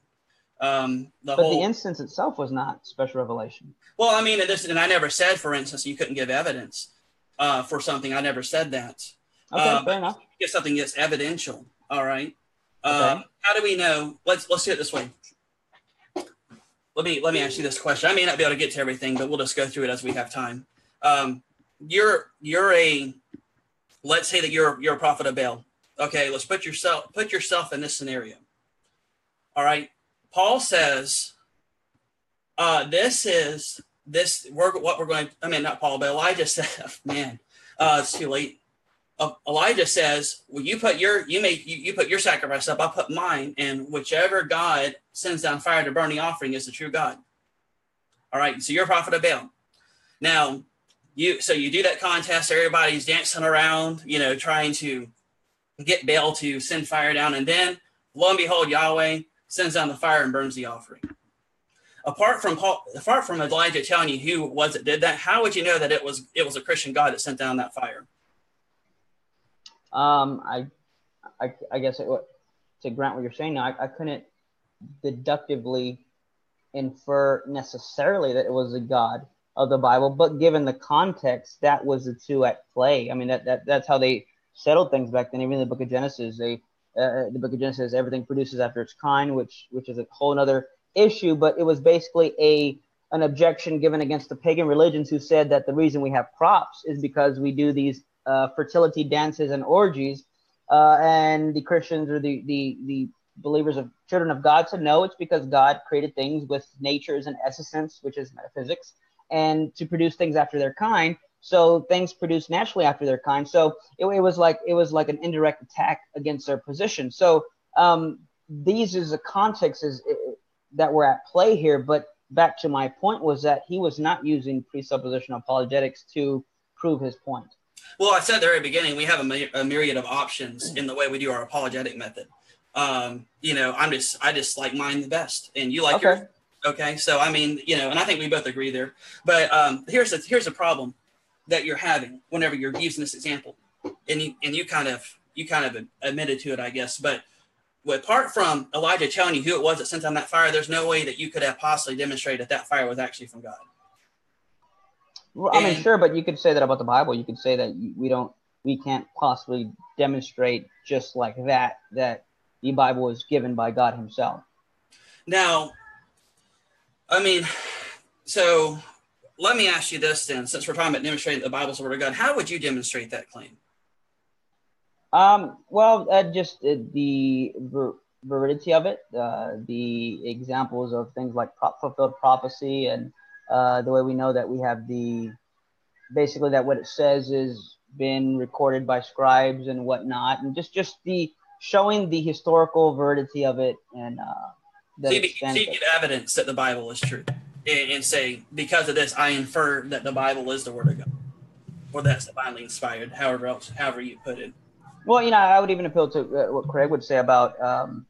Um, the but whole, the instance itself was not special revelation. Well, I mean, and, this, and I never said, for instance, you couldn't give evidence uh, for something. I never said that. Okay, uh, fair enough. Get something that's evidential. All right. Uh, okay. how do we know? Let's let's do it this way. Let me let me ask you this question. I may not be able to get to everything, but we'll just go through it as we have time. Um, you're you're a let's say that you're you're a prophet of Baal. Okay, let's put yourself put yourself in this scenario. All right. Paul says, uh, this is this we're what we're going I mean not Paul, but Elijah said, [laughs] man, uh, it's too late. Uh, Elijah says, "Well, you put your you make you, you put your sacrifice up. I put mine, and whichever God sends down fire to burn the offering is the true God." All right, so you're a prophet of Baal. Now, you so you do that contest everybody's dancing around you know trying to get baal to send fire down and then lo and behold yahweh sends down the fire and burns the offering apart from paul apart from elijah telling you who was it did that how would you know that it was it was a christian god that sent down that fire um i i, I guess it, to grant what you're saying now I, I couldn't deductively infer necessarily that it was a god of the Bible, but given the context, that was the two at play. I mean, that, that that's how they settled things back then. Even in the Book of Genesis, they uh, the Book of Genesis, everything produces after its kind, which which is a whole other issue. But it was basically a an objection given against the pagan religions who said that the reason we have crops is because we do these uh, fertility dances and orgies uh, and the Christians or the, the the believers of children of God said no, it's because God created things with natures and essence, which is metaphysics, and to produce things after their kind. So things produce naturally after their kind. So it, it was like it was like an indirect attack against their position. So um, these is the context is that were at play here. But back to my point was that he was not using presuppositional apologetics to prove his point. Well, I said at the very beginning, we have a, my- a myriad of options in the way we do our apologetic method. Um, you know, I'm just, I just like mine the best, and you like Okay. yours. Okay, so I mean, you know, and I think we both agree there. But um, here's a here's a problem that you're having whenever you're using this example, and you and you kind of you kind of admitted to it, I guess. But apart from Elijah telling you who it was that sent on that fire, there's no way that you could have possibly demonstrated that that fire was actually from God. Well, I mean, And- sure, but you could say that about the Bible. You could say that we don't, we can't possibly demonstrate just like that that the Bible was given by God Himself. Now, I mean, so let me ask you this then, since we're talking about demonstrating the Bible's the Word of God, how would you demonstrate that claim? Um, well, uh, just uh, the ver- veridity of it, uh, the examples of things like pro- fulfilled prophecy, and uh, the way we know that we have the basically that what it says is been recorded by scribes and whatnot, and just just the showing the historical veridity of it and uh, So that you, so you of- get evidence that the Bible is true and, and say, because of this, I infer that the Bible is the Word of God, or that's divinely inspired, however else, however you put it. Well, you know, I would even appeal to uh, what Craig would say about um,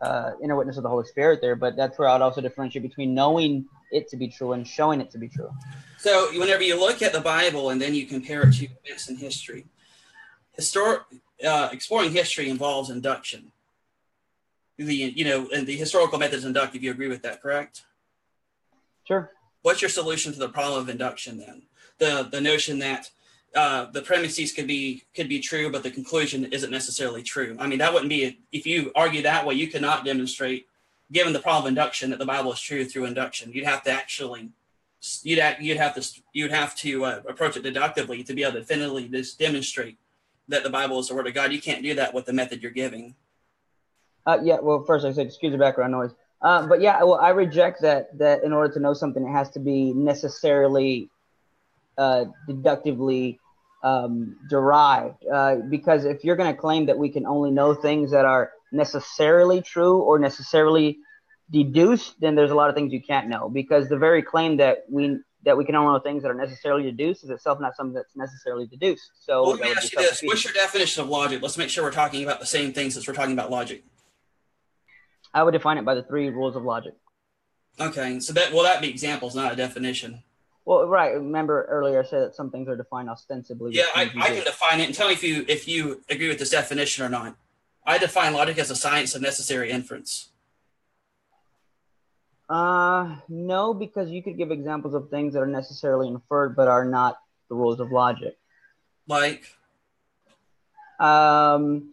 uh, inner witness of the Holy Spirit there, but that's where I'd also differentiate between knowing it to be true and showing it to be true. So whenever you look at the Bible and then you compare it to events in history, historic uh, exploring history involves induction. The you know and the historical method is inductive. You agree with that, correct? Sure. What's your solution to the problem of induction then? The the notion that uh, the premises could be could be true, but the conclusion isn't necessarily true. I mean, that wouldn't be if you argue that way. You cannot demonstrate, given the problem of induction, that the Bible is true through induction. You'd have to actually you'd have, you'd have to you'd have to uh, approach it deductively to be able to definitively just demonstrate that the Bible is the Word of God. You can't do that with the method you're giving. Uh, yeah. Well, first I said excuse the background noise. Uh, but yeah, well, I reject that. That in order to know something, it has to be necessarily uh, deductively um, derived. Uh, because if you're going to claim that we can only know things that are necessarily true or necessarily deduced, then there's a lot of things you can't know. Because the very claim that we that we can only know things that are necessarily deduced is itself not something that's necessarily deduced. So Well, let me ask you this. What's your definition of logic? Let's make sure we're talking about the same things as we're talking about logic. I would define it by the three rules of logic. Okay, so that will that be examples, not a definition. Well, right. Remember earlier I said that some things are defined ostensibly. Yeah, I, I can define it and tell me if you if you agree with this definition or not. I define logic as a science of necessary inference. Uh, no, because you could give examples of things that are necessarily inferred but are not the rules of logic. Like, Um,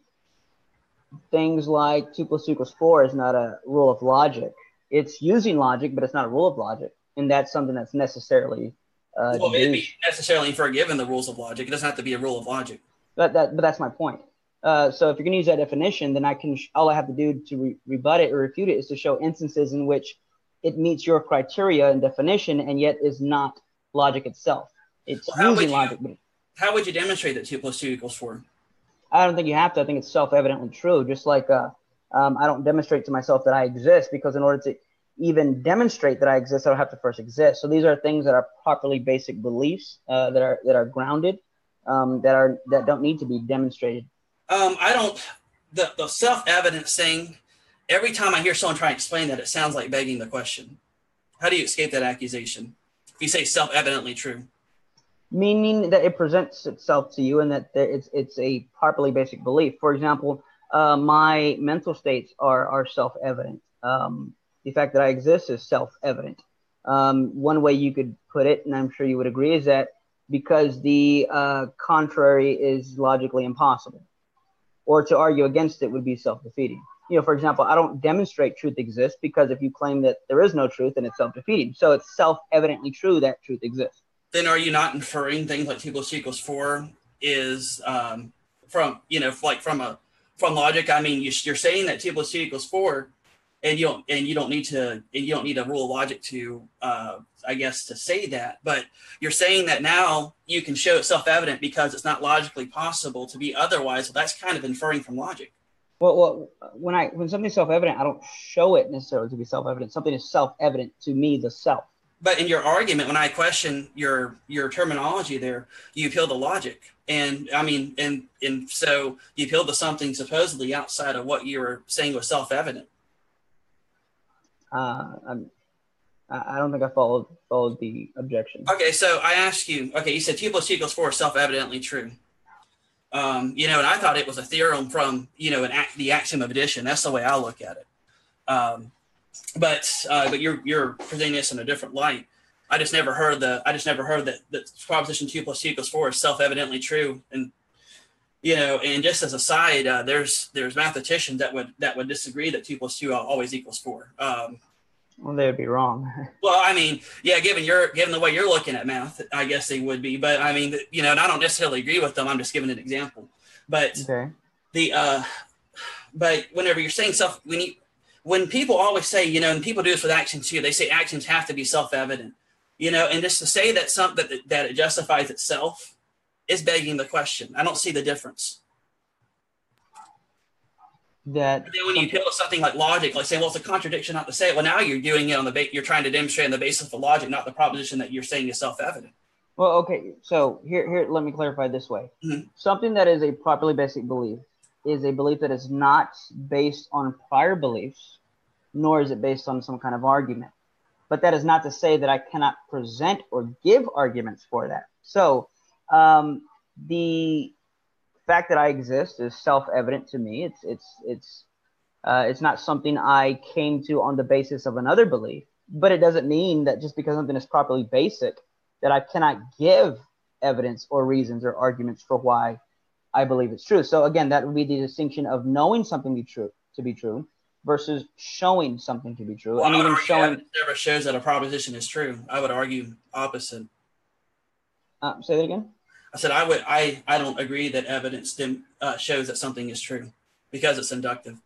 things like two plus two equals four is not a rule of logic. It's using logic, but it's not a rule of logic, and that's something that's necessarily uh, well, it'd be necessarily inferred given the rules of logic. It doesn't have to be a rule of logic. But that, but that's my point. Uh, so if you're going to use that definition, then I can all I have to do to re- rebut it or refute it is to show instances in which it meets your criteria and definition, and yet is not logic itself. It's Well, using you- logic, How would you demonstrate that two plus two equals four? I don't think you have to. I think it's self-evidently true. Just like uh, um, I don't demonstrate to myself that I exist because in order to even demonstrate that I exist, I don't have to first exist. So these are things that are properly basic beliefs uh, that are that are grounded, um, that are that don't need to be demonstrated. Um, I don't the the self evidence thing. Every time I hear someone try and explain that, it sounds like begging the question. How do you escape that accusation? If you say self evidently true, meaning that it presents itself to you and that it's it's a properly basic belief. For example, uh, my mental states are are self evident. Um, the fact that I exist is self evident. Um, one way you could put it, and I'm sure you would agree, is that because the uh, contrary is logically impossible, or to argue against it would be self defeating. You know, for example, I don't demonstrate truth exists because if you claim that there is no truth, then it's self defeating. So it's self evidently true that truth exists. then are you not inferring things like two plus two equals four is um, from you know like from a from logic, I mean, you, are saying that two plus two equals four, and you don't and you don't need to and you don't need a rule of logic to uh, I guess to say that. But you're saying that now you can show it self-evident because it's not logically possible to be otherwise. So that's kind of inferring from logic. Well, well, when I when something's self-evident, I don't show it necessarily to be self-evident. Something is self-evident to me, the self. But in your argument, when I question your your terminology, there you appeal to logic, and I mean, and and so you appeal to something supposedly outside of what you were saying was self-evident. Uh, I'm, I don't think I followed followed the objection. Okay, so I asked you. Okay, you said two plus two equals four is self-evidently true. Um, you know, and I thought it was a theorem from you know an the axiom of addition. That's the way I look at it. Um, but uh, but you're you're presenting this in a different light. I just never heard the I just never heard that that proposition two plus two equals four is self-evidently true. And you know, and just as a side, uh, there's there's mathematicians that would that would disagree that two plus two always equals four. Um, well, they would be wrong. [laughs] well, I mean, yeah, given your given the way you're looking at math, I guess they would be. But I mean, you know, and I don't necessarily agree with them. I'm just giving an example. But okay. the uh, but whenever you're saying stuff, when you when people always say, you know, and people do this with actions too, they say actions have to be self-evident, you know, and just to say that something that, that it justifies itself is begging the question. I don't see the difference that then when you appeal to something like logic, like saying, well, it's a contradiction not to say it. Well, now you're doing it on the base, you're trying to demonstrate on the basis of the logic, not the proposition that you're saying is self-evident. Well, okay. So here, here, let me clarify this way. Mm-hmm. Something that is a properly basic belief is a belief that is not based on prior beliefs, nor is it based on some kind of argument. But that is not to say that I cannot present or give arguments for that. So um, the fact that I exist is self-evident to me. It's it's it's uh, it's not something I came to on the basis of another belief. But it doesn't mean that just because something is properly basic, that I cannot give evidence or reasons or arguments for why I believe it's true. So again, that would be the distinction of knowing something be true to be true versus showing something to be true. Well, and even showing never shows that a proposition is true. I would argue opposite. Uh, say that again. I said I would I I don't agree that evidence dim, uh, shows that something is true because it's inductive.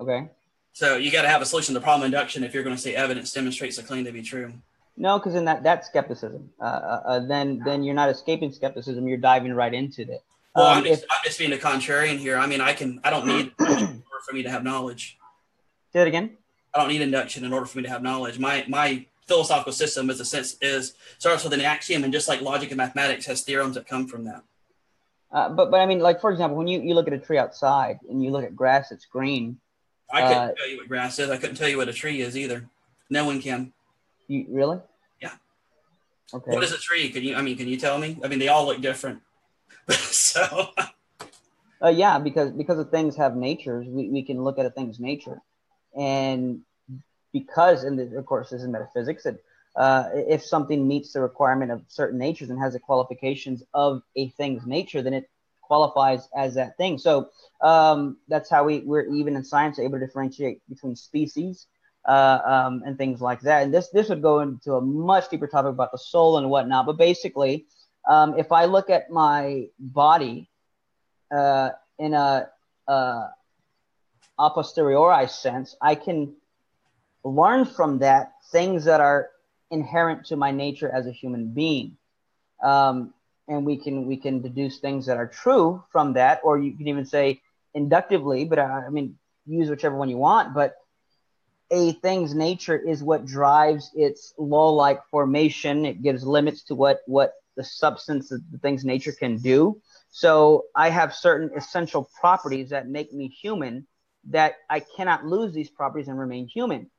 Okay. So you got to have a solution to problem induction if you're going to say evidence demonstrates a claim to be true. No, because in that that's skepticism. Uh, uh, uh, then then you're not escaping skepticism. You're diving right into it. Well, um, I'm, just, if, I'm just being a contrarian here. I mean, I can I don't need in [clears throat] order for me to have knowledge. Say it again. I don't need induction in order for me to have knowledge. My my philosophical system is a sense is starts with an axiom and just like logic and mathematics has theorems that come from that. Uh, but but i mean like for example when you, you look at a tree outside and you look at grass it's green i couldn't uh, tell you what grass is. I couldn't tell you what a tree is either. No one can. You really? Yeah. Okay. What is a tree? Can you i mean can you tell me? I mean they all look different. [laughs] So. Uh, yeah because because of things have natures we, we can look at a thing's nature. And because, and of course, this is metaphysics, that uh, if something meets the requirement of certain natures and has the qualifications of a thing's nature, then it qualifies as that thing. So um, that's how we, we're even in science able to differentiate between species uh, um, and things like that. And this this would go into a much deeper topic about the soul and whatnot. But basically, um, if I look at my body uh, in a, a a posteriori sense, I can learn from that things that are inherent to my nature as a human being. Um, and we can we can deduce things that are true from that, or you can even say inductively. But I, I mean, use whichever one you want. But a thing's nature is what drives its law-like formation. It gives limits to what what the substance of the thing's nature can do. So I have certain essential properties that make me human that I cannot lose these properties and remain human.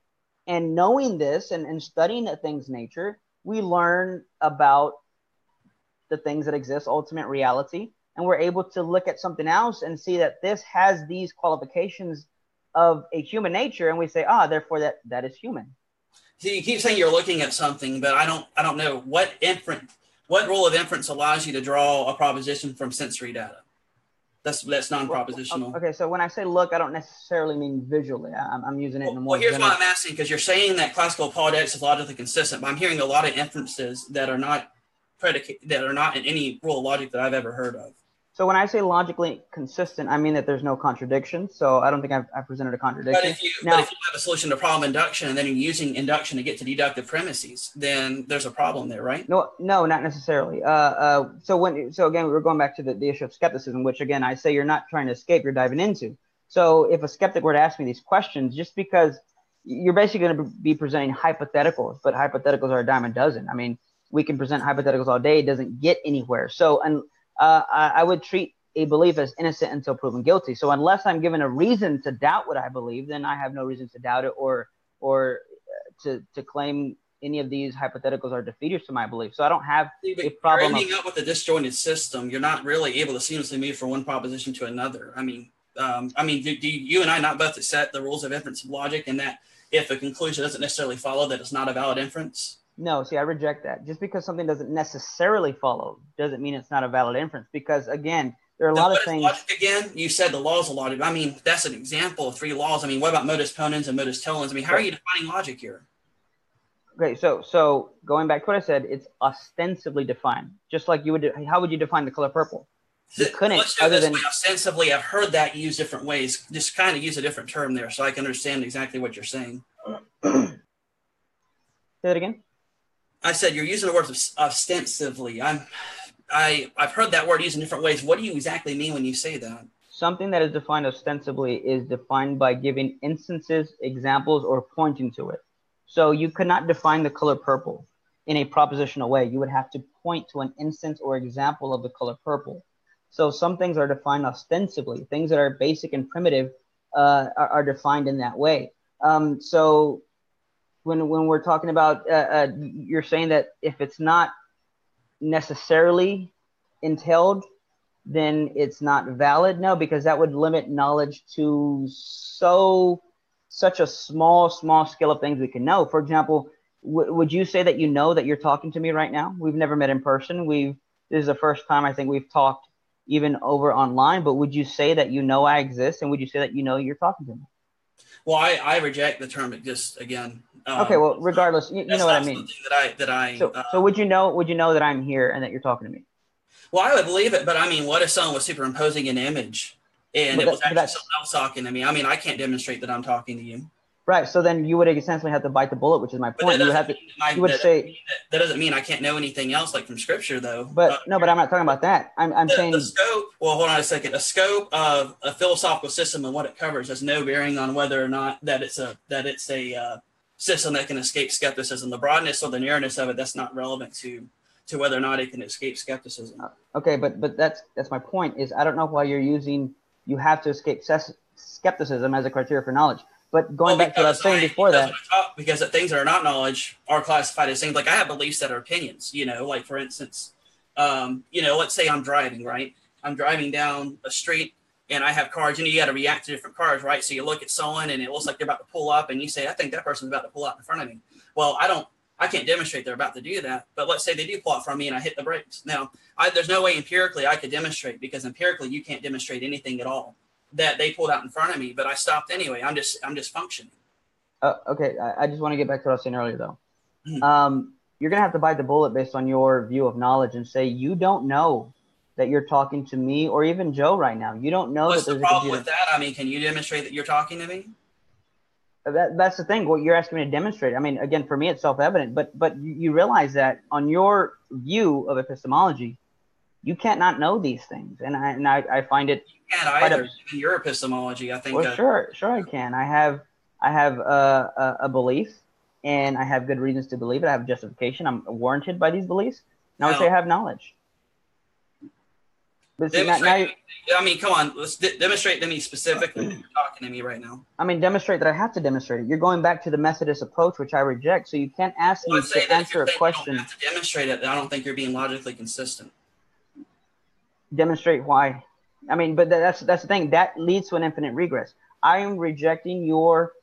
And knowing this and, and studying a thing's nature, we learn about the things that exist, ultimate reality, and we're able to look at something else and see that this has these qualifications of a human nature, and we say, ah, therefore that that is human. See, you keep saying you're looking at something, but I don't I don't know what inference what rule of inference allows you to draw a proposition from sensory data. That's that's non-propositional. Okay, so when I say look, I don't necessarily mean visually. I'm, I'm using it in a more. Well, here's general... why I'm asking because you're saying that classical apologetics is logically consistent, but I'm hearing a lot of inferences that are not predicate that are not in any rule of logic that I've ever heard of. So when I say logically consistent, I mean that there's no contradiction. So I don't think I've, I've presented a contradiction. But if, you, now, but if you have a solution to problem induction and then you're using induction to get to deductive premises, then there's a problem there, right? No, no, not necessarily. Uh, uh, so when, so again, we're going back to the, the issue of skepticism, which again, I say you're not trying to escape, you're diving into. So if a skeptic were to ask me these questions, just because you're basically going to be presenting hypotheticals, but hypotheticals are a dime a dozen. I mean, we can present hypotheticals all day; it doesn't get anywhere. So, and uh, I, I would treat a belief as innocent until proven guilty. So, unless I'm given a reason to doubt what I believe, then I have no reason to doubt it or or uh, to to claim any of these hypotheticals are defeaters to my belief. So I don't have See, a problem. You're ending of, up with a disjointed system. You're not really able to seamlessly move from one proposition to another. I mean, um, I mean, do, do, you and I not both accept the rules of inference of logic and that if a conclusion doesn't necessarily follow, that it's not a valid inference? No, see, I reject that. Just because something doesn't necessarily follow doesn't mean it's not a valid inference. Because again, there are a lot of things. Logic again, you said the laws of logic. I mean, that's an example of three laws. I mean, what about modus ponens and modus tollens? I mean, how are you defining logic here? Okay, so so going back to what I said, it's ostensibly defined, just like you would. How would you define the color purple? You couldn't. Let's do this than, way. Ostensibly, I've heard that used different ways. Just kind of use a different term there, so I can understand exactly what you're saying. [clears throat] Say that again. I said you're using the word ostensively. I'm, I, I've heard that word used in different ways. What do you exactly mean when you say that? Something that is defined ostensibly is defined by giving instances, examples, or pointing to it. So you could not define the color purple in a propositional way. You would have to point to an instance or example of the color purple. So some things are defined ostensibly. Things that are basic and primitive uh, are, are, defined in that way. Um, so when when we're talking about, uh, uh, you're saying that if it's not necessarily entailed, then it's not valid. No, because that would limit knowledge to so such a small small scale of things we can know. For example, w- would you say that you know that you're talking to me right now? We've never met in person. We've this is the first time I think we've talked even over online. But would you say that you know I exist, and would you say that you know you're talking to me? Well, I, I reject the term It just again. Um, okay, well, regardless, you, you know what I mean. That I that I. So, uh, so would you know? Would you know that I'm here and that you're talking to me? Well, I would believe it, but I mean, what if someone was superimposing an image and but it was actually someone else talking to me? I mean, I can't demonstrate that I'm talking to you. Right. So then you would essentially have to bite the bullet, which is my point. You would have to. I, you would that, say that doesn't mean I can't know anything else, like from scripture, though. But uh, no, but I'm not talking about that. I'm, I'm the, saying the scope. Well, hold on a second. The scope of a philosophical system and what it covers has no bearing on whether or not that it's a that it's a uh, system that can escape skepticism. The broadness or the narrowness of it that's not relevant to to whether or not it can escape skepticism. Uh, okay, but but that's that's my point. Is I don't know why you're using you have to escape skepticism as a criteria for knowledge but going well, back to what I was saying before that, because things that are not knowledge are classified as things. Like I have beliefs that are opinions. You know, like for instance, um, you know, let's say I'm driving, right? I'm driving down a street and I have cars. Know, you got to react to different cars, right? So you look at someone and it looks like they're about to pull up, and you say, "I think that person's about to pull out in front of me." Well, I don't. I can't demonstrate they're about to do that, but let's say they do pull out from me and I hit the brakes. Now, I, there's no way empirically I could demonstrate because empirically you can't demonstrate anything at all that they pulled out in front of me, but I stopped anyway. I'm just I'm just functioning. Uh, okay, I, I, just want to get back to what I was saying earlier, though. Mm-hmm. Um, you're gonna have to bite the bullet based on your view of knowledge and say you don't know that you're talking to me or even Joe right now. You don't know What's that there's the problem with that? I mean, can you demonstrate that you're talking to me? Uh, that, that's the thing. What you're asking me to demonstrate. I mean, again, for me, it's self-evident. But but you realize that on your view of epistemology, you can't not know these things, and I and I, I find it can't either. In your epistemology, I think. Well, uh, sure, sure, I can. I have, I have uh, a, a, belief, and I have good reasons to believe it. I have justification. I'm warranted by these beliefs. Now, I would say I have knowledge. But see, now, I mean, come on, let's de- demonstrate to me specifically. You're talking to me right now. I mean, demonstrate that I have to demonstrate it. You're going back to the Methodist approach, which I reject. So you can't ask well, me to answer a question. to demonstrate it. I don't think you're being logically consistent. Demonstrate why. I mean, but that's that's the thing that leads to an infinite regress. I am rejecting your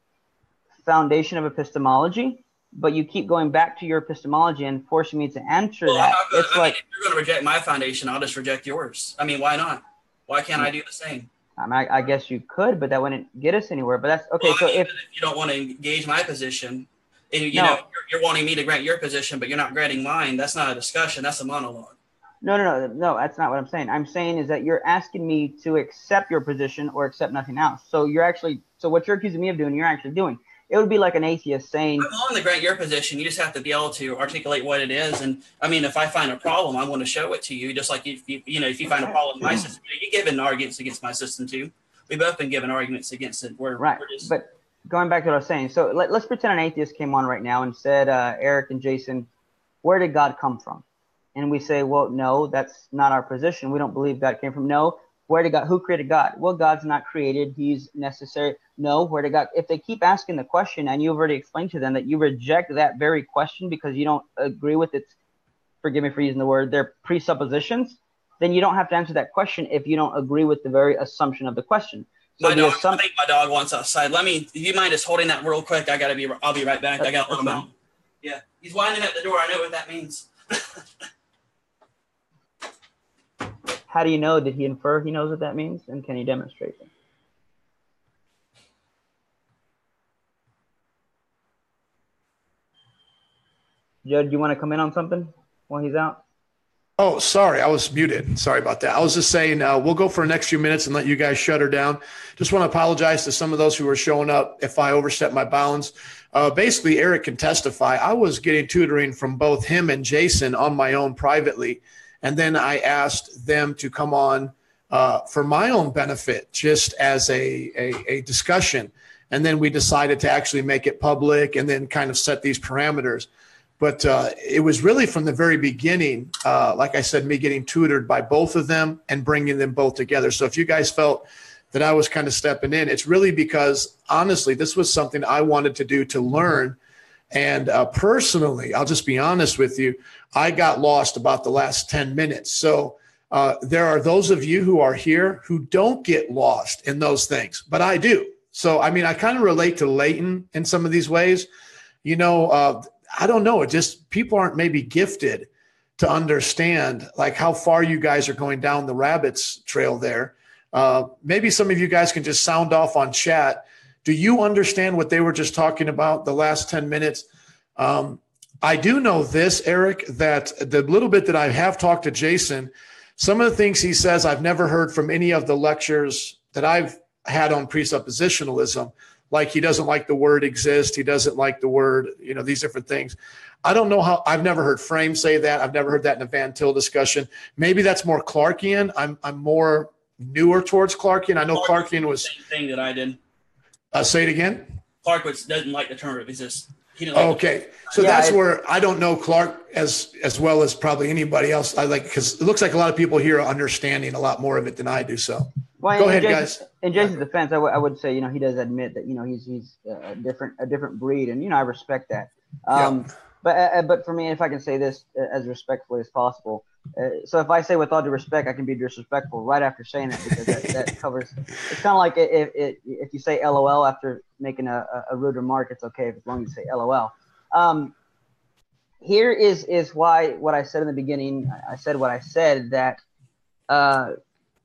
foundation of epistemology, but you keep going back to your epistemology and forcing me to answer well, that. It's I like mean, if you're going to reject my foundation, I'll just reject yours. I mean, why not? Why can't I do the same? I, mean, I, I guess you could, but that wouldn't get us anywhere. But that's okay. Well, so mean, if, if, you don't want to engage my position, and you, you no. know you're, you're wanting me to grant your position, but you're not granting mine, that's not a discussion. That's a monologue. No, no, no, no. That's not what I'm saying. I'm saying is that you're asking me to accept your position or accept nothing else. So you're actually, so what you're accusing me of doing, you're actually doing. It would be like an atheist saying, I'm willing to grant your position. You just have to be able to articulate what it is. And I mean, if I find a problem, I want to show it to you. Just like if you, you know, if you find a problem in my system, you give an arguments against my system too. We've both been given arguments against it. We're, right. We're just, but going back to what I was saying, so let, us pretend an atheist came on right now and said, uh, Eric and Jason, where did God come from? And we say, well, no, that's not our position. We don't believe God came from. No, where did God? Who created God? Well, God's not created. He's necessary. No, where did God? If they keep asking the question, and you've already explained to them that you reject that very question because you don't agree with its, forgive me for using the word, their presuppositions, then you don't have to answer that question if you don't agree with the very assumption of the question. So my dog, assump- I think my dog wants outside. Let me. Do you mind just holding that real quick? I gotta be. I'll be right back. I got a little Yeah, he's winding at the door. I know what that means. [laughs] How do you know? Did he infer he knows what that means? And can he demonstrate it? Judd, you want to come in on something while he's out? Oh, sorry, I was muted. Sorry about that. I was just saying uh, we'll go for the next few minutes and let you guys shut her down. Just want to apologize to some of those who were showing up if I overstepped my bounds. Uh, basically, Eric can testify. I was getting tutoring from both him and Jason on my own privately, and then I asked them to come on uh, for my own benefit, just as a, a, a discussion. And then we decided to actually make it public and then kind of set these parameters. But uh, it was really from the very beginning, uh, like I said, me getting tutored by both of them and bringing them both together. So if you guys felt that I was kind of stepping in, it's really because honestly, this was something I wanted to do to learn. And uh, personally, I'll just be honest with you, I got lost about the last 10 minutes. So uh, there are those of you who are here who don't get lost in those things, but I do. So, I mean, I kind of relate to Leighton in some of these ways. You know, uh, I don't know. It just people aren't maybe gifted to understand like how far you guys are going down the rabbit's trail there. Uh, maybe some of you guys can just sound off on chat. Do you understand what they were just talking about the last 10 minutes? Um, I do know this, Eric, that the little bit that I have talked to Jason, some of the things he says I've never heard from any of the lectures that I've had on presuppositionalism like he doesn't like the word exist. He doesn't like the word, you know, these different things. I don't know how I've never heard Frame say that. I've never heard that in a Van Til discussion. Maybe that's more Clarkian. I'm I'm more newer towards Clarkian. I know Clarkian was same thing that I did. Uh, say it again. Clark doesn't like the term exist. Like okay, so yeah, that's where I don't know Clark as as well as probably anybody else. I like because it looks like a lot of people here are understanding a lot more of it than I do. So well, Go ahead, Jason's, guys. In Jason's defense, I, w- I would say, you know, he does admit that, you know, he's he's a different a different breed, and you know, I respect that. Um, yeah. But uh, but for me, if I can say this uh, as respectfully as possible, uh, so if I say with all due respect, I can be disrespectful right after saying it because that, that [laughs] covers. It's kind of like if, if if you say LOL after making a, a rude remark, it's okay as long as you say LOL. Um, here is is why what I said in the beginning. I said what I said that uh,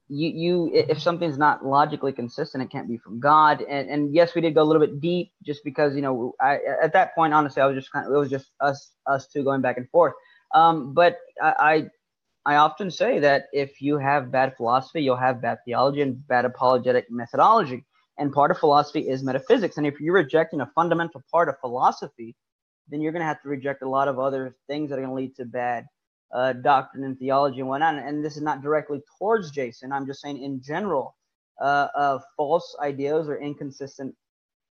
you you if something's not logically consistent, it can't be from God. And and yes, we did go a little bit deep just because you know I at that point honestly I was just kind of it was just us us two going back and forth. Um, but I, I I often say that if you have bad philosophy, you'll have bad theology and bad apologetic methodology. And part of philosophy is metaphysics. And if you're rejecting a fundamental part of philosophy, then you're going to have to reject a lot of other things that are going to lead to bad uh, doctrine and theology and whatnot. And this is not directly towards Jason. I'm just saying in general, uh, uh, false ideas or inconsistent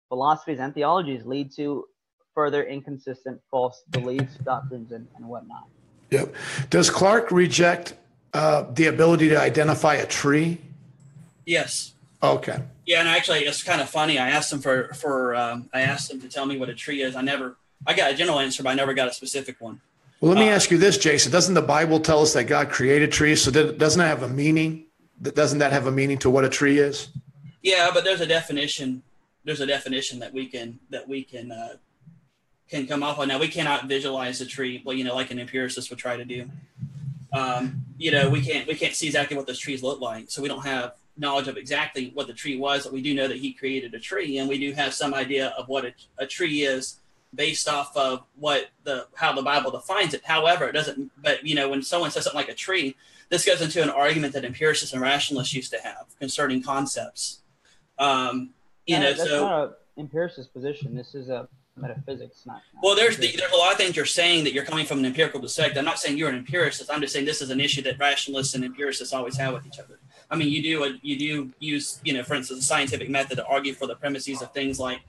philosophies and theologies lead to further inconsistent false beliefs, doctrines, and, and whatnot. Yep. Does Clark reject uh, the ability to identify a tree? Yes. Okay. Yeah, and actually, it's kind of funny. I asked him for for um, I asked him to tell me what a tree is. I never I got a general answer, but I never got a specific one. Well, let me uh, ask you this, Jason. Doesn't the Bible tell us that God created trees? So doesn't that have a meaning? Doesn't that have a meaning to what a tree is? Yeah, but there's a definition. There's a definition that we can that we can uh, can come off on. Now we cannot visualize a tree, well, you know, like an empiricist would try to do. Um, you know, we can't we can't see exactly what those trees look like, so we don't have knowledge of exactly what the tree was. But we do know that He created a tree, and we do have some idea of what a, a tree is based off of what the how the Bible defines it. However, it doesn't. But you know, when someone says something like a tree, this goes into an argument that empiricists and rationalists used to have concerning concepts. Um, you Yeah, know, so empiricist position. This is a metaphysics, not. well, there's the, there's a lot of things you're saying that you're coming from an empirical perspective. I'm not saying you're an empiricist. I'm just saying this is an issue that rationalists and empiricists always have with each other. I mean, you do a, you do use you know, for instance, a scientific method to argue for the premises of things like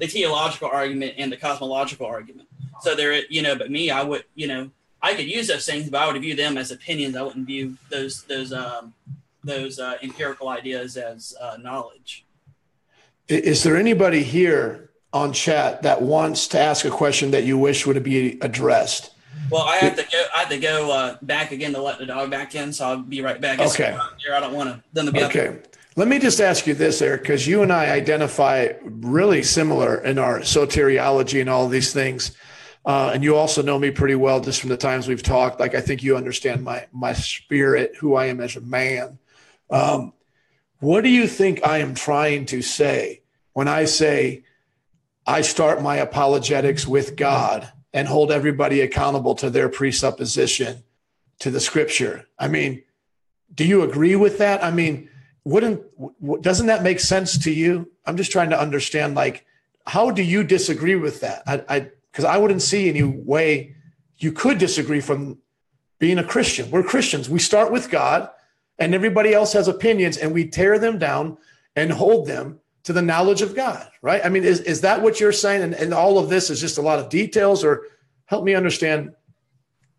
the teleological argument and the cosmological argument. So there, you know, but me, I would, you know, I could use those things, but I would view them as opinions. I wouldn't view those those um, those uh, empirical ideas as uh, knowledge. Is there anybody here on chat that wants to ask a question that you wish would be addressed? Well, I have to go. I have to go uh, back again to let the dog back in, so I'll be right back. It's Okay. Here, I don't want to them to be up Okay. Let me just ask you this, Eric, because you and I identify really similar in our soteriology and all these things. Uh, and you also know me pretty well just from the times we've talked. Like I think you understand my my spirit, who I am as a man. Um, what do you think I am trying to say when I say I start my apologetics with God and hold everybody accountable to their presupposition to the scripture? I mean, do you agree with that? I mean, wouldn't doesn't that make sense to you? I'm just trying to understand like how do you disagree with that? I I because I wouldn't see any way you could disagree from being a Christian. We're Christians. We start with God and everybody else has opinions and we tear them down and hold them to the knowledge of God, right? I mean, is, is that what you're saying? And, and all of this is just a lot of details or help me understand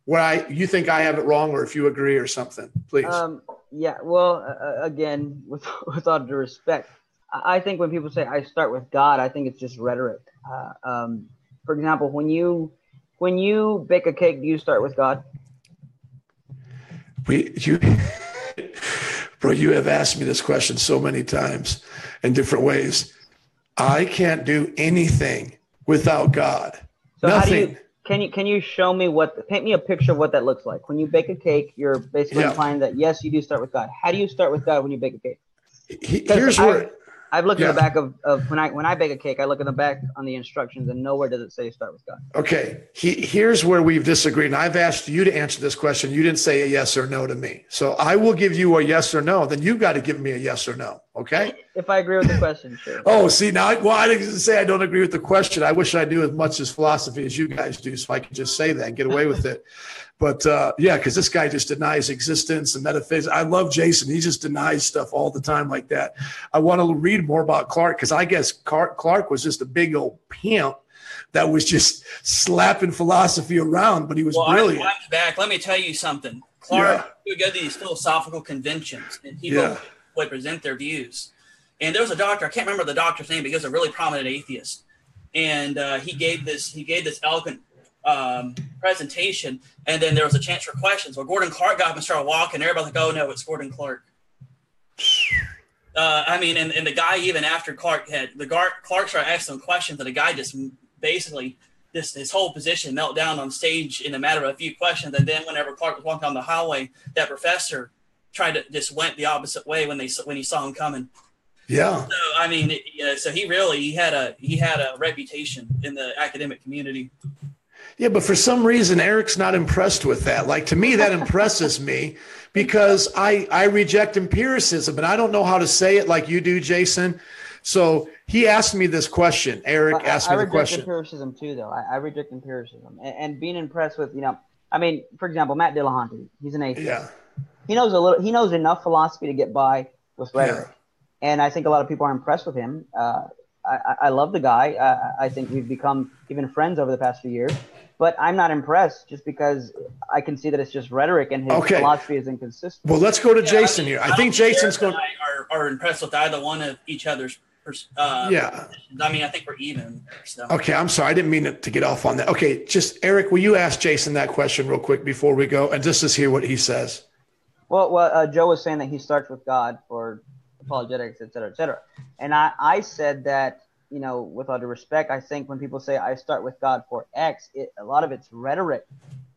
where I, you think I have it wrong or if you agree or something, please. Um, yeah. Well, uh, again, [laughs] with with all due respect, I I think when people say I start with God, I think it's just rhetoric. Uh, um, for example, when you when you bake a cake, do you start with God? We you [laughs] bro, you have asked me this question so many times in different ways. I can't do anything without God. So how do Nothing. you can you can you show me what paint me a picture of what that looks like? When you bake a cake, you're basically Yeah. implying that yes, you do start with God. How do you start with God when you bake a cake? He- Here's I- where I've looked Yeah. at the back of, of when I when I bake a cake, I look at the back on the instructions and nowhere does it say start with God. okay. He, here's where we've disagreed. And I've asked you to answer this question. You didn't say a yes or no to me. So I will give you a yes or no. Then you've got to give me a yes or no. Okay. If I agree with the question, sure. Oh, see now, I- well, I didn't say I don't agree with the question. I wish I knew as much as philosophy as you guys do, so I could just say that and get away with it. But uh, yeah, because this guy just denies existence and metaphysics. I love Jason. He just denies stuff all the time like that. I want to read more about Clark because I guess Clark, Clark was just a big old pimp that was just slapping philosophy around, but he was Well, I brilliant. wind back. Let me tell you something. Clark he would go to these philosophical conventions, and people Yeah. would present their views. And there was a doctor. I can't remember the doctor's name, but he was a really prominent atheist. And uh, he gave this he gave this eloquent um, presentation, and then there was a chance for questions. Well, Gordon Clark got up and started walking. Everybody's like, "Oh no, it's Gordon Clark." Uh, I mean, and, and the guy even after Clark had the guard, Clark started asking questions, and the guy just basically this his whole position melt down on stage in a matter of a few questions. And then whenever Clark was walking down the hallway, that professor tried to just went the opposite way when they when he saw him coming. Yeah. So I mean, it, you know, so he really he had a he had a reputation in the academic community. Yeah, but for some reason, Eric's not impressed with that. Like to me, that impresses me because I I reject empiricism, and I don't know how to say it like you do, Jason. So he asked me this question. Eric I, asked I me the reject empiricism too, though. I, I reject empiricism and, and being impressed with, you know, I mean, for example, Matt Dillahunty, he's an atheist. Yeah, He knows a little. He knows enough philosophy to get by with Yeah. rhetoric, and I think a lot of people are impressed with him. Uh, I, I- I love the guy. I, I think we've become even friends over the past few years. But I'm not impressed just because I can see that it's just rhetoric and his Okay. philosophy is inconsistent. Well, let's go to Yeah, Jason mean, here. I don't think Jason's going. and I are, are impressed with either one of each other's. pers- Uh, Yeah. I mean, I think we're even. So. Okay, I'm sorry. I didn't mean to get off on that. Okay, just Eric, will you ask Jason that question real quick before we go, and just to hear what he says? Well, well uh, Joe was saying that he starts with God for apologetics, et cetera, et cetera. And I, I said that, you know, with all due respect, I think when people say I start with God for X, it, a lot of it's rhetoric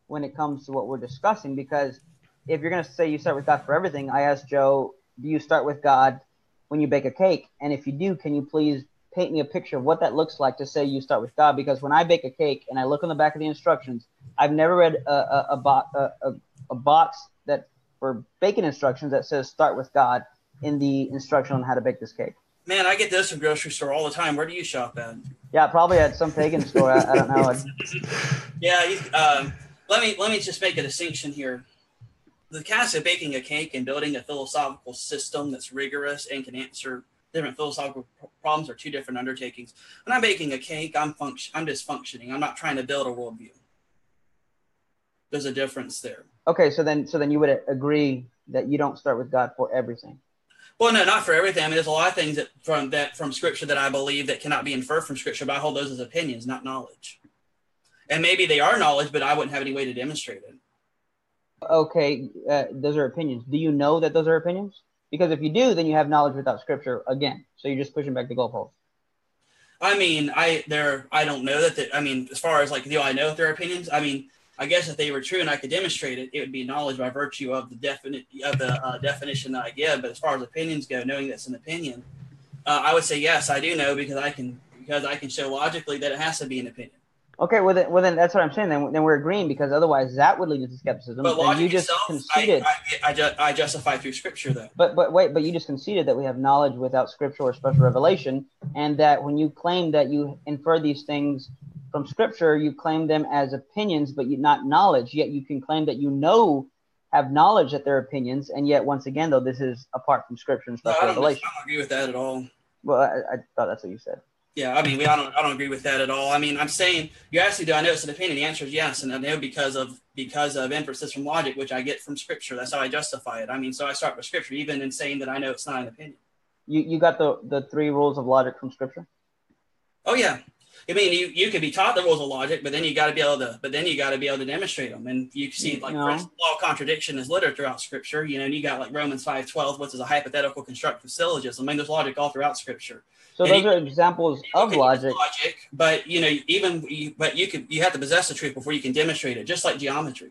when it comes to what we're discussing. Because if you're going to say you start with God for everything, I asked Joe, do you start with God when you bake a cake? And if you do, can you please paint me a picture of what that looks like to say you start with God? Because when I bake a cake and I look on the back of the instructions, I've never read a, a, a, bo- a, a box that for baking instructions that says start with God in the instruction on how to bake this cake. Man, I get this from grocery store all the time. Where do you shop at? Yeah, probably at some pagan store. I, I don't know. [laughs] yeah, um, let me let me just make a distinction here. The task of baking a cake and building a philosophical system that's rigorous and can answer different philosophical problems are two different undertakings. When I'm baking a cake, I'm function I'm just functioning. I'm not trying to build a worldview. There's a difference there. Okay, so then so then you would agree that you don't start with God for everything. Well, no, not for everything. I mean, there's a lot of things that from that from Scripture that I believe that cannot be inferred from Scripture, but I hold those as opinions, not knowledge. And maybe they are knowledge, but I wouldn't have any way to demonstrate it. Okay, uh, those are opinions. Do you know that those are opinions? Because if you do, then you have knowledge without Scripture again. So you're just pushing back the goalpost. I mean, I there I don't know that. The, I mean, as far as like do I know if they're opinions? I mean, I guess if they were true and I could demonstrate it, it would be knowledge by virtue of the definite of the uh, definition that I give. But as far as opinions go, knowing that's an opinion, uh, I would say yes, I do know because I can because I can show logically that it has to be an opinion. Okay, well then, well then that's what I'm saying. Then, then we're agreeing because otherwise that would lead to skepticism. But logic you just itself, conceded. I, I, I, ju- I, justify through scripture though. But but wait, but you just conceded that we have knowledge without scripture or special revelation, and that when you claim that you infer these things from scripture, you claim them as opinions, but you not knowledge. Yet you can claim that you know have knowledge that they're opinions, and yet once again, though, this is apart from scripture and special no, I revelation. I don't agree with that at all. Well, I, I, thought that's what you said. Yeah, I mean, we, I don't, I don't agree with that at all. I mean, I'm saying you asked me, do I know it's an opinion? The answer is yes, and I know because of because of inferences from logic, which I get from scripture. That's how I justify it. I mean, so I start with scripture, even in saying that I know it's not an opinion. You you got the the three rules of logic from scripture. Oh yeah, I mean, you, you could be taught the rules of logic, but then you got to be able to, but then you got to be able to demonstrate them. And you see, like, no. law of contradiction is littered throughout Scripture. You know, and you got like Romans five twelve, which is a hypothetical constructive syllogism. I mean, there's logic all throughout Scripture. So and those are examples of logic. logic. But you know, even you, but you could you have to possess the truth before you can demonstrate it, just like geometry.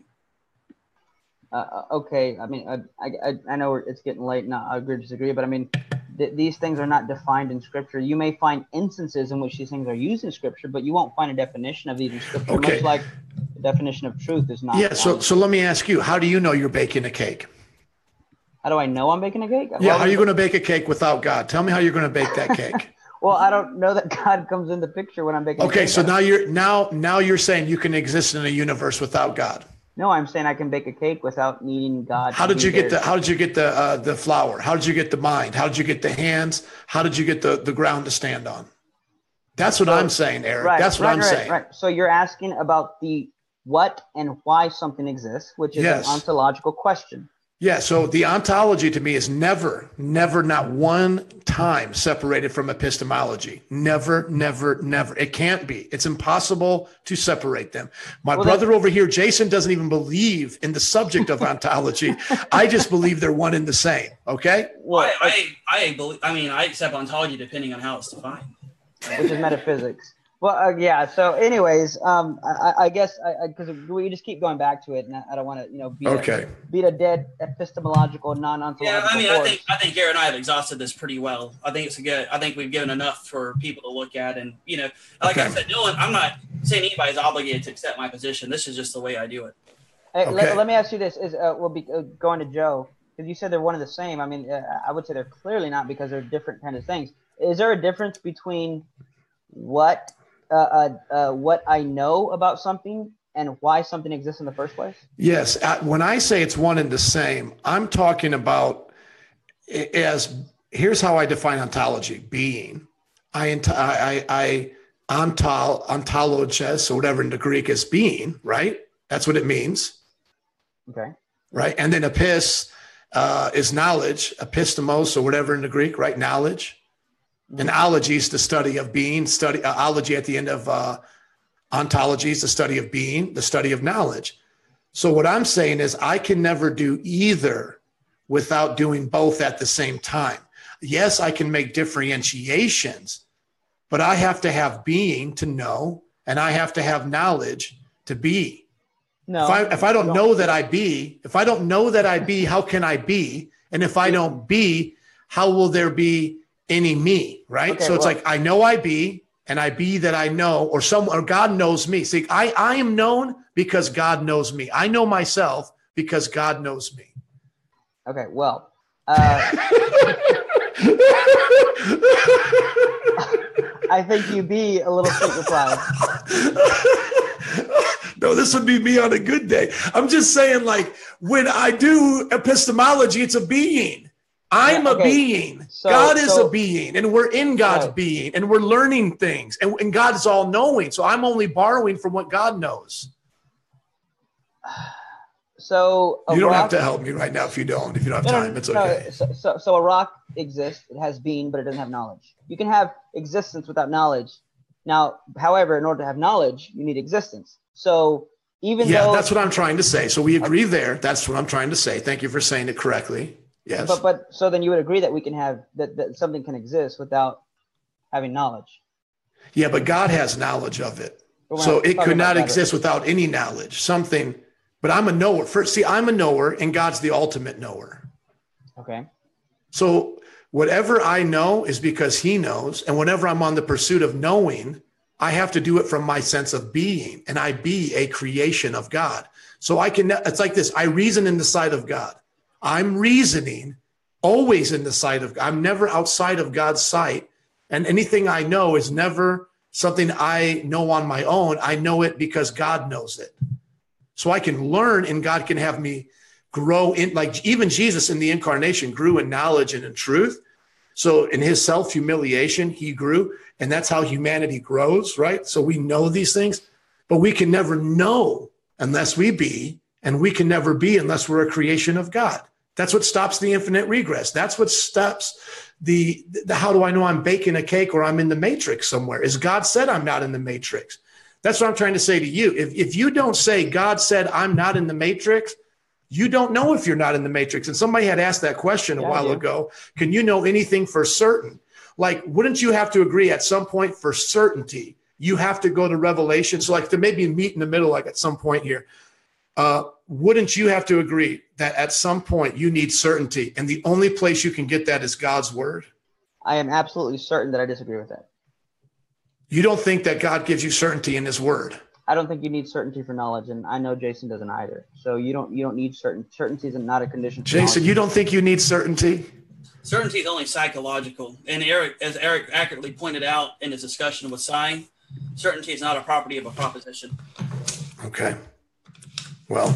Uh, okay, I mean, I, I I know it's getting late, and I agree disagree, but I mean, th- these things are not defined in Scripture. You may find instances in which these things are used in Scripture, but you won't find a definition of these in Scripture. Okay. Much like the definition of truth is not. Yeah. So so let me ask you, how do you know you're baking a cake? How do I know I'm baking a cake? Yeah. How are you going to bake a cake without God? Tell me how you're going to bake that cake. [laughs] well, I don't know that God comes in the picture when I'm baking. Okay, so now you're now now you're saying you can exist in a universe without God. No, I'm saying I can bake a cake without needing God. How did you get the How did you get the uh, the flour? How did you get the mind? How did you get the hands? How did you get the the ground to stand on? That's what so, I'm saying, Eric. Right, That's what right, I'm right, saying. Right. So you're asking about the what and why something exists, which is yes. an ontological question. Yeah, so the ontology to me is never, never, not one time separated from epistemology. Never, never, never. It can't be. It's impossible to separate them. My well, brother over here, Jason, doesn't even believe in the subject of ontology. I just believe they're one and the same. Okay. Well, I, I, I believe. I mean, I accept ontology depending on how it's defined, which is metaphysics. Well, uh, yeah. So, anyways, um, I, I guess because we just keep going back to it, and I don't want to, you know, beat, okay. a, beat a dead epistemological, non-ontological. Yeah, I mean, force. I think I think Garrett and I have exhausted this pretty well. I think it's a good. I think we've given enough for people to look at, and you know, like okay. I said, Dylan, I'm not saying anybody's obligated to accept my position. This is just the way I do it. Hey, okay. let, let, me ask you this: Is uh, we'll be uh, going to Joe because you said they're one of the same. I mean, uh, I would say they're clearly not because they're different kind of things. Is there a difference between what uh, uh, uh, what I know about something and why something exists in the first place? Yes. When I say it's one and the same, I'm talking about as here's how I define ontology: being. I I I ontol ontologes or whatever in the Greek is being. Right. That's what it means. Okay. Right. And then epis uh, is knowledge, epistemos or whatever in the Greek. Right. Knowledge. And ology is the study of being. Study uh, ology at the end of uh, ontology is the study of being, the study of knowledge. So what I'm saying is I can never do either without doing both at the same time. Yes, I can make differentiations, but I have to have being to know, and I have to have knowledge to be. No, if I, if I don't, don't know that I be, if I don't know that I be, how can I be? And if I don't be, how will there be any me, right? Okay, so it's well- like I know I be, and I be that I know, or some or God knows me. See, I I am known because God knows me. I know myself because God knows me. Okay, well, uh, [laughs] I think you be a little sweet reply. [laughs] no, this would be me on a good day. I'm just saying, like, when I do epistemology, it's a being. I'm Yeah, a being. So- God is so- a being, and we're in God's Right. being, and we're learning things, and, and God is all knowing. So I'm only borrowing from what God knows. [sighs] So a You don't rock, have to help me right now if you don't. If you don't have no, time, it's no, okay. so, so, so a rock exists. It has being, but it doesn't have knowledge. You can have existence without knowledge. Now, however, in order to have knowledge, you need existence. So even Yeah, though, that's what I'm trying to say. So we agree there. That's what I'm trying to say. Thank you for saying it correctly. Yes. but but so then you would agree that we can have that, that something can exist without having knowledge. Yeah, but God has knowledge of it. So it could not exist without any knowledge. Something, but I'm a knower. First, see, I'm a knower and God's the ultimate knower. Okay. So whatever I know is because he knows. And whenever I'm on the pursuit of knowing, I have to do it from my sense of being. And I be a creation of God. So I can, it's like this I reason in the sight of God. I'm reasoning always in the sight of I'm never outside of God's sight. And anything I know is never something I know on my own. I know it because God knows it. So I can learn and God can have me grow in like even Jesus in the incarnation grew in knowledge and in truth. So in his self humiliation, he grew, and that's how humanity grows, right? So we know these things, but we can never know unless we be, and we can never be unless we're a creation of God. That's what stops the infinite regress. That's what stops the, the how do I know I'm baking a cake or I'm in the matrix somewhere? Is God said I'm not in the matrix? That's what I'm trying to say to you. If, if you don't say God said I'm not in the matrix, you don't know if you're not in the matrix. And somebody had asked that question a Yeah, while do. ago. Can you know anything for certain? Like, wouldn't you have to agree at some point for certainty? You have to go to Revelation. So, like, to maybe meet in the middle, like at some point here. Uh, wouldn't you have to agree that at some point you need certainty? And the only place you can get that is God's word? I am absolutely certain that I disagree with that. You don't think that God gives you certainty in his word? I don't think you need certainty for knowledge, and I know Jason doesn't either. So you don't you don't need certain certainty is not a condition. For Jason, knowledge. you don't think you need certainty? Certainty is only psychological. And Eric, as Eric accurately pointed out in his discussion with Sye, certainty is not a property of a proposition. Okay. Well,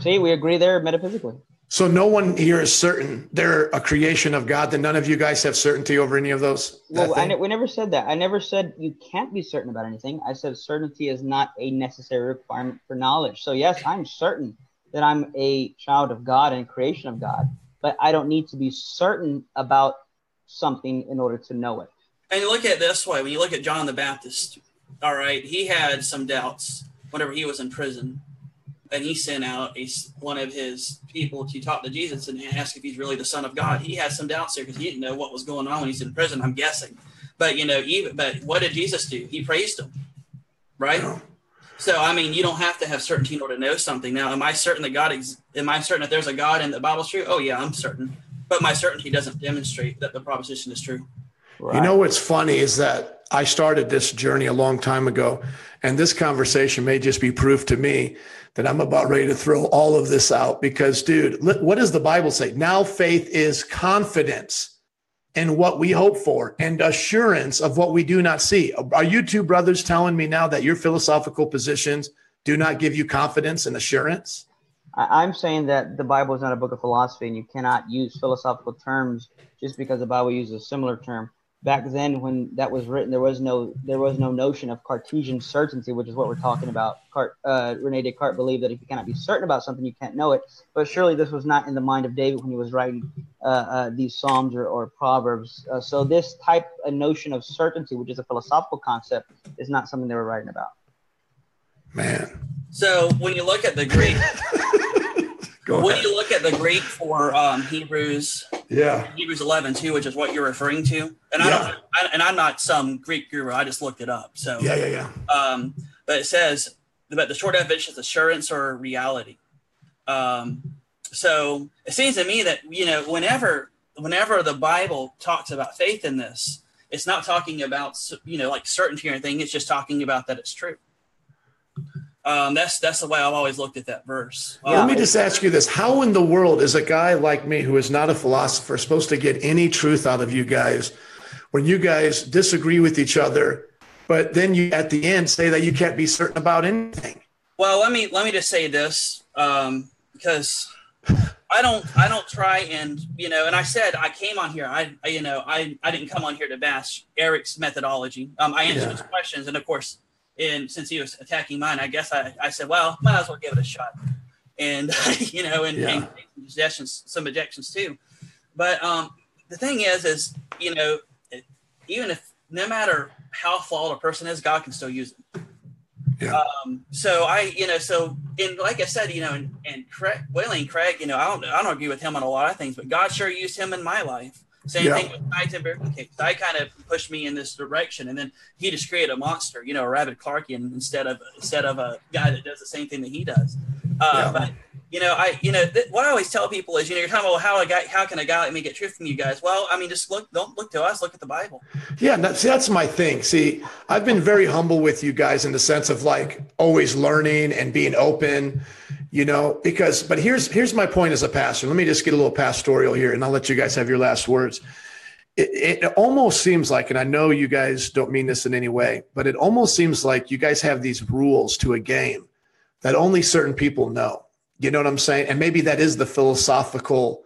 see we agree there metaphysically. so no one here is certain they're a creation of God. Then none of you guys have certainty over any of those. Well, I ne- we never said that. I never said you can't be certain about anything. I said certainty is not a necessary requirement for knowledge. So yes, I'm certain that I'm a child of God and creation of God, but I don't need to be certain about something in order to know it. And you look at it this way when you look at John the Baptist, all right, he had some doubts whenever he was in prison. And he sent out a, one of his people to talk to Jesus and ask if he's really the Son of God. He had some doubts there because he didn't know what was going on when he's in prison, I'm guessing. But, you know, even, but what did Jesus do? He praised him, right? So, I mean, you don't have to have certainty in order to know something. Now, am I certain that God, ex- am I certain that there's a God and the Bible's true? Oh, yeah, I'm certain. But my certainty doesn't demonstrate that the proposition is true. You know what's funny is that I started this journey a long time ago, and this conversation may just be proof to me that I'm about ready to throw all of this out because, dude, what does the Bible say? Now faith is confidence in what we hope for and assurance of what we do not see. Are you two brothers telling me now that your philosophical positions do not give you confidence and assurance? I'm saying that the Bible is not a book of philosophy, and you cannot use philosophical terms just because the Bible uses a similar term. Back then, when that was written, there was no there was no notion of Cartesian certainty, which is what we're talking about. Cart, uh, Rene Descartes believed that if you cannot be certain about something, you can't know it. But surely this was not in the mind of David when he was writing uh, uh, these psalms or, or proverbs. Uh, so this type of notion of certainty, which is a philosophical concept, is not something they were writing about. Man, So when you look at the Greek, [laughs] go when ahead. you look at the Greek for um, Hebrews, Yeah. Hebrews 11 too, which is what you're referring to, and I Yeah. don't, I, and I'm not some Greek guru. I just looked it up. So, Yeah, yeah, yeah. um, but it says, but the short definition is assurance or reality. Um, so it seems to me that you know whenever whenever the Bible talks about faith in this, it's not talking about you know like certainty or anything. It's just talking about that it's true. Um, that's that's the way I've always looked at that verse. Let me just ask you this: How in the world is a guy like me, who is not a philosopher, supposed to get any truth out of you guys when you guys disagree with each other, but then you at the end say that you can't be certain about anything? Well, let me let me just say this um, because I don't I don't try and you know, and I said I came on here. I, I you know I I didn't come on here to bash Eric's methodology. Um, I answered yeah. his questions, and of course, and since he was attacking mine, I guess I, I said, well, might as well give it a shot, and [laughs] you know, and, yeah. and suggestions, some objections too. But um, the thing is, is you know, even if no matter how flawed a person is, God can still use them. Yeah. Um, so I, you know, so and like I said, you know, and, and Craig, Craig, you know, I don't, I don't agree with him on a lot of things, but God sure used him in my life. Same yeah. thing with Ty Timberlake. I kind of pushed me in this direction, and then he just created a monster, you know, a rabid Clarkian instead of instead of a guy that does the same thing that he does. Uh, yeah. But you know, I you know th- what I always tell people is, you know, you're talking about how a guy, how can a guy like me get truth from you guys? Well, I mean, just look, don't look to us, look at the Bible. Yeah, that's that's my thing. See, I've been very humble with you guys in the sense of like always learning and being open you know because but here's here's my point as a pastor let me just get a little pastoral here and i'll let you guys have your last words it, it, almost seems like and i know you guys don't mean this in any way but it almost seems like you guys have these rules to a game that only certain people know you know what i'm saying and maybe that is the philosophical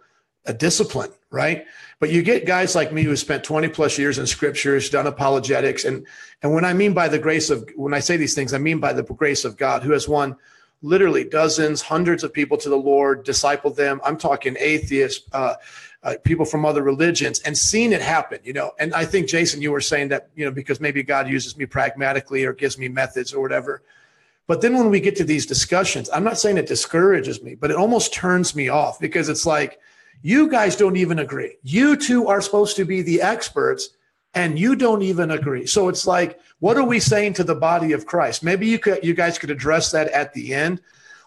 uh, discipline right but you get guys like me who spent 20 plus years in scriptures done apologetics and and when i mean by the grace of when i say these things i mean by the grace of god who has won literally dozens, hundreds of people to the Lord, discipled them. I'm talking atheists, uh, uh, people from other religions, and seen it happen. You know, and I think Jason, you were saying that you know because maybe God uses me pragmatically or gives me methods or whatever. But then when we get to these discussions, I'm not saying it discourages me, but it almost turns me off because it's like you guys don't even agree. You two are supposed to be the experts and you don't even agree. So it's like, what are we saying to the body of Christ? Maybe you could, you guys could address that at the end.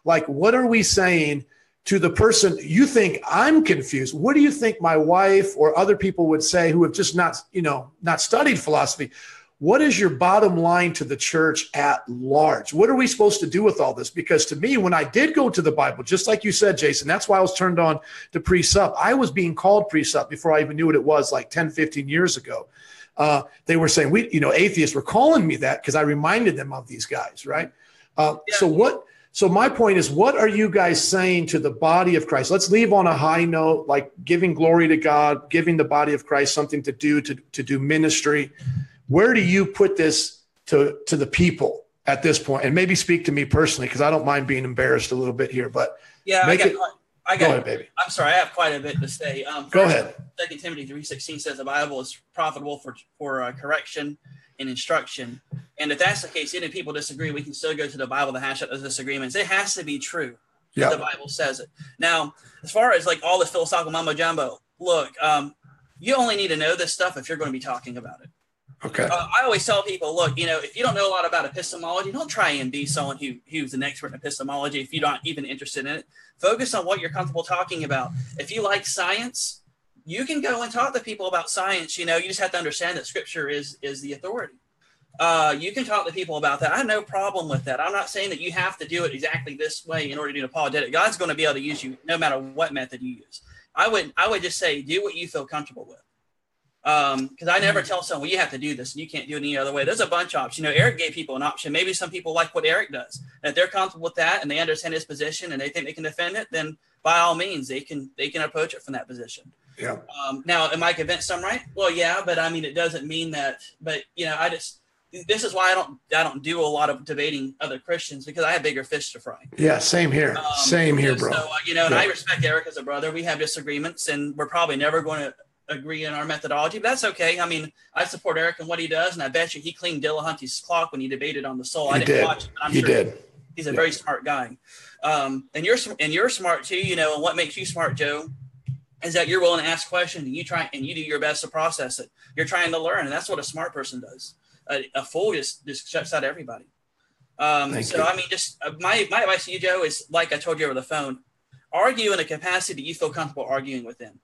Like, what are we saying to the person you think I'm confused? What do you think my wife or other people would say who have just not, you know, not studied philosophy? What is your bottom line to the church at large? What are we supposed to do with all this? Because to me, when I did go to the Bible, just like you said, Jason, that's why I was turned on to pre-sup. I was being called pre-sup before I even knew what it was like 10, 15 years ago uh, they were saying we, you know, atheists were calling me that because I reminded them of these guys, right? Uh, yeah. So what? So my point is, what are you guys saying to the body of Christ? Let's leave on a high note, like giving glory to God, giving the body of Christ something to do to to do ministry. Where do you put this to to the people at this point? And maybe speak to me personally because I don't mind being embarrassed a little bit here, but yeah, make it. I got, Go ahead, baby. I'm sorry, I have quite a bit to say. Um, Go ahead. Second Timothy three sixteen says the Bible is profitable for for uh, correction and instruction. And if that's the case, even if people disagree, we can still go to the Bible to hash out those disagreements. It has to be true. Yeah. The Bible says it. Now, as far as like all the philosophical mumbo jumbo, look, um, you only need to know this stuff if you're going to be talking about it. Okay. Uh, I always tell people, look, you know, if you don't know a lot about epistemology, don't try and be someone who who's an expert in epistemology if you're not even interested in it. Focus on what you're comfortable talking about. If you like science, you can go and talk to people about science. You know, you just have to understand that Scripture is is the authority. Uh, you can talk to people about that. I have no problem with that. I'm not saying that you have to do it exactly this way in order to do an apologetic. God's going to be able to use you no matter what method you use. I would I would just say do what you feel comfortable with because um, I never mm. tell someone, well, you have to do this and you can't do it any other way. There's a bunch of options. You know, Eric gave people an option. Maybe some people like what Eric does. And if they're comfortable with that and they understand his position and they think they can defend it, then by all means, they can they can approach it from that position. Yeah. Um, now, am I convinced I'm right? Well, yeah, but I mean, it doesn't mean that. But you know, I just this is why I don't I don't do a lot of debating other Christians because I have bigger fish to fry. Yeah, same here. Um, same here, bro. So, uh, you know, and I respect Eric as a brother. We have disagreements, and we're probably never going to agree in our methodology, but that's okay. I mean, I support Eric and what he does, and I bet you he cleaned Dillahunty's clock when he debated on the soul. He I didn't did. watch it, I'm he sure did. He's a yeah. very smart guy. Um, and you're and you're smart too, you know, and what makes you smart, Joe, is that you're willing to ask questions and you try and you do your best to process it. You're trying to learn, and that's what a smart person does. A, a fool just just shuts out everybody. Um, so you. I mean, just uh, my my advice to you, Joe, is like I told you over the phone, argue in a capacity that you feel comfortable arguing with them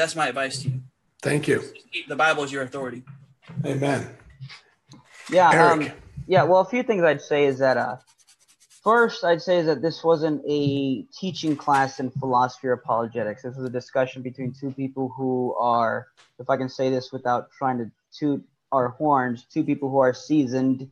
That's my advice to you. Thank you. The Bible is your authority. Amen. Yeah. Eric. Um, yeah. Well, a few things I'd say is that uh, first I'd say is that this wasn't a teaching class in philosophy or apologetics. This was a discussion between two people who are, if I can say this without trying to toot our horns, two people who are seasoned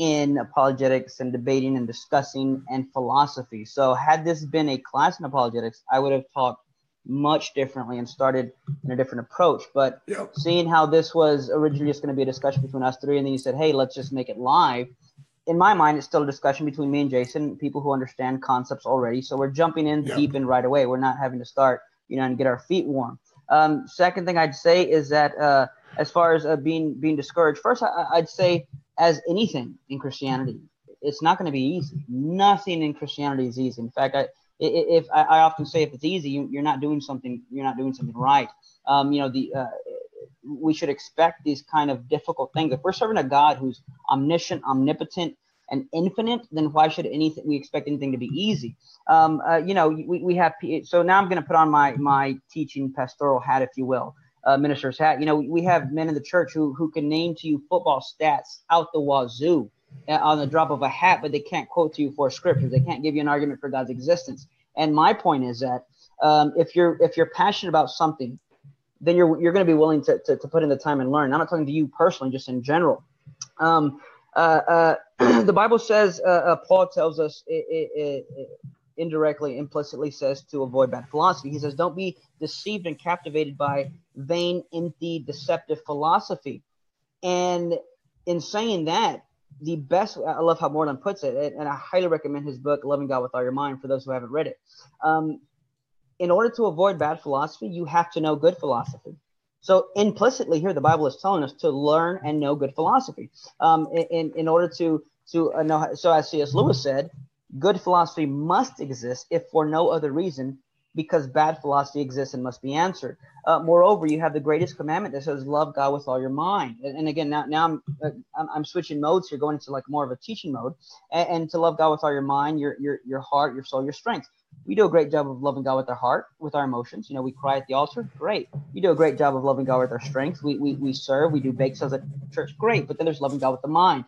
in apologetics and debating and discussing and philosophy. So had this been a class in apologetics, I would have talked much differently and started in a different approach. But Yep. seeing how this was originally just going to be a discussion between us three, and then you said, "Hey, let's just make it live." In my mind, it's still a discussion between me and Jason, people who understand concepts already. So we're jumping in Yep. deep in right away. We're not having to start, you know, and get our feet warm. Um, second thing I'd say is that uh, as far as uh, being being discouraged, first I, I'd say as anything in Christianity, it's not going to be easy. Nothing in Christianity is easy. In fact, I, if I, often say if it's easy, you, you're not doing something. You're not doing something right. Um, you know, the uh, we should expect these kind of difficult things. If we're serving a God who's omniscient, omnipotent, and infinite, then why should anything we expect anything to be easy? Um, uh, you know, we, we have so now I'm going to put on my my teaching pastoral hat, if you will, uh, minister's hat. You know, we have men in the church who who can name to you football stats out the wazoo on the drop of a hat, but they can't quote to you for scriptures. They can't give you an argument for God's existence. And my point is that um, if you're if you're passionate about something, then you're you're going to be willing to, to, to put in the time and learn. I'm not talking to you personally, just in general. Um, uh, uh, [clears throat] the Bible says, uh, uh, Paul tells us i i i indirectly, implicitly says to avoid bad philosophy. He says, don't be deceived and captivated by vain, empty, deceptive philosophy. And in saying that, the best, I love how Moreland puts it, and I highly recommend his book, Loving God with All Your Mind, for those who haven't read it. Um, in order to avoid bad philosophy, you have to know good philosophy. So implicitly here, the Bible is telling us to learn and know good philosophy. Um, in, in order to to uh, know, so as C.S. Lewis said, good philosophy must exist if for no other reason, because bad philosophy exists and must be answered. Uh, moreover, you have the greatest commandment that says, "Love God with all your mind." And, and again, now now I'm, uh, I'm switching modes here, going into like more of a teaching mode, and, and to love God with all your mind, your your your heart, your soul, your strength we do a great job of loving God with our heart, with our emotions. You know, we cry at the altar, great. You do a great job of loving God with our strength. We we, we serve, we do bake sales at church, great. But then there's loving God with the mind.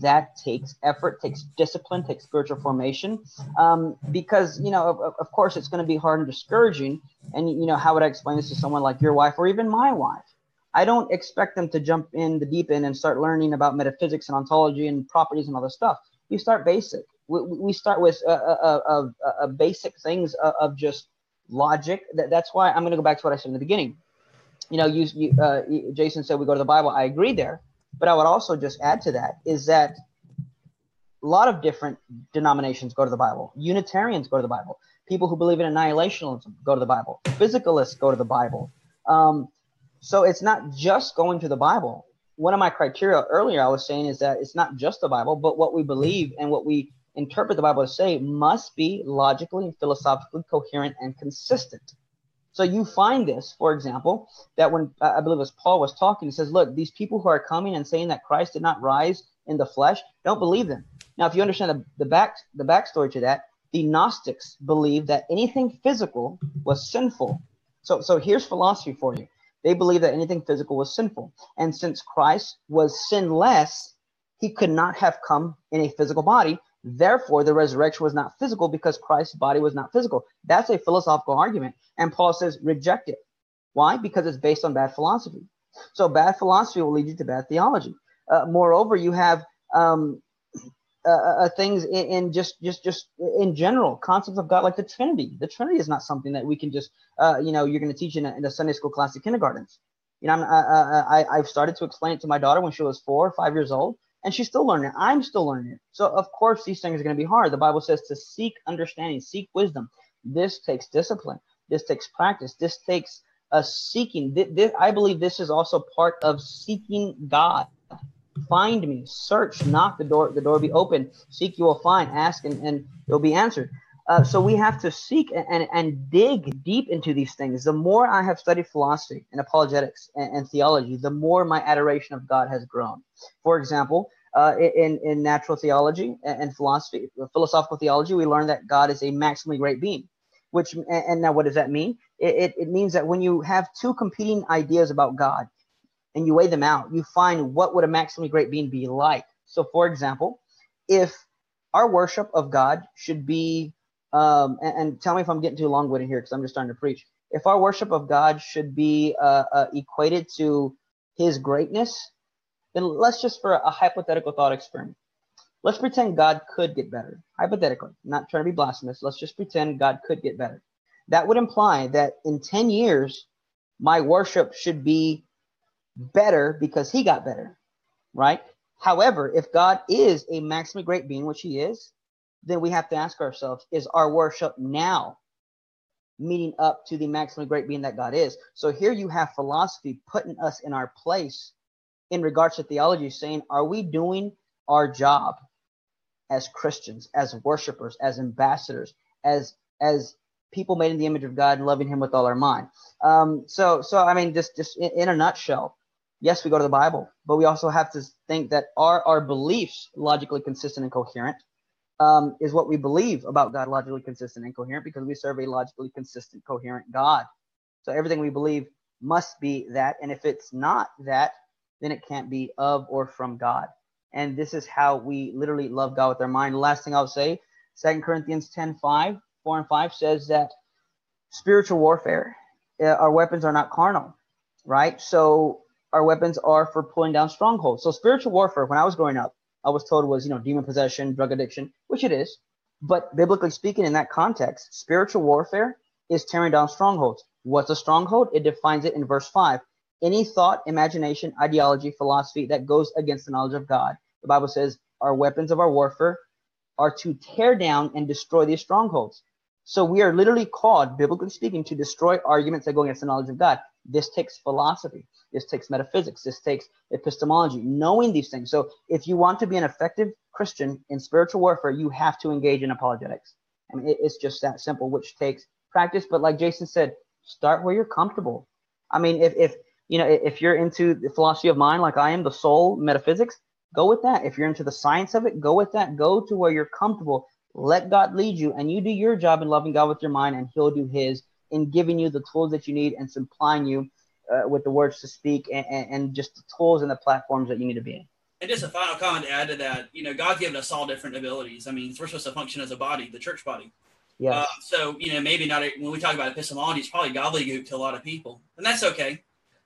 That takes effort, takes discipline, takes spiritual formation. Um, because you know, of, of course, it's going to be hard and discouraging. And you know, how would I explain this to someone like your wife or even my wife? I don't expect them to jump in the deep end and start learning about metaphysics and ontology and properties and this stuff. You start basic we, we start with uh, basic things of, of just logic. That, that's why I'm going to go back to what I said in the beginning. You know, you, you uh, Jason said we go to the Bible. I agree there, but I would also just add to that is that a lot of different denominations go to the Bible. Unitarians go to the Bible. People who believe in annihilationism go to the Bible. Physicalists go to the Bible. Um, so it's not just going to the Bible. One of my criteria earlier I was saying is that it's not just the Bible, but what we believe and what we interpret the Bible to say must be logically and philosophically coherent and consistent. So you find this, for example, that when uh, I believe as Paul was talking, he says, "Look, these people who are coming and saying that Christ did not rise in the flesh, don't believe them." Now, if you understand the, the back the backstory to that, the Gnostics believed that anything physical was sinful. So, so here's philosophy for you. They believe that anything physical was sinful, and since Christ was sinless, he could not have come in a physical body Therefore, the resurrection was not physical because Christ's body was not physical. That's a philosophical argument. And Paul says, reject it. Why? Because it's based on bad philosophy. So bad philosophy will lead you to bad theology. Uh, moreover, you have um, uh, uh, things in, in, just just just in general concepts of God, like the Trinity. The Trinity is not something that we can just uh, you know you're going to teach in a, in a Sunday school class at kindergartens. You know, I'm, I, I I've started to explain it to my daughter when she was four or five years old and she's still learning. I'm still learning. So of course these things are going to be hard. The Bible says to seek understanding, seek wisdom. This takes discipline. This takes practice. This takes a seeking. This, this, I believe this is also part of seeking God. Find me, search, knock the door. The door be open. Seek, you will find. Ask, and, and it'll be answered. Uh, so we have to seek and, and, dig deep into these things. The more I have studied philosophy and apologetics and, and theology, the more my adoration of God has grown. For example, uh, in, in natural theology and philosophy, philosophical theology, we learn that God is a maximally great being. which and, and now what does that mean? It, it, it means that when you have two competing ideas about God and you weigh them out, you find what would a maximally great being be like. So, for example, if our worship of God should be, um, and, and tell me if I'm getting too long winded here because I'm just starting to preach. If our worship of God should be uh, uh, equated to His greatness, then let's just for a hypothetical thought experiment. Let's pretend God could get better. Hypothetically, I'm not trying to be blasphemous. Let's just pretend God could get better. That would imply that in 10 years, my worship should be better because he got better, right? However, if God is a maximally great being, which he is, then we have to ask ourselves, is our worship now meeting up to the maximally great being that God is? So here you have philosophy putting us in our place in regards to theology, saying, are we doing our job? as Christians, as worshipers, as ambassadors, as as people made in the image of God and loving Him with all our mind. Um, so, so I mean, just just in, in, a nutshell, yes, we go to the Bible, but we also have to think that are our beliefs logically consistent and coherent um, is what we believe about God, logically consistent and coherent, because we serve a logically consistent, coherent God. So everything we believe must be that, and if it's not that, then it can't be of or from God and this is how we literally love God with our mind. Last thing I'll say, Second Corinthians 10 5, 4 and 5 says that spiritual warfare, uh, our weapons are not carnal, right? So our weapons are for pulling down strongholds. So spiritual warfare, when I was growing up, I was told was, you know, demon possession, drug addiction, which it is. But biblically speaking, in that context, spiritual warfare is tearing down strongholds. What's a stronghold? It defines it in verse 5. Any thought, imagination, ideology, philosophy that goes against the knowledge of God the Bible says our weapons of our warfare are to tear down and destroy these strongholds. So we are literally called, biblically speaking, to destroy arguments that go against the knowledge of God. This takes philosophy. This takes metaphysics. This takes epistemology, knowing these things. So if you want to be an effective Christian in spiritual warfare, you have to engage in apologetics. I mean, it's just that simple, which takes practice. But like Jason said, start where you're comfortable. I mean, if, if you know, if you're into the philosophy of mind, like I am, the soul, metaphysics, Go with that. If you're into the science of it, go with that. Go to where you're comfortable. Let God lead you, and you do your job in loving God with your mind, and He'll do His in giving you the tools that you need and supplying you uh, with the words to speak and, and, and just the tools and the platforms that you need to be in. And just a final comment to add to that, you know, God's given us all different abilities. I mean, we're supposed to function as a body, the church body. Yeah. Uh, so, you know, maybe not when we talk about epistemology, it's probably gobbledygook to a lot of people, and that's okay.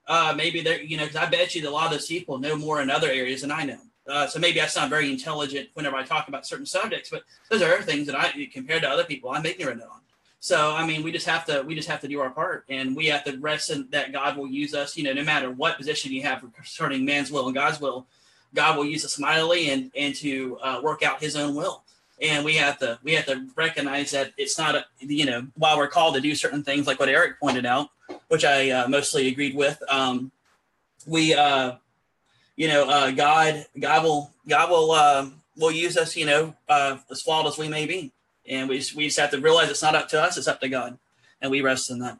Uh, maybe they're, you know, because I bet you that a lot of those people know more in other areas than I know. Uh, so maybe I sound very intelligent whenever I talk about certain subjects, but those are things that I, compared to other people, I'm ignorant on. So I mean, we just have to we just have to do our part, and we have to rest in that God will use us. You know, no matter what position you have concerning man's will and God's will, God will use us mightily and and to uh, work out His own will. And we have to we have to recognize that it's not a you know while we're called to do certain things like what Eric pointed out, which I uh, mostly agreed with. Um, we uh, you know, uh, God, God will, God will, uh, will use us, you know, uh, as flawed as we may be, and we just, we just have to realize it's not up to us; it's up to God, and we rest in that.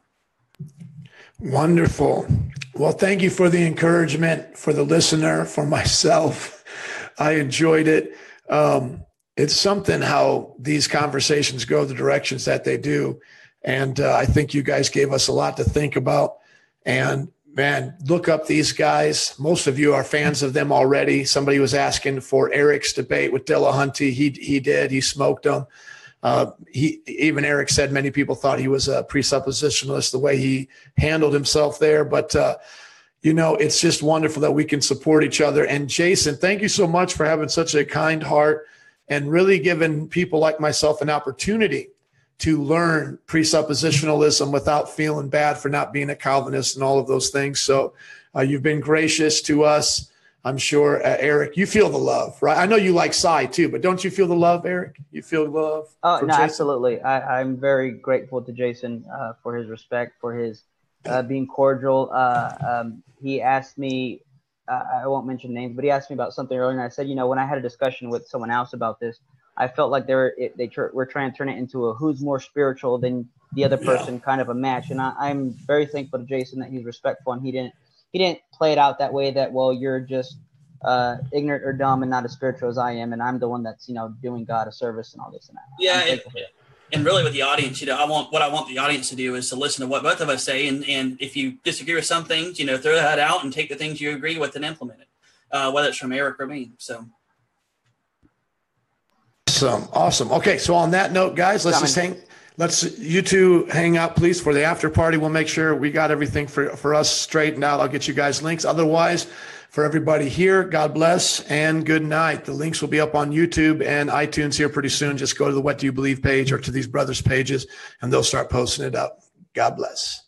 Wonderful. Well, thank you for the encouragement for the listener, for myself. [laughs] I enjoyed it. Um, it's something how these conversations go the directions that they do. And uh, I think you guys gave us a lot to think about. And man, look up these guys. Most of you are fans of them already. Somebody was asking for Eric's debate with Dillahunty. He he did. He smoked them. Uh, he even Eric said many people thought he was a presuppositionalist the way he handled himself there. But uh, you know, it's just wonderful that we can support each other. And Jason, thank you so much for having such a kind heart and really giving people like myself an opportunity to learn presuppositionalism without feeling bad for not being a Calvinist and all of those things. So uh, you've been gracious to us. I'm sure, uh, Eric, you feel the love, right? I know you like Sye too, but don't you feel the love, Eric? You feel the love? Oh, no, Jason? absolutely. I, am very grateful to Jason uh, for his respect, for his uh, being cordial. Uh, um, he asked me, I won't mention names, but he asked me about something earlier, and I said, you know, when I had a discussion with someone else about this, I felt like they were it, they tr- were trying to turn it into a who's more spiritual than the other person yeah. kind of a match. And I, am very thankful to Jason that he's respectful and he didn't he didn't play it out that way that well you're just uh, ignorant or dumb and not as spiritual as I am and I'm the one that's you know doing God a service and all this and that. Yeah, and really with the audience, you know, I want what I want the audience to do is to listen to what both of us say, and and if you disagree with some things, you know, throw that out and take the things you agree with and implement it, uh, whether it's from Eric or me. So. Awesome, awesome. Okay, so on that note, guys, let's just hang. Let's you two hang out, please, for the after party. We'll make sure we got everything for for us straightened out. I'll get you guys links. Otherwise, for everybody here, God bless and good night. The links will be up on YouTube and iTunes here pretty soon. Just go to the What Do You Believe page or to these brothers' pages, and they'll start posting it up. God bless.